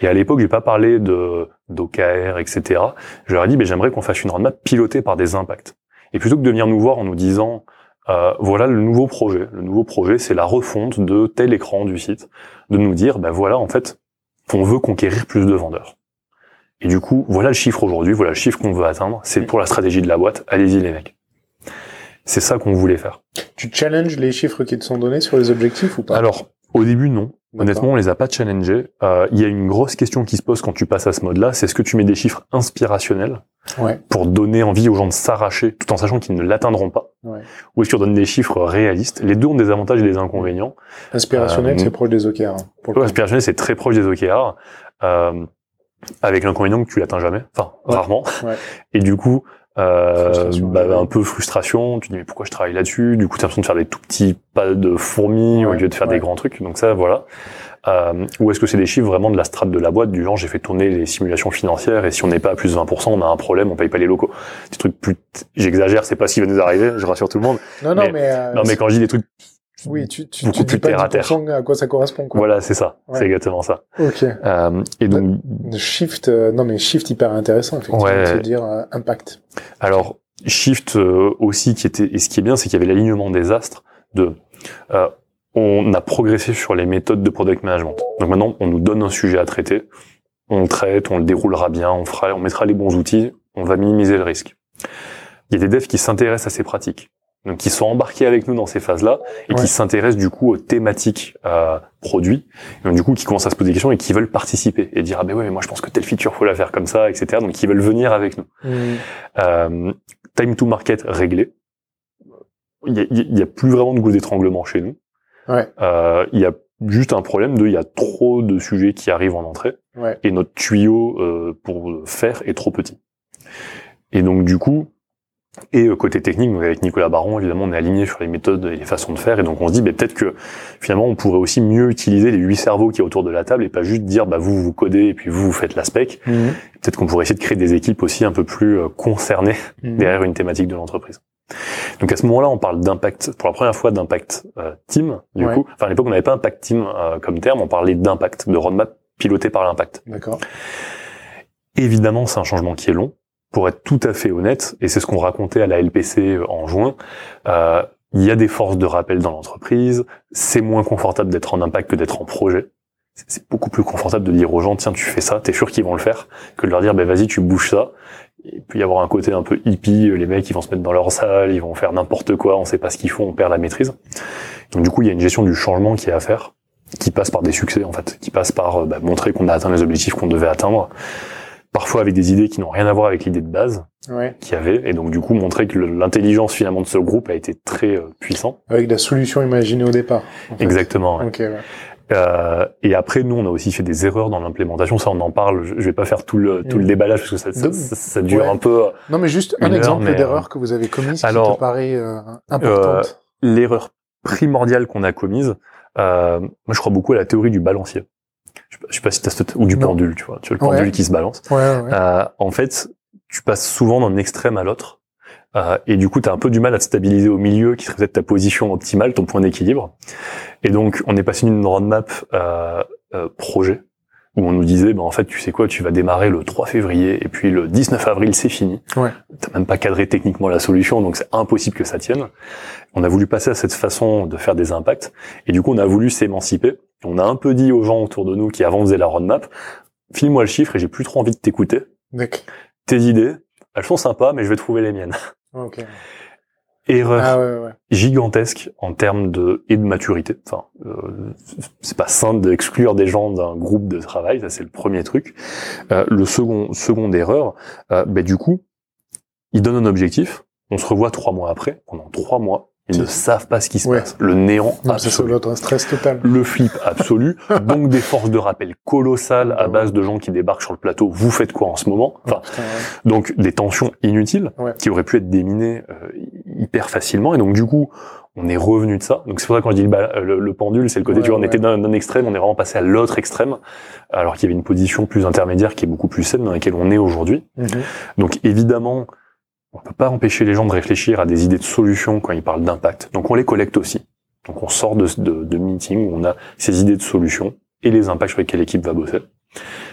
Et à l'époque, j'ai pas parlé de d'OKR, etc. Je leur ai dit, mais j'aimerais qu'on fasse une roadmap pilotée par des impacts. Et plutôt que de venir nous voir en nous disant, euh, voilà le nouveau projet. Le nouveau projet, c'est la refonte de tel écran du site. De nous dire, ben voilà, en fait, on veut conquérir plus de vendeurs. Et du coup, voilà le chiffre aujourd'hui, voilà le chiffre qu'on veut atteindre. C'est pour la stratégie de la boîte. Allez-y les mecs. C'est ça qu'on voulait faire. Tu challenges les chiffres qui te sont donnés sur les objectifs ou pas? Alors, au début, non. Honnêtement, on les a pas challengés. Euh, il y a une grosse question qui se pose quand tu passes à ce mode-là, c'est est-ce que tu mets des chiffres inspirationnels ouais. pour donner envie aux gens de s'arracher tout en sachant qu'ils ne l'atteindront pas ouais. Ou est-ce que tu donnes des chiffres réalistes? Les deux ont des avantages et des inconvénients. Inspirationnel, euh, c'est proche des OKR. Hein, inspirationnel, c'est très proche des OKR. Euh, avec l'inconvénient que tu l'atteins jamais, enfin rarement. Et du coup, euh, bah, un peu frustration. Tu dis mais pourquoi je travaille là-dessus? Du coup, tu as l'impression de faire des tout petits pas de fourmis au lieu de faire des grands trucs. Donc ça, voilà. Euh, ou est-ce que c'est des chiffres vraiment de la strate de la boîte du genre j'ai fait tourner les simulations financières et si on n'est pas à plus de 20%, on a un problème, on paye pas les locaux. Des trucs plus, j'exagère, c'est pas ce qui va nous arriver, je rassure tout le monde. Non, non, mais, euh, non, mais quand je dis des trucs oui, tu, tu, tu dis pas à quoi ça correspond. Quoi. Voilà, c'est ça. C'est exactement ça. Ok. Euh, et donc shift, euh, non mais shift hyper intéressant effectivement. Ouais. De dire euh, impact. Alors shift euh, aussi qui était et ce qui est bien, c'est qu'il y avait l'alignement des astres de. on a progressé sur les méthodes de product management. Donc maintenant, on nous donne un sujet à traiter, on le traite, on le déroulera bien, on fera, on mettra les bons outils, on va minimiser le risque. Il y a des devs qui s'intéressent à ces pratiques donc qui sont embarqués avec nous dans ces phases-là et qui s'intéressent du coup aux thématiques euh, produits, donc du coup qui commencent à se poser des questions et qui veulent participer et dire ah ben ouais mais moi je pense que telle feature faut la faire comme ça, etc. Donc qui veulent venir avec nous. Mmh. Euh, time to market réglé. Il y a, il y a plus vraiment de goût d'étranglement chez nous. Ouais. Euh, il y a juste un problème de il y a trop de sujets qui arrivent en entrée et notre tuyau euh, pour faire est trop petit. Et donc du coup, et euh, côté technique, avec Nicolas Baron, évidemment, on est aligné sur les méthodes et les façons de faire, et donc on se dit, bah, peut-être que finalement, on pourrait aussi mieux utiliser les huit cerveaux qui y autour de la table et pas juste dire, bah vous vous codez et puis vous vous faites la spec. Mhm. Peut-être qu'on pourrait essayer de créer des équipes aussi un peu plus euh, concernées mhm. derrière une thématique de l'entreprise. Donc à ce moment-là, on parle d'impact, pour la première fois d'impact euh, team, du coup. Enfin à l'époque, on n'avait pas impact team comme terme, on parlait d'impact, de roadmap piloté par l'impact. D'accord. Évidemment, c'est un changement qui est long pour être tout à fait honnête, et c'est ce qu'on racontait à la LPC en juin, euh, il y a des forces de rappel dans l'entreprise, c'est moins confortable d'être en impact que d'être en projet. C'est beaucoup plus confortable de dire aux gens, tiens, tu fais ça, t'es sûr qu'ils vont le faire, que de leur dire, ben vas-y, tu bouges ça. Il peut y avoir un côté un peu hippie, les mecs, ils vont se mettre dans leur salle, ils vont faire n'importe quoi, on sait pas ce qu'ils font, on perd la maîtrise. Donc du coup, il y a une gestion du changement qui est à faire, qui passe par des succès, en fait, qui passe par bah, montrer qu'on a atteint les objectifs qu'on devait atteindre, parfois avec des idées qui n'ont rien à voir avec l'idée de base ouais. qu'il y avait, et donc du coup montrer que l'intelligence finalement de ce groupe a été très euh, puissant. Avec la solution imaginée au départ. Exactement. Ouais. Okay, euh, et après, nous, on a aussi fait des erreurs dans l'implémentation. Ça, on en parle. Je vais pas faire tout le tout le mm. déballage parce que ça, ça, ça, dure un peu. Non, mais juste un exemple d'erreur que vous avez commise qui te paraît euh, importante. Euh, l'erreur primordiale qu'on a commise. moi, je crois beaucoup à la théorie du balancier je sais pas si t'as ou du pendule, tu vois, tu vois le pendule qui se balance. Euh, en fait, tu passes souvent d'un extrême à l'autre. Euh, et du coup, tu as un peu du mal à te stabiliser au milieu, qui serait peut-être ta position optimale, ton point d'équilibre. Et donc, on est passé d'une roadmap euh, euh, projet, où on nous disait, bah, en fait, tu sais quoi, tu vas démarrer le 3 février, et puis le 19 avril, c'est fini. Ouais. T'as même pas cadré techniquement la solution, donc c'est impossible que ça tienne. On a voulu passer à cette façon de faire des impacts, et du coup, on a voulu s'émanciper on a un peu dit aux gens autour de nous qui avant faisaient la roadmap, file-moi le chiffre et j'ai plus trop envie de t'écouter. Tes idées, elles sont sympas, mais je vais trouver les miennes. Okay. Erreur ah, gigantesque en termes de et de maturité. Enfin, euh, c'est pas sain d'exclure des gens d'un groupe de travail, ça c'est le premier truc. Euh, le second, seconde erreur, euh, ben, du coup, ils donnent un objectif, on se revoit trois mois après, pendant trois mois, ils ne savent pas ce qui se passe. Le néant absolu. un stress total. Le flip absolu. [laughs] donc des forces de rappel colossales à base de gens qui débarquent sur le plateau. Vous faites quoi en ce moment enfin, Donc des tensions inutiles qui auraient pu être déminées euh, hyper facilement. Et donc du coup, on est revenu de ça. Donc c'est pour ça que quand je dis le, pendule, c'est le côté, tu vois, on était d'un extrême, on est vraiment passé à l'autre extrême, alors qu'il y avait une position plus intermédiaire qui est beaucoup plus saine dans laquelle on est aujourd'hui. Mhm. Donc évidemment, on peut pas empêcher les gens de réfléchir à des idées de solutions quand ils parlent d'impact. Donc on les collecte aussi. Donc on sort de, de, de meetings où on a ces idées de solutions et les impacts sur lesquels l'équipe va bosser.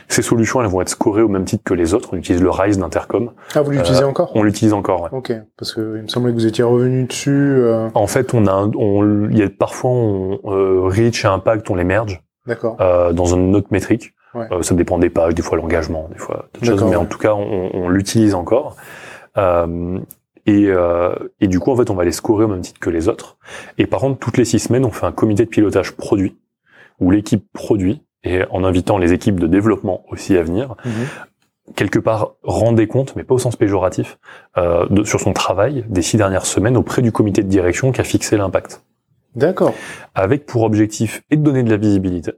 Ces solutions, elles vont être scorées au même titre que les autres. On utilise le RISE d'Intercom. Ah, vous l'utilisez euh, encore? On l'utilise encore, ouais. Ok, parce que il me semblait que vous étiez revenu dessus. Euh... En fait, on a, on, il y a parfois on, euh, Reach et Impact, on les merge. D'accord. Euh, dans une autre métrique. Ouais. Euh, ça dépend des pages, des fois l'engagement, des fois d'autres choses, mais en tout cas, on, on l'utilise encore. Euh, et, euh, et, du coup, en fait, on va les scorer au même titre que les autres. Et par contre, toutes les six semaines, on fait un comité de pilotage produit, où l'équipe produit, et en invitant les équipes de développement aussi à venir, mhm. quelque part rend des comptes, mais pas au sens péjoratif, euh, de, sur son travail des six dernières semaines auprès du comité de direction qui a fixé l'impact. D'accord. Avec pour objectif et de donner de la visibilité,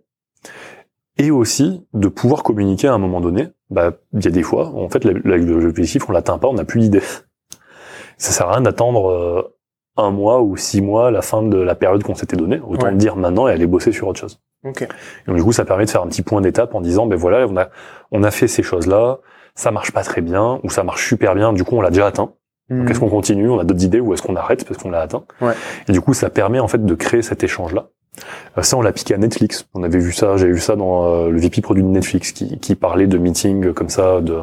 et aussi de pouvoir communiquer à un moment donné. Bah, il y a des fois, en fait, l'objectif, on l'atteint pas, on n'a plus d'idée. Ça sert à rien d'attendre euh, un mois ou six mois la fin de la période qu'on s'était donnée. Autant le dire maintenant et aller bosser sur autre chose. Okay. donc du coup, ça permet de faire un petit point d'étape en disant, ben voilà, on a, on a fait ces choses-là, ça marche pas très bien ou ça marche super bien. Du coup, on l'a déjà atteint. Donc mhm. est-ce qu'on continue? On a d'autres idées ou est-ce qu'on arrête parce qu'on l'a atteint? Ouais. Et du coup, ça permet en fait de créer cet échange-là. Euh, ça, on l'a piqué à Netflix. On avait vu ça, j'avais vu ça dans euh, le VP produit de Netflix qui, qui parlait de meeting comme ça, de,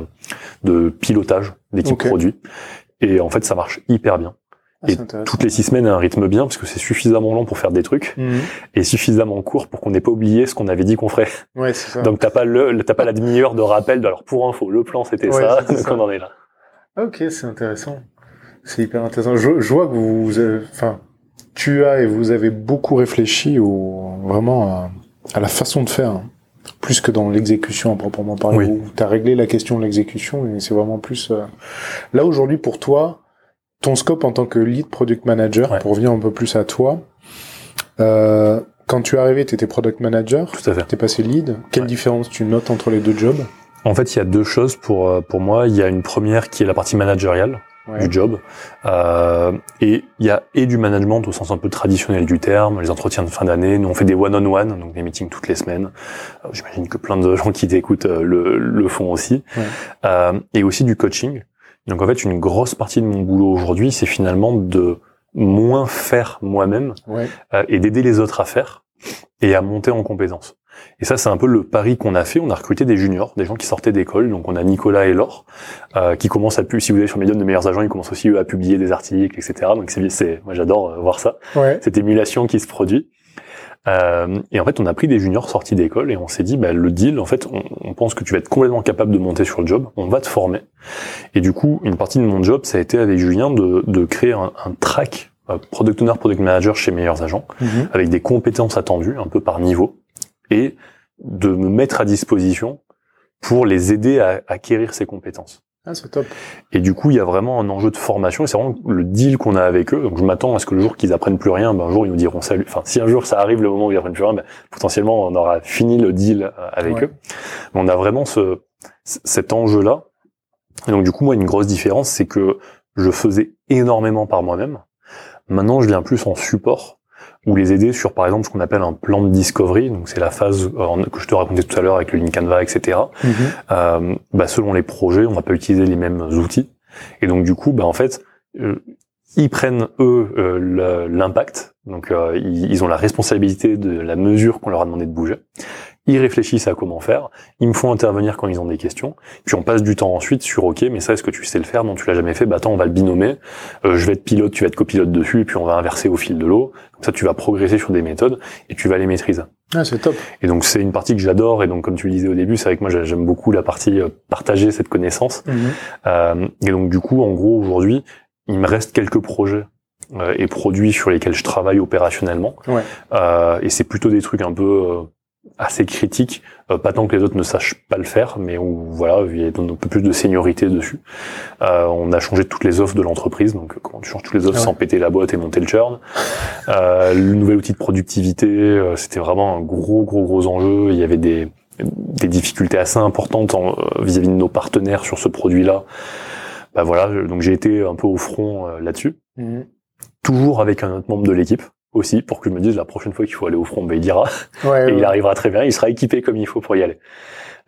de pilotage d'équipe produit. Et en fait, ça marche hyper bien. Ah, et toutes les six semaines, un rythme bien parce que c'est suffisamment long pour faire des trucs mhm. et suffisamment court pour qu'on n'ait pas oublié ce qu'on avait dit qu'on ferait. Ouais, ça. Donc t'as pas le, t'as pas la demi-heure de rappel. De, alors pour info, le plan c'était ça, donc [laughs] on en est là. Ok, c'est intéressant. C'est hyper intéressant. Je, vois que vous, enfin, tu as et vous avez beaucoup réfléchi au, vraiment à, la façon de faire, hein. plus que dans l'exécution à proprement parler. Oui. Tu as réglé la question de l'exécution et c'est vraiment plus... Euh, là aujourd'hui pour toi, ton scope en tant que lead product manager, pour revenir un peu plus à toi, euh, quand tu es arrivé, tu étais product manager, Tout à fait. tu es passé lead. Quelle différence tu notes entre les deux jobs? En fait, il y a deux choses pour, euh, pour moi. Il y a une première qui est la partie managériale du job. Euh, et il y a et du management au sens un peu traditionnel du terme, les entretiens de fin d'année. Nous, on fait des one-on-one, donc des meetings toutes les semaines. Euh, j'imagine que plein de gens qui t'écoutent euh, le, le font aussi. Euh, et aussi du coaching. Donc en fait, une grosse partie de mon boulot aujourd'hui, c'est finalement de moins faire moi-même euh, et d'aider les autres à faire et à monter en compétences. Et ça, c'est un peu le pari qu'on a fait. On a recruté des juniors, des gens qui sortaient d'école. Donc, on a Nicolas et Laure, euh, qui commencent à publier. Si vous allez sur Medium de meilleurs agents, ils commencent aussi eux, à publier des articles, etc. Donc, c'est, c'est moi, j'adore euh, voir ça. Ouais. Cette émulation qui se produit. Euh, et en fait, on a pris des juniors sortis d'école et on s'est dit, bah, le deal, en fait, on, on, pense que tu vas être complètement capable de monter sur le job. On va te former. Et du coup, une partie de mon job, ça a été avec Julien de, de créer un, un track product owner, product manager chez meilleurs agents, mm-hmm. avec des compétences attendues, un peu par niveau et de me mettre à disposition pour les aider à acquérir ces compétences. Ah, c'est top. Et du coup, il y a vraiment un enjeu de formation c'est vraiment le deal qu'on a avec eux. Donc, je m'attends à ce que le jour qu'ils apprennent plus rien, ben, un jour, ils nous diront salut. Enfin, si un jour ça arrive le moment où ils apprennent plus rien, ben, potentiellement, on aura fini le deal euh, avec eux. Mais on a vraiment ce, cet enjeu-là. Et donc, du coup, moi, une grosse différence, c'est que je faisais énormément par moi-même. Maintenant, je viens plus en support ou les aider sur par exemple ce qu'on appelle un plan de discovery, donc c'est la phase euh, que je te racontais tout à l'heure avec le link Canva, etc. Mm-hmm. euh, bah, selon les projets, on va pas utiliser les mêmes outils, et donc du coup, bah en fait, euh, ils prennent eux euh, l'impact, donc ils, ils, ont la responsabilité de la mesure qu'on leur a demandé de bouger ils réfléchissent à comment faire, ils me font intervenir quand ils ont des questions, puis on passe du temps ensuite sur OK, mais ça est-ce que tu sais le faire? Non, tu l'as jamais fait, bah attends, on va le binommer, euh, je vais être pilote, tu vas être copilote dessus, et puis on va inverser au fil de l'eau, comme ça tu vas progresser sur des méthodes, et tu vas les maîtriser. Ah, c'est top. Et donc c'est une partie que j'adore, et donc comme tu le disais au début, c'est vrai que moi j'aime beaucoup la partie euh, partager cette connaissance, mhm. euh, et donc du coup, en gros, aujourd'hui, il me reste quelques projets et produits sur lesquels je travaille opérationnellement, ouais. Euh, et c'est plutôt des trucs un peu assez critique, euh, pas tant que les autres ne sachent pas le faire, mais où voilà, il y a un peu plus de seniorité dessus. Euh, on a changé toutes les offres de l'entreprise, donc comment tu changes toutes les offres ah sans péter la boîte et monter le churn. Euh, le nouvel outil de productivité, euh, c'était vraiment un gros gros gros enjeu. Il y avait des, des difficultés assez importantes euh, vis-à-vis de nos partenaires sur ce produit-là. Bah voilà, donc j'ai été un peu au front là-dessus. Mmh. Toujours avec un autre membre de l'équipe aussi pour que je me dise la prochaine fois qu'il faut aller au front, ben il dira [laughs] et il arrivera très bien, il sera équipé comme il faut pour y aller.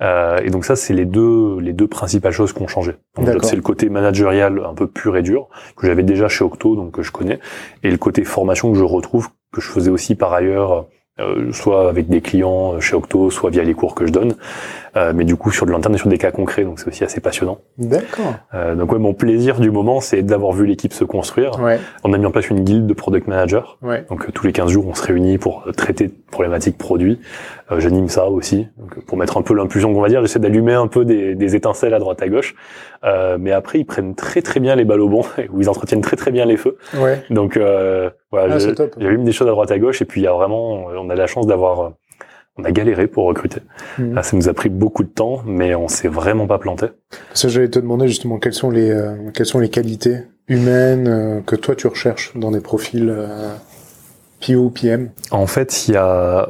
Euh, et donc ça, c'est les deux les deux principales choses qui ont changé. C'est le côté managérial un peu pur et dur que j'avais déjà chez Octo, donc que je connais, et le côté formation que je retrouve que je faisais aussi par ailleurs euh, soit avec des clients euh, chez Octo, soit via les cours que je donne. Euh, mais du coup, sur de l'interne et sur des cas concrets, donc c'est aussi assez passionnant. D'accord. Euh, donc ouais, mon plaisir du moment, c'est d'avoir vu l'équipe se construire. Ouais. On a mis en place une guilde de product manager. Ouais. Donc tous les 15 jours, on se réunit pour traiter problématiques produits. J'anime ça aussi, donc, pour mettre un peu l'impulsion qu'on va dire. J'essaie d'allumer un peu des, des, étincelles à droite à gauche. mais après, ils prennent très très bien les balles au bon, [laughs] ou ils entretiennent très très bien les feux. Ouais. Donc voilà, ah, j'allume des choses à droite à gauche, et puis il y a vraiment, on a la chance d'avoir on a galéré pour recruter. Mhm. Ça nous a pris beaucoup de temps, mais on s'est vraiment pas planté. Parce que j'allais te demander justement quelles sont les euh, quelles sont les qualités humaines euh, que toi tu recherches dans des profils euh, PO PM. En fait, il y a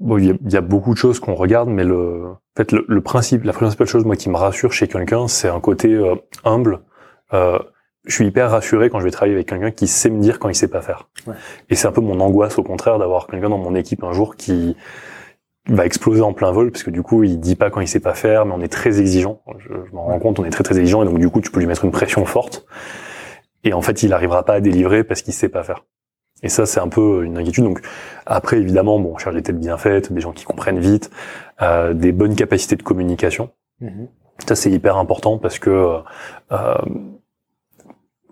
bon, il y, a beaucoup de choses qu'on regarde, mais le en fait le, principe, la principale chose moi qui me rassure chez quelqu'un, c'est un côté humble. Euh, je suis hyper rassuré quand je vais travailler avec quelqu'un qui sait me dire quand il sait pas faire. Ouais. Et c'est un peu mon angoisse au contraire d'avoir quelqu'un dans mon équipe un jour qui va exploser en plein vol parce que du coup il dit pas quand il sait pas faire mais on est très exigeant. Je, je m'en rends compte, on est très très exigeant et donc du coup tu peux lui mettre une pression forte et en fait il arrivera pas à délivrer parce qu'il sait pas faire. Et ça c'est un peu une inquiétude. Donc après évidemment bon on cherche des têtes bien faites, des gens qui comprennent vite, euh, des bonnes capacités de communication. Mm-hmm. Ça c'est hyper important parce que euh,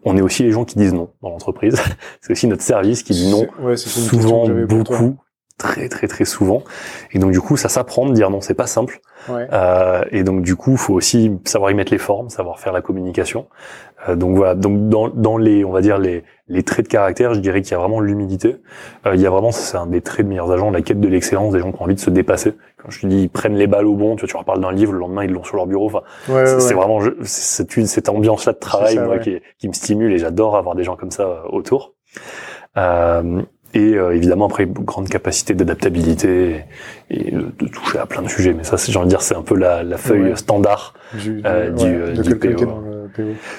on est aussi les gens qui disent non dans l'entreprise. [laughs] c'est aussi notre service qui dit non, souvent beaucoup, très très très souvent. Et donc du coup, ça s'apprend de dire non, c'est pas simple. Euh, et donc du coup, faut aussi savoir y mettre les formes, savoir faire la communication. Euh, donc voilà. Donc dans, dans les, on va dire les, les traits de caractère, je dirais qu'il y a vraiment l'humilité. Euh, il y a vraiment, c'est un des traits de meilleurs agents, la quête de l'excellence, des gens qui ont envie de se dépasser. Quand je te dis, ils prennent les balles au bon. Tu vois, tu leur parles d'un livre, le lendemain ils l'ont sur leur bureau. Enfin, c'est vraiment cette, cette ambiance-là de travail moi, qui, qui, me stimule et j'adore avoir des gens comme ça euh, autour. Euh, et euh, évidemment après grande capacité d'adaptabilité et, de, toucher à plein de sujets. Mais ça j'ai envie de dire c'est un peu la, la feuille standard du, euh, du, euh, du PO.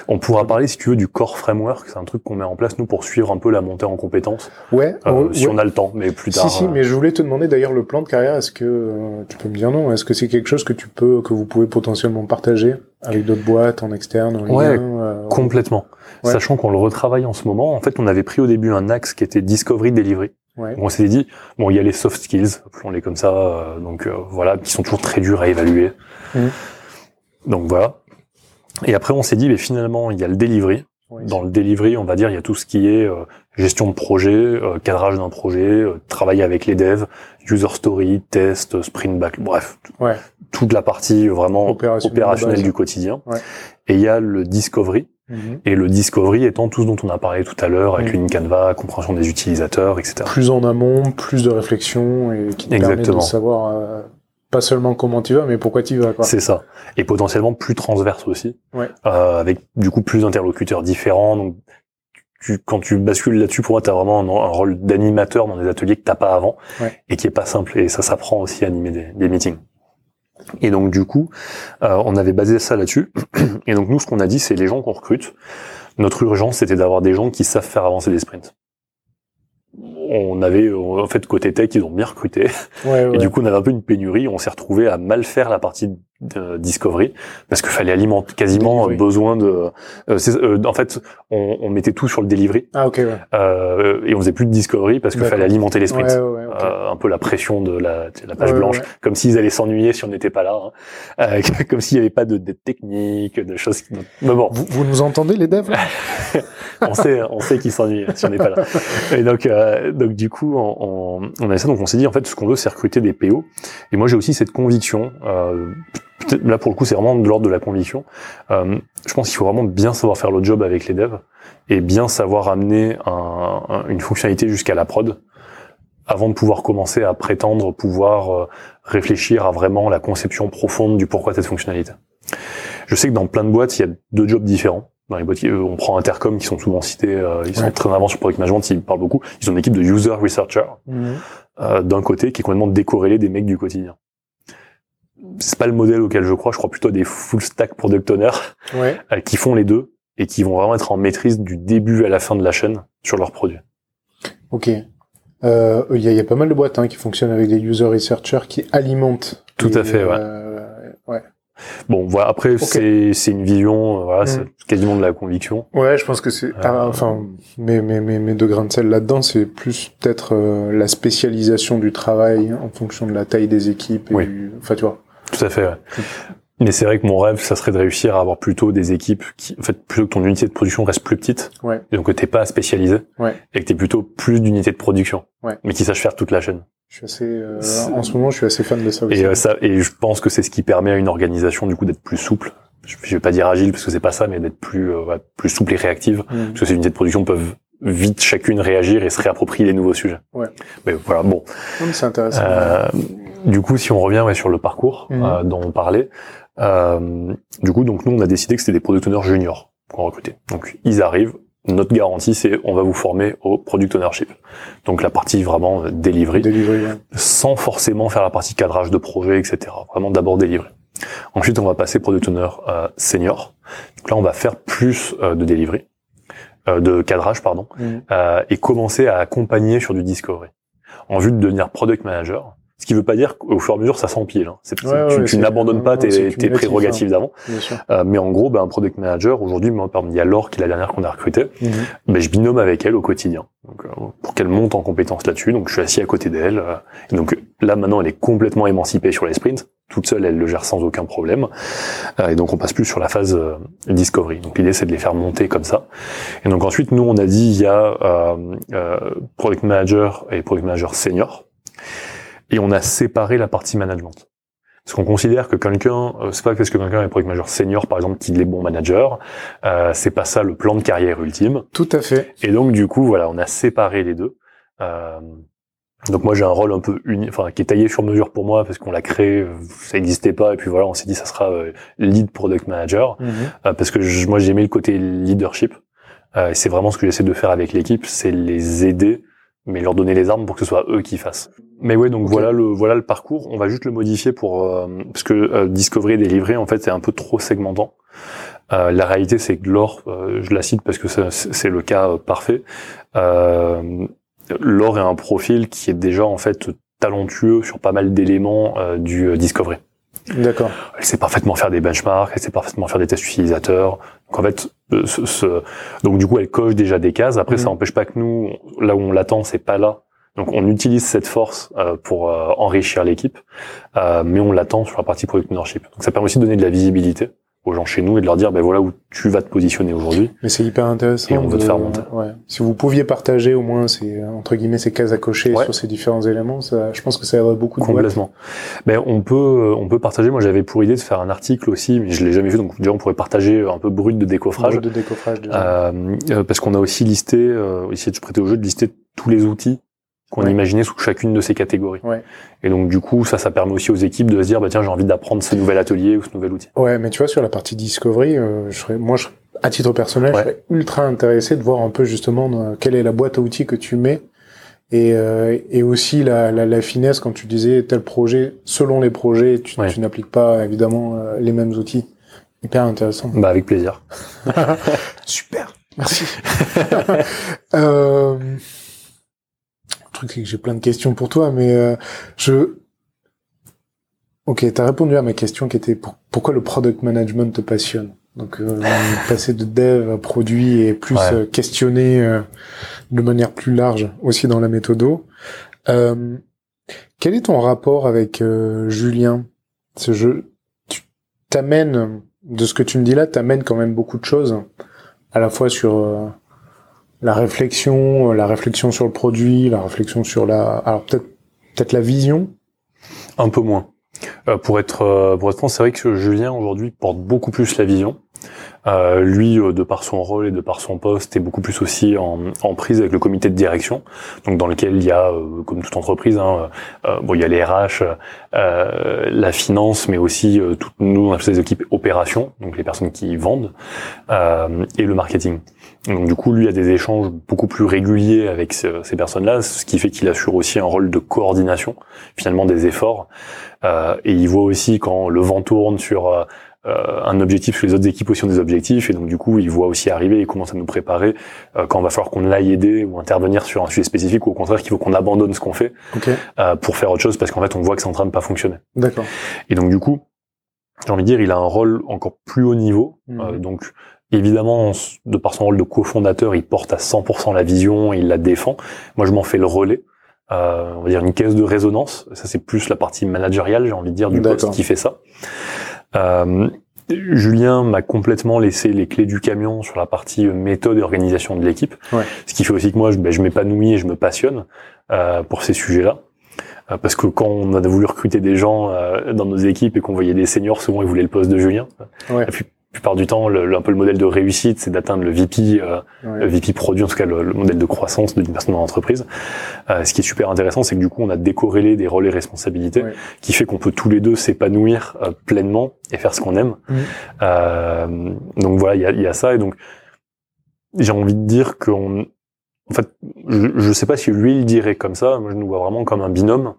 On pourra parler si tu veux du core framework c'est un truc qu'on met en place nous pour suivre un peu la montée en compétences ouais si on a le temps mais plus tard si si mais je voulais te demander d'ailleurs le plan de carrière est-ce que tu peux me dire non? Est-ce que c'est quelque chose que tu peux que vous pouvez potentiellement partager avec d'autres boîtes en externe en ouais, lien, complètement sachant qu'on le retravaille en ce moment. En fait, on avait pris au début un axe qui était discovery delivery. Ouais. On s'est dit bon, il y a les soft skills, appelons-les comme ça, euh, donc euh, voilà, qui sont toujours très durs à évaluer. Mmh. Donc voilà. Et après, on s'est dit, mais finalement, il y a le delivery. Dans le delivery, on va dire, il y a tout ce qui est euh, gestion de projet, cadrage d'un projet, travailler avec les devs, user story, test, sprint back, bref, ouais. toute la partie vraiment opérationnelle, du quotidien. Et il y a le discovery, Mhm. Et le discovery étant tout ce dont on a parlé tout à l'heure, avec mhm. une canva, compréhension des utilisateurs, etc. Plus en amont, plus de réflexion, et qui te permet de savoir euh, pas seulement comment tu vas, mais pourquoi tu vas. C'est ça. Et potentiellement plus transverse aussi, ouais. euh, avec du coup plus d'interlocuteurs différents. Donc tu, quand tu bascules là-dessus, pour moi, tu as vraiment un, rôle d'animateur dans des ateliers que t'as pas avant, ouais. et qui est pas simple. Et ça s'apprend aussi à animer des, des meetings. Et donc du coup, euh, on avait basé ça là-dessus. [clears throat] Et donc nous, ce qu'on a dit, c'est les gens qu'on recrute. Notre urgence, c'était d'avoir des gens qui savent faire avancer des sprints. On avait, en fait, côté tech, ils ont bien recruté. et du coup, on avait un peu une pénurie. On s'est retrouvé à mal faire la partie de Discovery parce qu'il fallait alimenter quasiment besoin de. Euh, euh, en fait, on, on, mettait tout sur le delivery. Ah ok. Ouais. Euh, et on faisait plus de Discovery parce qu'il fallait alimenter les sprints. Euh, un peu la pression de la, de la page blanche, comme s'ils allaient s'ennuyer si on n'était pas là, hein. Euh, [laughs] comme s'il n'y avait pas de, de techniques, de choses. Qui... Mais bon. Vous, vous, nous entendez les devs [laughs] On sait, on sait qu'ils s'ennuient si on n'est pas là. Et donc, donc du coup, on, on, on a ça. Donc on s'est dit en fait, ce qu'on veut, c'est recruter des PO. Et moi, j'ai aussi cette conviction. Euh, là pour le coup c'est vraiment de l'ordre de la conviction. Euh, je pense qu'il faut vraiment bien savoir faire le job avec les devs et bien savoir amener un, une fonctionnalité jusqu'à la prod avant de pouvoir commencer à prétendre pouvoir euh, réfléchir à vraiment la conception profonde du pourquoi cette fonctionnalité. Je sais que dans plein de boîtes, il y a deux jobs différents. Dans les boîtes, on prend Intercom qui sont souvent cités, euh, ils sont très en avance sur Product Management, ils parlent beaucoup. Ils ont une équipe de user researcher mhm. euh, d'un côté qui est complètement décorrélé des mecs du quotidien c'est pas le modèle auquel je crois. Je crois plutôt des full stack product owners ouais. Euh, qui font les deux et qui vont vraiment être en maîtrise du début à la fin de la chaîne sur leurs produits. Ok. Il euh, y, a, y, a, pas mal de boîtes hein, qui fonctionnent avec des user researchers qui alimentent. Tout à fait, ouais. Euh, ouais. Bon, voilà. Après, c'est c'est une vision, euh, voilà, c'est mm. quasiment de la conviction. Ouais, je pense que c'est, ah, enfin, mes mes mes mes deux grains de sel là-dedans, c'est plus peut-être la spécialisation du travail en fonction de la taille des équipes et du, enfin, tu vois. Tout à fait. Ouais. Mais c'est vrai que mon rêve, ça serait de réussir à avoir plutôt des équipes qui, en fait, plutôt que ton unité de production reste plus petite, ouais. et donc que t'es pas spécialisé, ouais. et que t'es plutôt plus d'unités de production, ouais. mais qui sache faire toute la chaîne. Je suis assez, euh, en ce moment, je suis assez fan de ça aussi. Et euh, ça, et je pense que c'est ce qui permet à une organisation du coup d'être plus souple. Je, je vais pas dire agile parce que c'est pas ça, mais d'être plus, euh, plus souple et réactive, mmh. parce que ces unités de production peuvent vite chacune réagir et se réapproprier les nouveaux sujets. Ouais. Mais voilà, bon. C'est intéressant. Euh, du coup, si on revient ouais, sur le parcours mmh. euh, dont on parlait, euh, du coup, donc nous, on a décidé que c'était des product owners juniors qu'on recrutait. Donc, ils arrivent. Notre garantie, c'est on va vous former au product ownership. Donc, la partie vraiment delivery, sans forcément faire la partie cadrage de projet, etc. Vraiment d'abord delivery. Ensuite, on va passer product owner euh, senior. Donc là, on va faire plus euh, de delivery, euh, de cadrage, pardon, mmh. et commencer à accompagner sur du discovery en vue de devenir product manager ce qui veut pas dire qu'au fur et à mesure ça s'empile. Hein. tu, n'abandonnes pas tes, tes prérogatives d'avant. Euh, mais en gros, ben, un product manager aujourd'hui, il y a Laure qui est la dernière qu'on a recrutée. Mhm. Ben, je binôme avec elle au quotidien donc, euh, pour qu'elle monte en compétence là-dessus. Donc je suis assis à côté d'elle. Euh, et donc là maintenant, elle est complètement émancipée sur les sprints. Toute seule, elle le gère sans aucun problème. Euh, et donc on passe plus sur la phase discovery. Donc l'idée c'est de les faire monter comme ça. Et donc ensuite, nous on a dit il y a product manager et product manager senior. et on a séparé la partie management. Parce qu'on considère que quelqu'un, euh, c'est pas parce que quelqu'un est product manager senior, par exemple, qu'il est bon manager. Euh, c'est pas ça le plan de carrière ultime. Tout à fait. Et donc, du coup, voilà, on a séparé les deux. Euh, donc moi j'ai un rôle un peu uni, enfin qui est taillé sur mesure pour moi parce qu'on l'a créé, ça n'existait pas et puis voilà on s'est dit ça sera euh, lead product manager mhm. euh, parce que je, moi j'ai aimé le côté leadership euh, et c'est vraiment ce que j'essaie de faire avec l'équipe, c'est les aider mais leur donner les armes pour que ce soit eux qui fassent. Mais ouais, donc voilà le voilà le parcours. On va juste le modifier pour euh, parce que euh, Discovery et Delivery en fait c'est un peu trop segmentant. Euh, la réalité c'est que Laure, je la cite parce que c'est le cas parfait. Laure est un profil qui est déjà en fait talentueux sur pas mal d'éléments du Discovery. D'accord. Elle sait parfaitement faire des benchmarks, elle sait parfaitement faire des tests utilisateurs. Donc en fait, euh, ce, donc du coup, elle coche déjà des cases. Après, ça mhm. n'empêche pas que nous, là où on l'attend, c'est pas là. Donc on utilise cette force euh, pour euh, enrichir l'équipe, mais on l'attend sur la partie product ownership. Donc ça permet aussi de donner de la visibilité aux gens chez nous et de leur dire ben voilà où tu vas te positionner aujourd'hui. Mais c'est hyper intéressant. Et on veut te faire monter. Ouais. Si vous pouviez partager au moins ces entre guillemets ces cases à cocher sur ces différents éléments, ça, je pense que ça aiderait beaucoup. De Complètement. Ben on peut euh, on peut partager. Moi j'avais pour idée de faire un article aussi, mais je l'ai jamais fait. Donc déjà on pourrait partager un peu brut de décoffrage. Brut de décoffrage. Déjà. Euh, euh, parce qu'on a aussi listé, euh, essayer de se prêter au jeu, de lister tous les outils qu'on imaginait sous chacune de ces catégories. Ouais. Et donc du coup, ça, ça permet aussi aux équipes de se dire, bah tiens, j'ai envie d'apprendre ce nouvel atelier ou ce nouvel outil. Ouais, mais tu vois, sur la partie discovery, euh, je serais, moi, je, à titre personnel, je serais ultra intéressé de voir un peu justement euh, quelle est la boîte à outils que tu mets et, euh, et aussi la, la, la, finesse quand tu disais tel projet, selon les projets, tu, tu n'appliques pas évidemment les mêmes outils. Hyper intéressant. Bah avec plaisir. [laughs] Super, merci. [laughs] euh truc, c'est que j'ai plein de questions pour toi, mais euh, je... Ok, tu as répondu à ma question qui était pourquoi le product management te passionne? Donc, euh, [laughs] passer de dev à produit et plus euh, questionner euh, de manière plus large aussi dans la méthodo. quel est ton rapport avec Julien? Ce jeu, tu t'amènes de ce que tu me dis là, t'amènes quand même beaucoup de choses, à la fois sur la réflexion, euh, la réflexion sur le produit, la réflexion sur la, alors peut-être peut-être la vision. Un peu moins. Euh, pour être euh, pour être franc, c'est vrai que Julien aujourd'hui porte beaucoup plus la vision. Euh, lui, euh, de par son rôle et de par son poste, est beaucoup plus aussi en, en prise avec le comité de direction, donc dans lequel il y a, euh, comme toute entreprise, hein, bon, il y a les RH, la finance, mais aussi toutes nous, on a les équipes opérations, donc les personnes qui vendent, et le marketing. Donc du coup, lui a des échanges beaucoup plus réguliers avec ces personnes-là, ce qui fait qu'il assure aussi un rôle de coordination, finalement, des efforts. Euh, et il voit aussi quand le vent tourne sur euh, un objectif, les autres équipes aussi ont des objectifs, et donc du coup, ils voient aussi arriver et commencent à nous préparer euh, quand on va falloir qu'on aille aider ou intervenir sur un sujet spécifique, ou au contraire qu'il faut qu'on abandonne ce qu'on fait euh, pour faire autre chose, parce qu'en fait, on voit que c'est en train de pas fonctionner. D'accord. Et donc du coup, j'ai envie de dire, il a un rôle encore plus haut niveau, mhm. donc Évidemment, de par son rôle de cofondateur, il porte à 100% la vision, il la défend. Moi, je m'en fais le relais. Euh, on va dire une caisse de résonance. Ça, c'est plus la partie managériale, j'ai envie de dire, du poste qui fait ça. Euh, Julien m'a complètement laissé les clés du camion sur la partie méthode et organisation de l'équipe, ce qui fait aussi que moi, je, ben, je m'épanouis et je me passionne euh, pour ces sujets-là. Euh, parce que quand on a voulu recruter des gens euh, dans nos équipes et qu'on voyait des seniors, souvent ils voulaient le poste de Julien. Ouais plupart du temps, le, un peu le modèle de réussite, c'est d'atteindre le VP, euh, le VP produit, en tout cas le, modèle de croissance d'une personne dans l'entreprise. Euh, ce qui est super intéressant, c'est que du coup, on a décorrélé des rôles et responsabilités, qui fait qu'on peut tous les deux s'épanouir euh, pleinement et faire ce qu'on aime. Euh, donc voilà, il y a, y a, ça. Et donc, j'ai envie de dire qu'on... En fait, je, je sais pas si lui il dirait comme ça. Moi, je nous vois vraiment comme un binôme.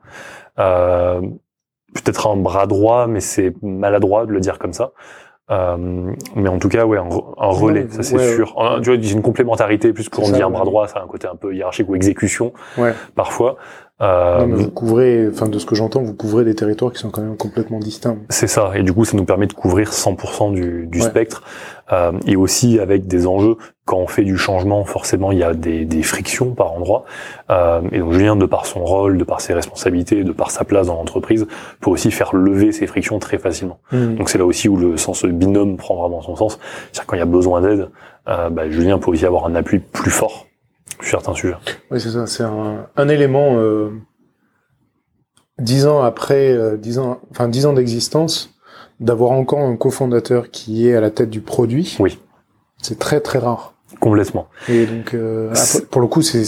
Peut-être un bras droit, mais c'est maladroit de le dire comme ça. Euh, mais en tout cas, ouais, un, relais, ça c'est sûr. tu vois, une complémentarité, plus qu'on dit un bras droit, ça a un côté un peu hiérarchique ou exécution, ouais. parfois. Euh, vous couvrez, enfin de ce que j'entends, vous couvrez des territoires qui sont quand même complètement distincts. C'est ça, et du coup ça nous permet de couvrir 100% du, du spectre, euh, et aussi avec des enjeux. Quand on fait du changement, forcément il y a des, des frictions par endroit, euh, et donc Julien, de par son rôle, de par ses responsabilités, de par sa place dans l'entreprise, peut aussi faire lever ces frictions très facilement. Mmh. Donc c'est là aussi où le sens binôme prend vraiment son sens. C'est-à-dire quand il y a besoin d'aide, euh, bah, Julien peut aussi avoir un appui plus fort sur certains sujets. Oui, c'est ça. C'est un, un, élément euh, dix ans après, euh, dix ans, enfin dix ans d'existence, d'avoir encore un cofondateur qui est à la tête du produit. Oui. C'est très très rare. Complètement. Et donc, euh, pour le coup, c'est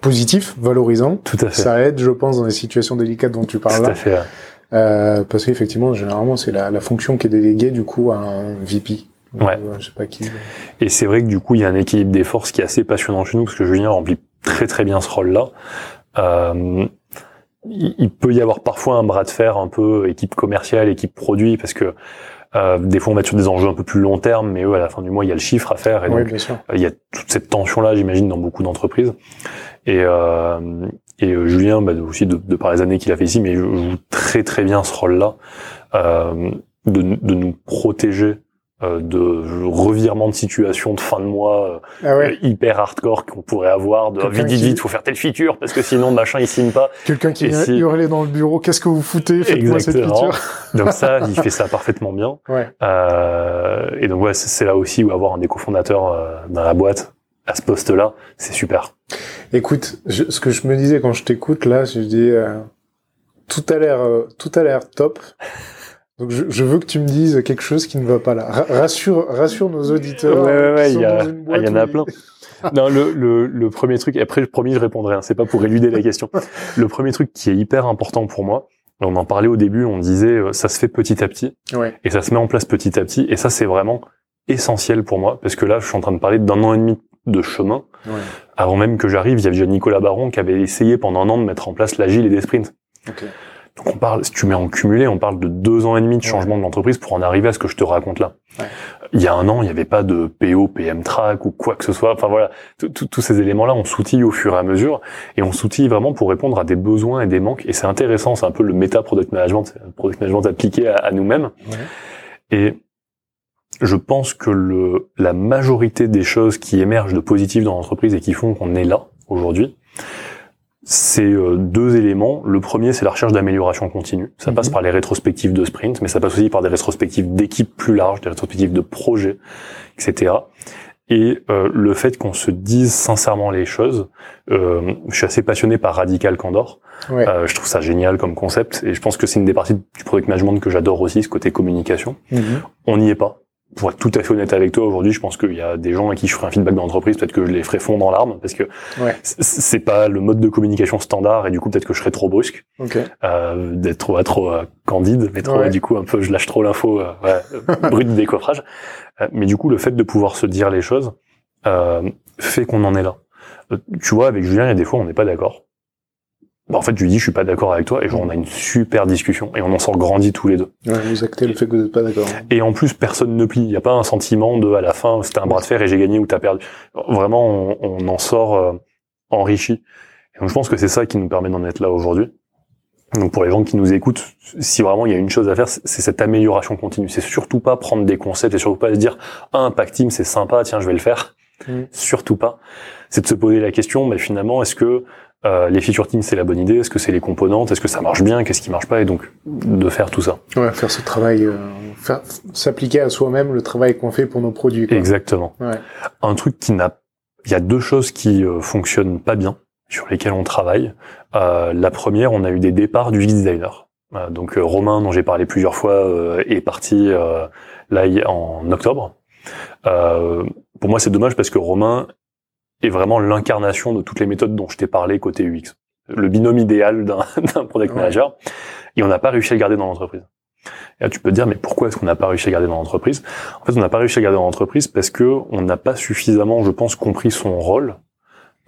positif, valorisant. Tout à fait. Ça aide, je pense, dans les situations délicates dont tu parles Tout à fait. Euh, parce qu'effectivement, généralement, c'est la, la, fonction qui est déléguée du coup à un VP. Ouais. Euh, je sais pas qui. Et c'est vrai que du coup, il y a un équilibre des forces qui est assez passionnant chez nous parce que Julien remplit très très bien ce rôle-là. Euh, il peut y avoir parfois un bras de fer un peu équipe commerciale, équipe produit, parce que euh, des fois on va être sur des enjeux un peu plus long terme, mais eux à la fin du mois il y a le chiffre à faire et donc bien il y a toute cette tension là, j'imagine, dans beaucoup d'entreprises. Et, euh, et euh, Julien, bah, aussi de, de, par les années qu'il a fait ici, mais il joue très très bien ce rôle-là euh, de, de nous protéger euh, de revirement de situation de fin de mois euh, ah ouais. hyper hardcore qu'on pourrait avoir de vite vite vite faut faire telle feature parce que sinon machin il signe pas. Quelqu'un qui vient hurler dans le bureau qu'est-ce que vous foutez? Faites-moi cette feature. [laughs] Donc ça il fait ça parfaitement bien. Ouais. euh, et donc ouais c'est là aussi où avoir un des cofondateurs euh, dans la boîte à ce poste là c'est super. Écoute je, ce que je me disais quand je t'écoute là je dis euh, tout a l'air tout a l'air top donc je, je, veux que tu me dises quelque chose qui ne va pas là. Rassure, rassure nos auditeurs. Ouais, ouais, ouais, il y, a, ah, il y en a plein. non, le, le, le, premier truc, et après, promis, je répondrai, hein, c'est pas pour éluder la question. Le premier truc qui est hyper important pour moi, on en parlait au début, on disait, euh, ça se fait petit à petit, ouais. et ça se met en place petit à petit, et ça, c'est vraiment essentiel pour moi, parce que là, je suis en train de parler d'un an et demi de chemin. Ouais. Avant même que j'arrive, il y avait déjà Nicolas Baron qui avait essayé pendant un an de mettre en place l'agile et des sprints. Okay. Donc on parle, si tu mets en cumulé, on parle de deux ans et demi de changement de l'entreprise pour en arriver à ce que je te raconte là. Ouais. Il y a un an, il n'y avait pas de PO, PM track ou quoi que ce soit. Enfin voilà, tous ces éléments-là, on s'outille au fur et à mesure et on s'outille vraiment pour répondre à des besoins et des manques. Et c'est intéressant, c'est un peu le méta product management, product management appliqué à, à nous-mêmes. Ouais. Et je pense que le, la majorité des choses qui émergent de positif dans l'entreprise et qui font qu'on est là aujourd'hui, c'est euh, deux éléments. Le premier, c'est la recherche d'amélioration continue. Ça Mhm. passe par les rétrospectives de sprint, mais ça passe aussi par des rétrospectives d'équipes plus larges, des rétrospectives de projets, etc. Et euh, le fait qu'on se dise sincèrement les choses. Euh, je suis assez passionné par Radical Candor. Ouais. Euh, je trouve ça génial comme concept, et je pense que c'est une des parties du product management que j'adore aussi, ce côté communication. Mhm. On n'y est pas. Pour être tout à fait honnête avec toi, aujourd'hui, je pense qu'il y a des gens à qui je ferai un feedback d'entreprise, peut-être que je les ferai fondre en larmes, parce que Ouais. c'est pas le mode de communication standard, et du coup, peut-être que je serai trop brusque, euh, d'être trop, trop euh, candide, mais trop, Ouais. du coup, un peu, je lâche trop l'info, euh, ouais, euh, brut de décoffrage. Mais du coup, le fait de pouvoir se dire les choses fait qu'on en est là. Tu vois, avec Julien, il y a des fois, on n'est pas d'accord. Bah, en fait, je lui dis, je suis pas d'accord avec toi, et genre, on a une super discussion, et on en sort grandi tous les deux. Ouais, vous actez le fait que vous n'êtes pas d'accord. Et en plus, personne ne plie. Il n'y a pas un sentiment de, à la fin, c'était un bras de fer et j'ai gagné ou t'as perdu. Vraiment, on, on en sort euh, enrichi. Et donc, je pense que c'est ça qui nous permet d'en être là aujourd'hui. Donc, pour les gens qui nous écoutent, si vraiment il y a une chose à faire, c'est cette amélioration continue. C'est surtout pas prendre des concepts et surtout pas se dire, ah, un pack team, c'est sympa, tiens, je vais le faire. Mm. Surtout pas. C'est de se poser la question, mais finalement, est-ce que euh, les feature teams, c'est la bonne idée Est-ce que c'est les componentes? Est-ce que ça marche bien? Qu'est-ce qui marche pas? Et donc, de faire tout ça. Ouais, faire ce travail, euh, faire s'appliquer à soi-même le travail qu'on fait pour nos produits. Quoi. Exactement. Ouais. un truc qui n'a il y a deux choses qui euh, fonctionnent pas bien sur lesquelles on travaille. Euh, la première, on a eu des départs du designer. Euh, donc euh, Romain, dont j'ai parlé plusieurs fois, euh, est parti euh, là en octobre. Euh, pour moi, c'est dommage parce que Romain est vraiment l'incarnation de toutes les méthodes dont je t'ai parlé côté UX. Le binôme idéal [laughs] d'un product Ouais. manager. Et on n'a pas réussi à le garder dans l'entreprise. Et là, tu peux te dire, mais pourquoi est-ce qu'on n'a pas réussi à le garder dans l'entreprise? En fait, on n'a pas réussi à le garder dans l'entreprise parce que on n'a pas suffisamment, je pense, compris son rôle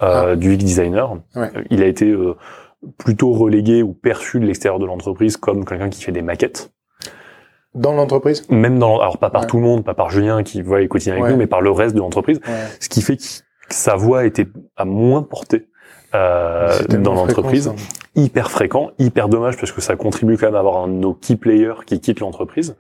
euh, du UX designer. Ouais. Euh, Il a été euh, plutôt relégué ou perçu de l'extérieur de l'entreprise comme quelqu'un qui fait des maquettes. Dans l'entreprise? Même dans, alors pas par Ouais. tout le monde, pas par Julien qui voit les quotidiens avec Ouais. nous, mais par le reste de l'entreprise. Ouais. Ce qui fait que sa voix était à moins portée euh, dans l'entreprise hyper fréquent, hyper dommage parce que ça contribue quand même à avoir un de nos key players qui quitte l'entreprise.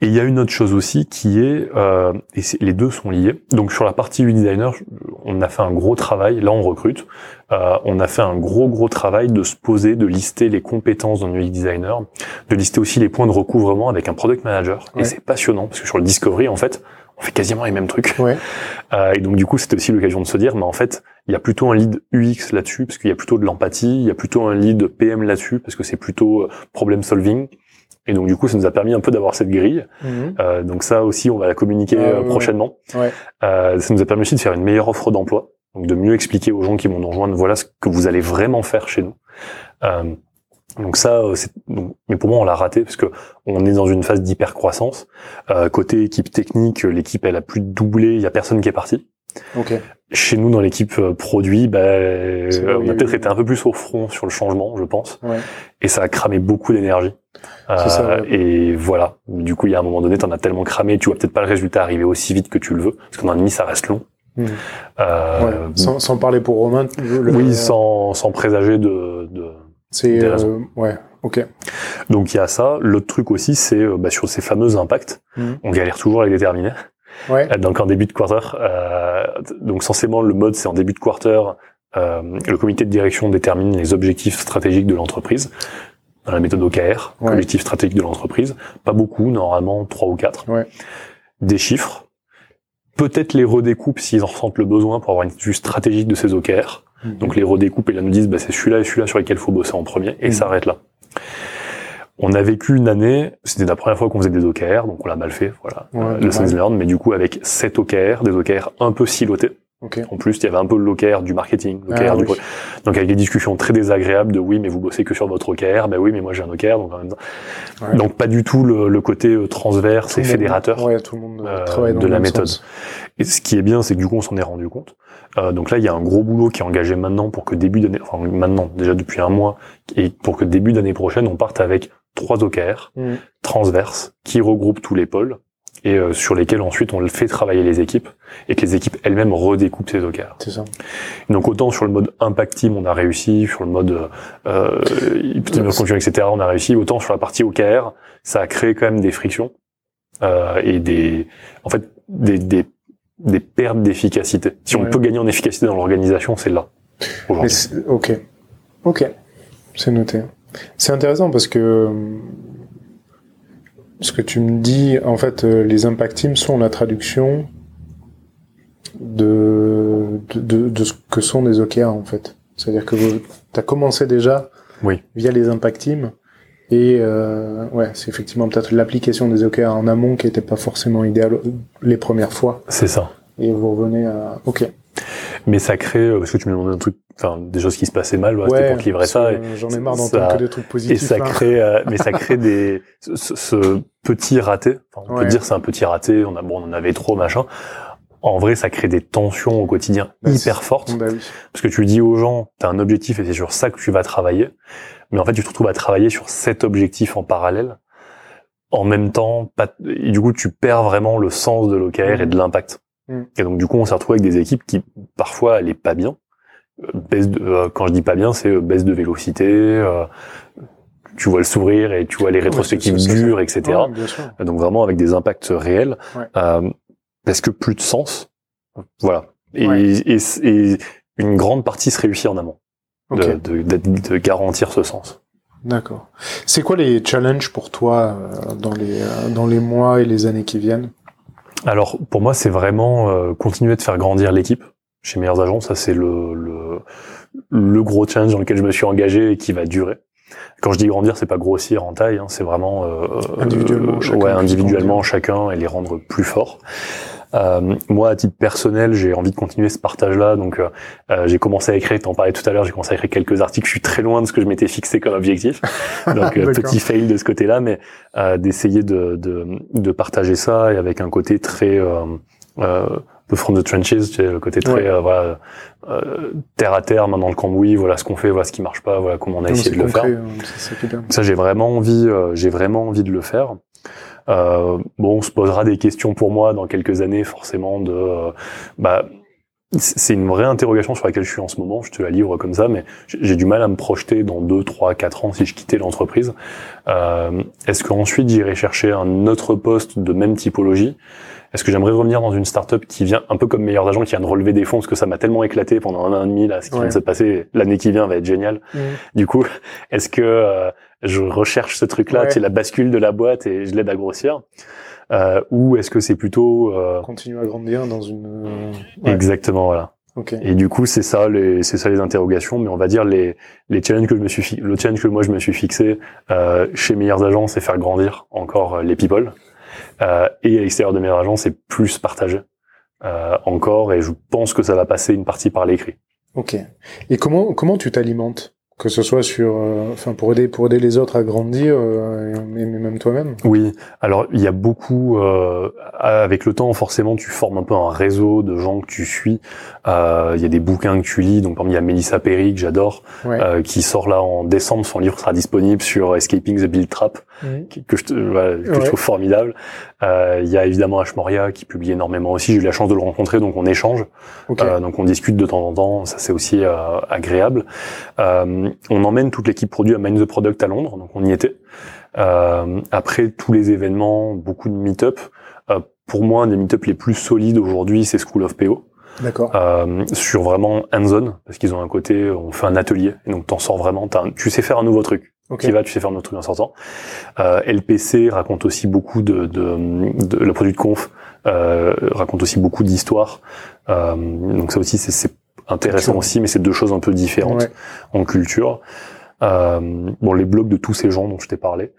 Et il y a une autre chose aussi qui est, euh, et c'est- les deux sont liés. Donc sur la partie UI designer, je- on a fait un gros travail. Là, on recrute. Euh, on a fait un gros gros travail de se poser, de lister les compétences d'un UI designer, de lister aussi les points de recouvrement avec un product manager. Ouais. Et c'est passionnant parce que sur le discovery, en fait, on fait quasiment les mêmes trucs. Ouais. [laughs] Euh, et donc du coup, c'était aussi l'occasion de se dire, mais en fait, il y a plutôt un lead UX là-dessus, parce qu'il y a plutôt de l'empathie, il y a plutôt un lead PM là-dessus, parce que c'est plutôt euh, problem solving. Et donc du coup, ça nous a permis un peu d'avoir cette grille. Mhm. Euh, donc ça aussi, on va la communiquer Ah, euh, prochainement. Ouais. Euh, ça nous a permis aussi de faire une meilleure offre d'emploi, donc de mieux expliquer aux gens qui vont nous rejoindre, voilà ce que vous allez vraiment faire chez nous. Euh, donc ça, euh, c'est, donc- mais pour moi, on l'a raté parce que on est dans une phase d'hyper croissance. Euh, côté équipe technique, l'équipe elle a plus doublé, il y a personne qui est parti. Ok. Chez nous, dans l'équipe euh, produit, bah, euh, on a peut-être eu- été un peu plus au front sur le changement, je pense, Ouais. et ça a cramé beaucoup d'énergie. Euh. Et voilà. Du coup, il y a un moment donné, t'en as tellement cramé, tu vois peut-être pas le résultat arriver aussi vite que tu le veux, parce qu'en un demi, ça reste long. Mhm. Euh, Ouais. Sans, sans parler pour Romain. le- oui, sans, sans présager de, de... C'est euh, ouais. Ok. Donc il y a ça. L'autre truc aussi, c'est euh, bah, sur ces fameux impacts. Mhm. On galère toujours à les déterminer. Ouais. Euh, Donc en début de quarter, euh, donc censément le mode c'est en début de quarter, euh, le comité de direction détermine les objectifs stratégiques de l'entreprise dans la méthode OKR, Ouais. objectifs stratégiques de l'entreprise. Pas beaucoup, normalement trois ou quatre. Ouais. Des chiffres. Peut-être les redécoupes s'ils en ressentent le besoin pour avoir une vue stratégique de ces OKR. Mhm. Donc les redécoupes et là nous disent bah, c'est celui-là et celui-là sur lesquels faut bosser en premier et Mhm. ça arrête là. On a vécu une année, c'était la première fois qu'on faisait des OKR, donc on l'a mal fait, voilà, Ouais, euh, normal. lessons learned, mais du coup avec 7 OKR, des OKR un peu silotés. Ok. En plus, il y avait un peu l'OKR du marketing, l'OKR Ah, du oui. donc avec des discussions très désagréables de oui, mais vous bossez que sur votre OKR, ben oui, mais moi j'ai un OKR, donc en même temps. Ouais. Donc pas du tout le, le côté transverse Tout et le monde- fédérateur. Ouais, tout le monde euh, travaille dans de le la méthode. sens. Et ce qui est bien, c'est que du coup, on s'en est rendu compte. Euh, donc là, il y a un gros boulot qui est engagé maintenant pour que début d'année, enfin maintenant, déjà depuis un mois, et pour que début d'année prochaine, on parte avec trois OKR Mhm. transverses qui regroupent tous les pôles et euh, sur lesquels ensuite on le fait travailler les équipes et que les équipes elles-mêmes redécoupent ces OKR. C'est ça. Donc autant sur le mode impact team on a réussi, sur le mode euh, épidémiologie continue, etc. on a réussi, autant sur la partie OKR ça a créé quand même des frictions euh, et des en fait des, des, des pertes d'efficacité. Si on Ouais. peut gagner en efficacité dans l'organisation, c'est là aujourd'hui. ok. Ok. C'est noté. C'est intéressant parce que euh, ce que tu me dis, en fait, euh, les impact teams sont la traduction de, de, de, de ce que sont des OKR, en fait. C'est-à-dire que tu as commencé déjà Oui. via les impact teams. Et euh, ouais, c'est effectivement peut-être l'application des OKR en amont qui était pas forcément idéale les premières fois. C'est ça. Et vous revenez à... Ok. Mais ça crée euh, parce que tu me demandais un truc, enfin des choses qui se passaient mal, voilà, c'était pour livrer parce ça. Et, J'en ai marre ça- d'entendre que des trucs Et positifs. ça là. crée, euh, mais ça crée des, ce, petit raté. On Ouais. peut dire c'est un petit raté. On a, bon, on en avait trop, machin. En vrai, ça crée des tensions au quotidien Bah, hyper fortes. Bah oui. Parce que tu dis aux gens, t'as un objectif et c'est sur ça que tu vas travailler. Mais en fait, tu te retrouves à travailler sur cet objectif en parallèle. En même temps, pas, et du coup, tu perds vraiment le sens de l'OKR et de l'impact. Mm. Et donc, du coup, on s'est retrouvé avec des équipes qui, parfois, allaient pas bien. Baisse de, euh, quand je dis pas bien, c'est euh, baisse de vélocité, euh, tu vois le sourire et tu vois les rétrospectives dures, etc. Ouais. Donc vraiment avec des impacts réels, Ouais. euh, parce que plus de sens, voilà. Et, Ouais. et, et une grande partie se réussit en amont Ok. de, de, de- de garantir ce sens. D'accord. C'est quoi les challenges pour toi dans les dans les mois et les années qui viennent? Alors pour moi, c'est vraiment euh, continuer de faire grandir l'équipe chez Meilleurs Agents. Ça c'est le, le le gros challenge dans lequel je me suis engagé et qui va durer. Quand je dis grandir, c'est pas grossir en taille, hein, c'est vraiment euh, Individuellement, euh, chacun ouais, puisse individuellement chacun et les rendre plus forts. Euh, moi, à titre personnel, j'ai envie de continuer ce partage-là. Donc, euh, j'ai commencé à écrire. T'en parlais tout à l'heure. J'ai commencé à écrire quelques articles. Je suis très loin de ce que je m'étais fixé comme objectif. [laughs] Donc, petit fail de ce côté-là, mais euh, d'essayer de, de, de partager ça et avec un côté très euh, euh, peu from the trenches, tu sais, le côté très Ouais. euh, voilà, euh, terre à terre, main dans le cambouis. Voilà ce qu'on fait, voilà ce qui marche pas, voilà comment on a Non, essayé de le faire. hein, ça j'ai vraiment envie, euh, j'ai vraiment envie de le faire. Euh, bon, on se posera des questions pour moi dans quelques années, forcément. De, euh, bah, c'est une vraie interrogation sur laquelle je suis en ce moment. Je te la livre comme ça, mais j'ai du mal à me projeter dans deux, trois, quatre ans si je quittais l'entreprise. Euh, Est-ce qu'ensuite j'irai chercher un autre poste de même typologie? Est-ce que j'aimerais revenir dans une startup qui vient un peu comme meilleurs agents, qui vient de relever des fonds, parce que ça m'a tellement éclaté pendant un an et demi là, ce qui vient Ouais. de se passer. L'année qui vient va être géniale. Mhm. Du coup, est-ce que euh, je recherche ce truc-là, Ouais. c'est la bascule de la boîte et je l'aide à grossir ou est-ce que c'est plutôt continuer à grandir dans une exactement voilà. Et du coup, c'est ça les c'est ça les interrogations, mais on va dire les les challenges que je me suis le challenge que moi je me suis fixé chez meilleures agences, c'est faire grandir encore les people. Euh, et à l'extérieur de mes agents, c'est plus partagé euh, encore, et je pense que ça va passer une partie par l'écrit. Ok. Et comment comment tu t'alimentes que ce soit sur, euh, enfin pour aider pour aider les autres à grandir, euh, mais même toi-même? Oui, alors il y a beaucoup euh, avec le temps forcément tu formes un peu un réseau de gens que tu suis. Euh, il y a des bouquins que tu lis, donc par exemple il y a Melissa Perry que j'adore, qui sort là en décembre, son livre sera disponible sur Escaping the Build Trap, que je, que je trouve formidable. Il y a évidemment H Moria qui publie énormément aussi. J'ai eu la chance de le rencontrer, donc on échange, donc on discute de temps en temps. Ça c'est aussi agréable. Euh, on emmène toute l'équipe produit à Mind the Product à Londres, donc on y était. Euh, après tous les événements, beaucoup de meet-up. Euh, pour moi, un des meet-up les plus solides aujourd'hui, c'est School of PO. D'accord. Euh, sur vraiment hands-on, parce qu'ils ont un côté, on fait un atelier, et donc t'en sors vraiment, tu sais faire un nouveau truc. Qui va, tu sais faire un autre truc en sortant. LPC raconte aussi beaucoup de, de, le produit de conf raconte aussi beaucoup d'histoires. donc ça aussi, c'est intéressant aussi, mais c'est deux choses un peu différentes en culture. Euh, bon, les blogs de tous ces gens dont je t'ai parlé.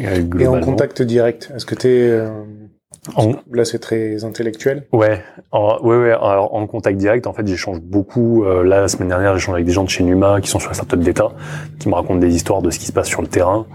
Euh, Et en contact direct, est-ce que tu es... Euh, là, c'est très intellectuel. Ouais, en, ouais, ouais. Alors, en contact direct, en fait, j'échange beaucoup. Euh, là, la semaine dernière, j'échange avec des gens de chez Numa qui sont sur la startup d'État, qui me racontent des histoires de ce qui se passe sur le terrain.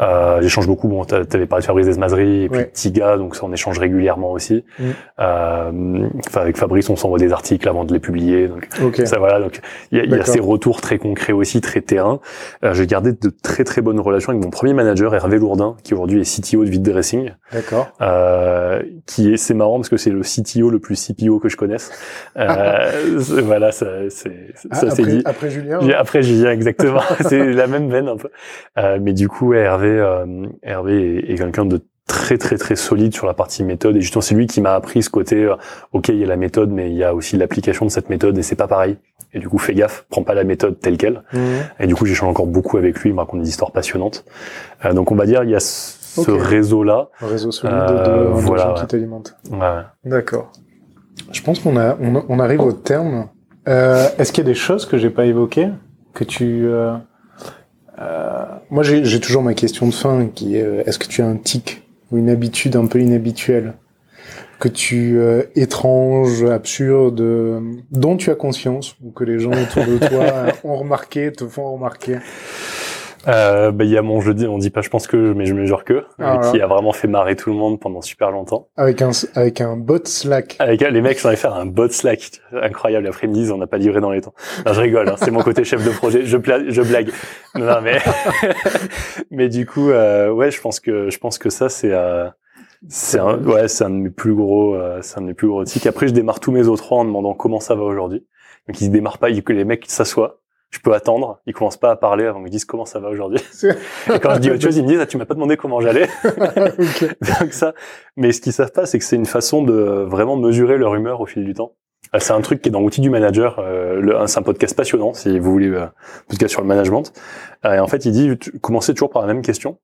Euh, j'échange beaucoup. Bon, t'avais parlé de Fabrice Desmazeries et puis Tiga, donc ça on échange régulièrement aussi. Mm. Euh, avec Fabrice, on s'envoie des articles avant de les publier. Donc ça voilà. Donc il y a, y a, ces retours très concrets aussi, très terrain. Euh, J'ai gardé de très très bonnes relations avec mon premier manager Hervé Lourdin, qui aujourd'hui est CTO de Vite Dressing. D'accord. Euh, qui est c'est marrant parce que c'est le CTO le plus CPO que je connaisse. Euh, [laughs] voilà, ça c'est ça c'est dit. Après Julien. Après Julien, exactement. [laughs] c'est la même veine un peu. Euh, mais du coup, Hervé euh, Hervé, est, quelqu'un de très très très solide sur la partie méthode. Et justement c'est lui qui m'a appris ce côté euh, ok il y a la méthode mais il y a aussi l'application de cette méthode et c'est pas pareil. Et du coup fais gaffe prends pas la méthode telle quelle. Mmh. et du coup j'échange encore beaucoup avec lui il me raconte des histoires passionnantes. Euh, donc on va dire il y a ce réseau là un réseau solide de, voilà, gens qui t'alimentent ouais. d'accord. Je pense qu'on a on, arrive au terme. Est-ce qu'il y a des choses que j'ai pas évoquées que tu euh, moi, j'ai toujours ma question de fin qui est euh, est-ce que tu as un tic ou une habitude un peu inhabituelle que tu euh, étrange, absurde, dont tu as conscience ou que les gens autour de toi [laughs] ont remarqué, te font remarquer? Euh, bah, il y a mon jeudi, on dit pas je pense que, mais je mesure que, ah, qui a vraiment fait marrer tout le monde pendant super longtemps. Avec un, avec un bot Slack. Avec, les mecs, sont faire un bot Slack. Incroyable. Après, ils me disent, on n'a pas livré dans les temps. Non, je rigole, hein, c'est mon côté chef de projet. Je, je blague. Non, mais, [laughs] mais du coup, euh, ouais, je pense que, je pense que ça, c'est, euh, c'est un, ouais, c'est un de mes plus gros, euh, c'est un de mes plus gros tics. Après, je démarre tous mes autres en demandant comment ça va aujourd'hui. Donc, ils se démarrent pas, que les mecs s'assoient je peux attendre. Ils commencent pas à parler avant qu'ils disent comment ça va aujourd'hui. [laughs] et quand je dis autre chose, ils me disent ah, tu m'as pas demandé comment j'allais. [laughs] [laughs] Donc ça. Mais ce qu'ils savent pas, c'est que c'est une façon de vraiment mesurer leur humeur au fil du temps. Euh, c'est un truc qui est dans l'outil du manager. Euh, c'est un podcast passionnant si vous voulez euh, podcast sur le management. Et en fait, il dit commencez toujours par la même question.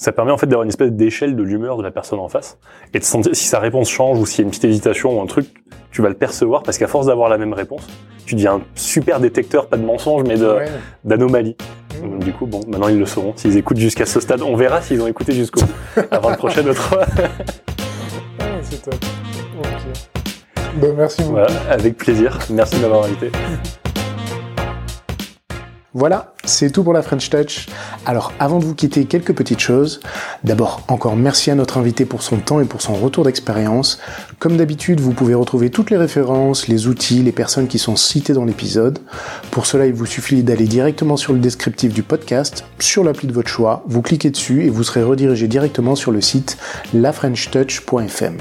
Ça permet en fait d'avoir une espèce d'échelle de l'humeur de la personne en face et de sentir si sa réponse change ou s'il y a une petite hésitation ou un truc, tu vas le percevoir parce qu'à force d'avoir la même réponse, tu deviens un super détecteur, pas de mensonge, mais d'anomalie. Donc, du coup, bon, maintenant ils le sauront. S'ils écoutent jusqu'à ce stade, on verra s'ils ont écouté jusqu'au bout, [laughs] avant le prochain autre. ah, c'est top. Ben, merci beaucoup. avec plaisir. Merci de m'avoir invité. Voilà, c'est tout pour la French Touch. Alors avant de vous quitter, quelques petites choses. D'abord, encore merci à notre invité pour son temps et pour son retour d'expérience. Comme d'habitude, vous pouvez retrouver toutes les références, les outils, les personnes qui sont citées dans l'épisode. Pour cela, il vous suffit d'aller directement sur le descriptif du podcast, sur l'appli de votre choix, vous cliquez dessus et vous serez redirigé directement sur le site lafrenchtouch.fm.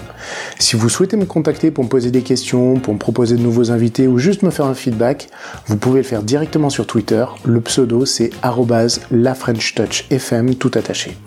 Si vous souhaitez me contacter pour me poser des questions, pour me proposer de nouveaux invités ou juste me faire un feedback, vous pouvez le faire directement sur Twitter le pseudo pseudo c'est la French Touch FM tout attaché.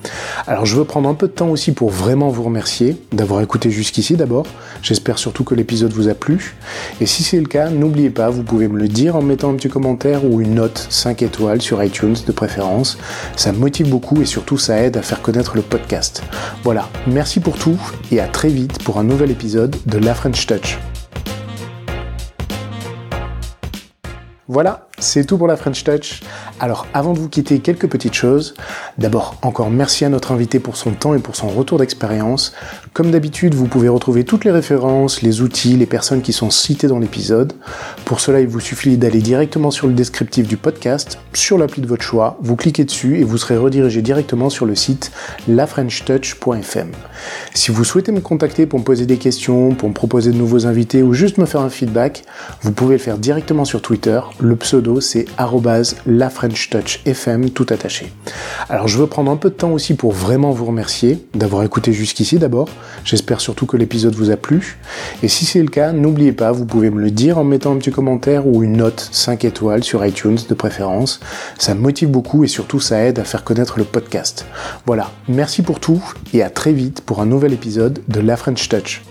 Alors je veux prendre un peu de temps aussi pour vraiment vous remercier d'avoir écouté jusqu'ici d'abord. J'espère surtout que l'épisode vous a plu. Et si c'est le cas, n'oubliez pas, vous pouvez me le dire en mettant un petit commentaire ou une note 5 étoiles sur iTunes de préférence. Ça me motive beaucoup et surtout ça aide à faire connaître le podcast. Voilà, merci pour tout et à très vite pour un nouvel épisode de La French Touch. Voilà, c'est tout pour la French Touch. Alors avant de vous quitter, quelques petites choses. D'abord, encore merci à notre invité pour son temps et pour son retour d'expérience. Comme d'habitude, vous pouvez retrouver toutes les références, les outils, les personnes qui sont citées dans l'épisode. Pour cela, il vous suffit d'aller directement sur le descriptif du podcast, sur l'appli de votre choix, vous cliquez dessus et vous serez redirigé directement sur le site lafrenchtouch.fm. Si vous souhaitez me contacter pour me poser des questions, pour me proposer de nouveaux invités ou juste me faire un feedback, vous pouvez le faire directement sur Twitter. Le pseudo c'est la French Touch FM tout attaché. Alors je veux prendre un peu de temps aussi pour vraiment vous remercier d'avoir écouté jusqu'ici d'abord. J'espère surtout que l'épisode vous a plu. Et si c'est le cas, n'oubliez pas, vous pouvez me le dire en mettant un petit commentaire ou une note 5 étoiles sur iTunes de préférence. Ça me motive beaucoup et surtout ça aide à faire connaître le podcast. Voilà, merci pour tout et à très vite pour un nouvel épisode de La French Touch.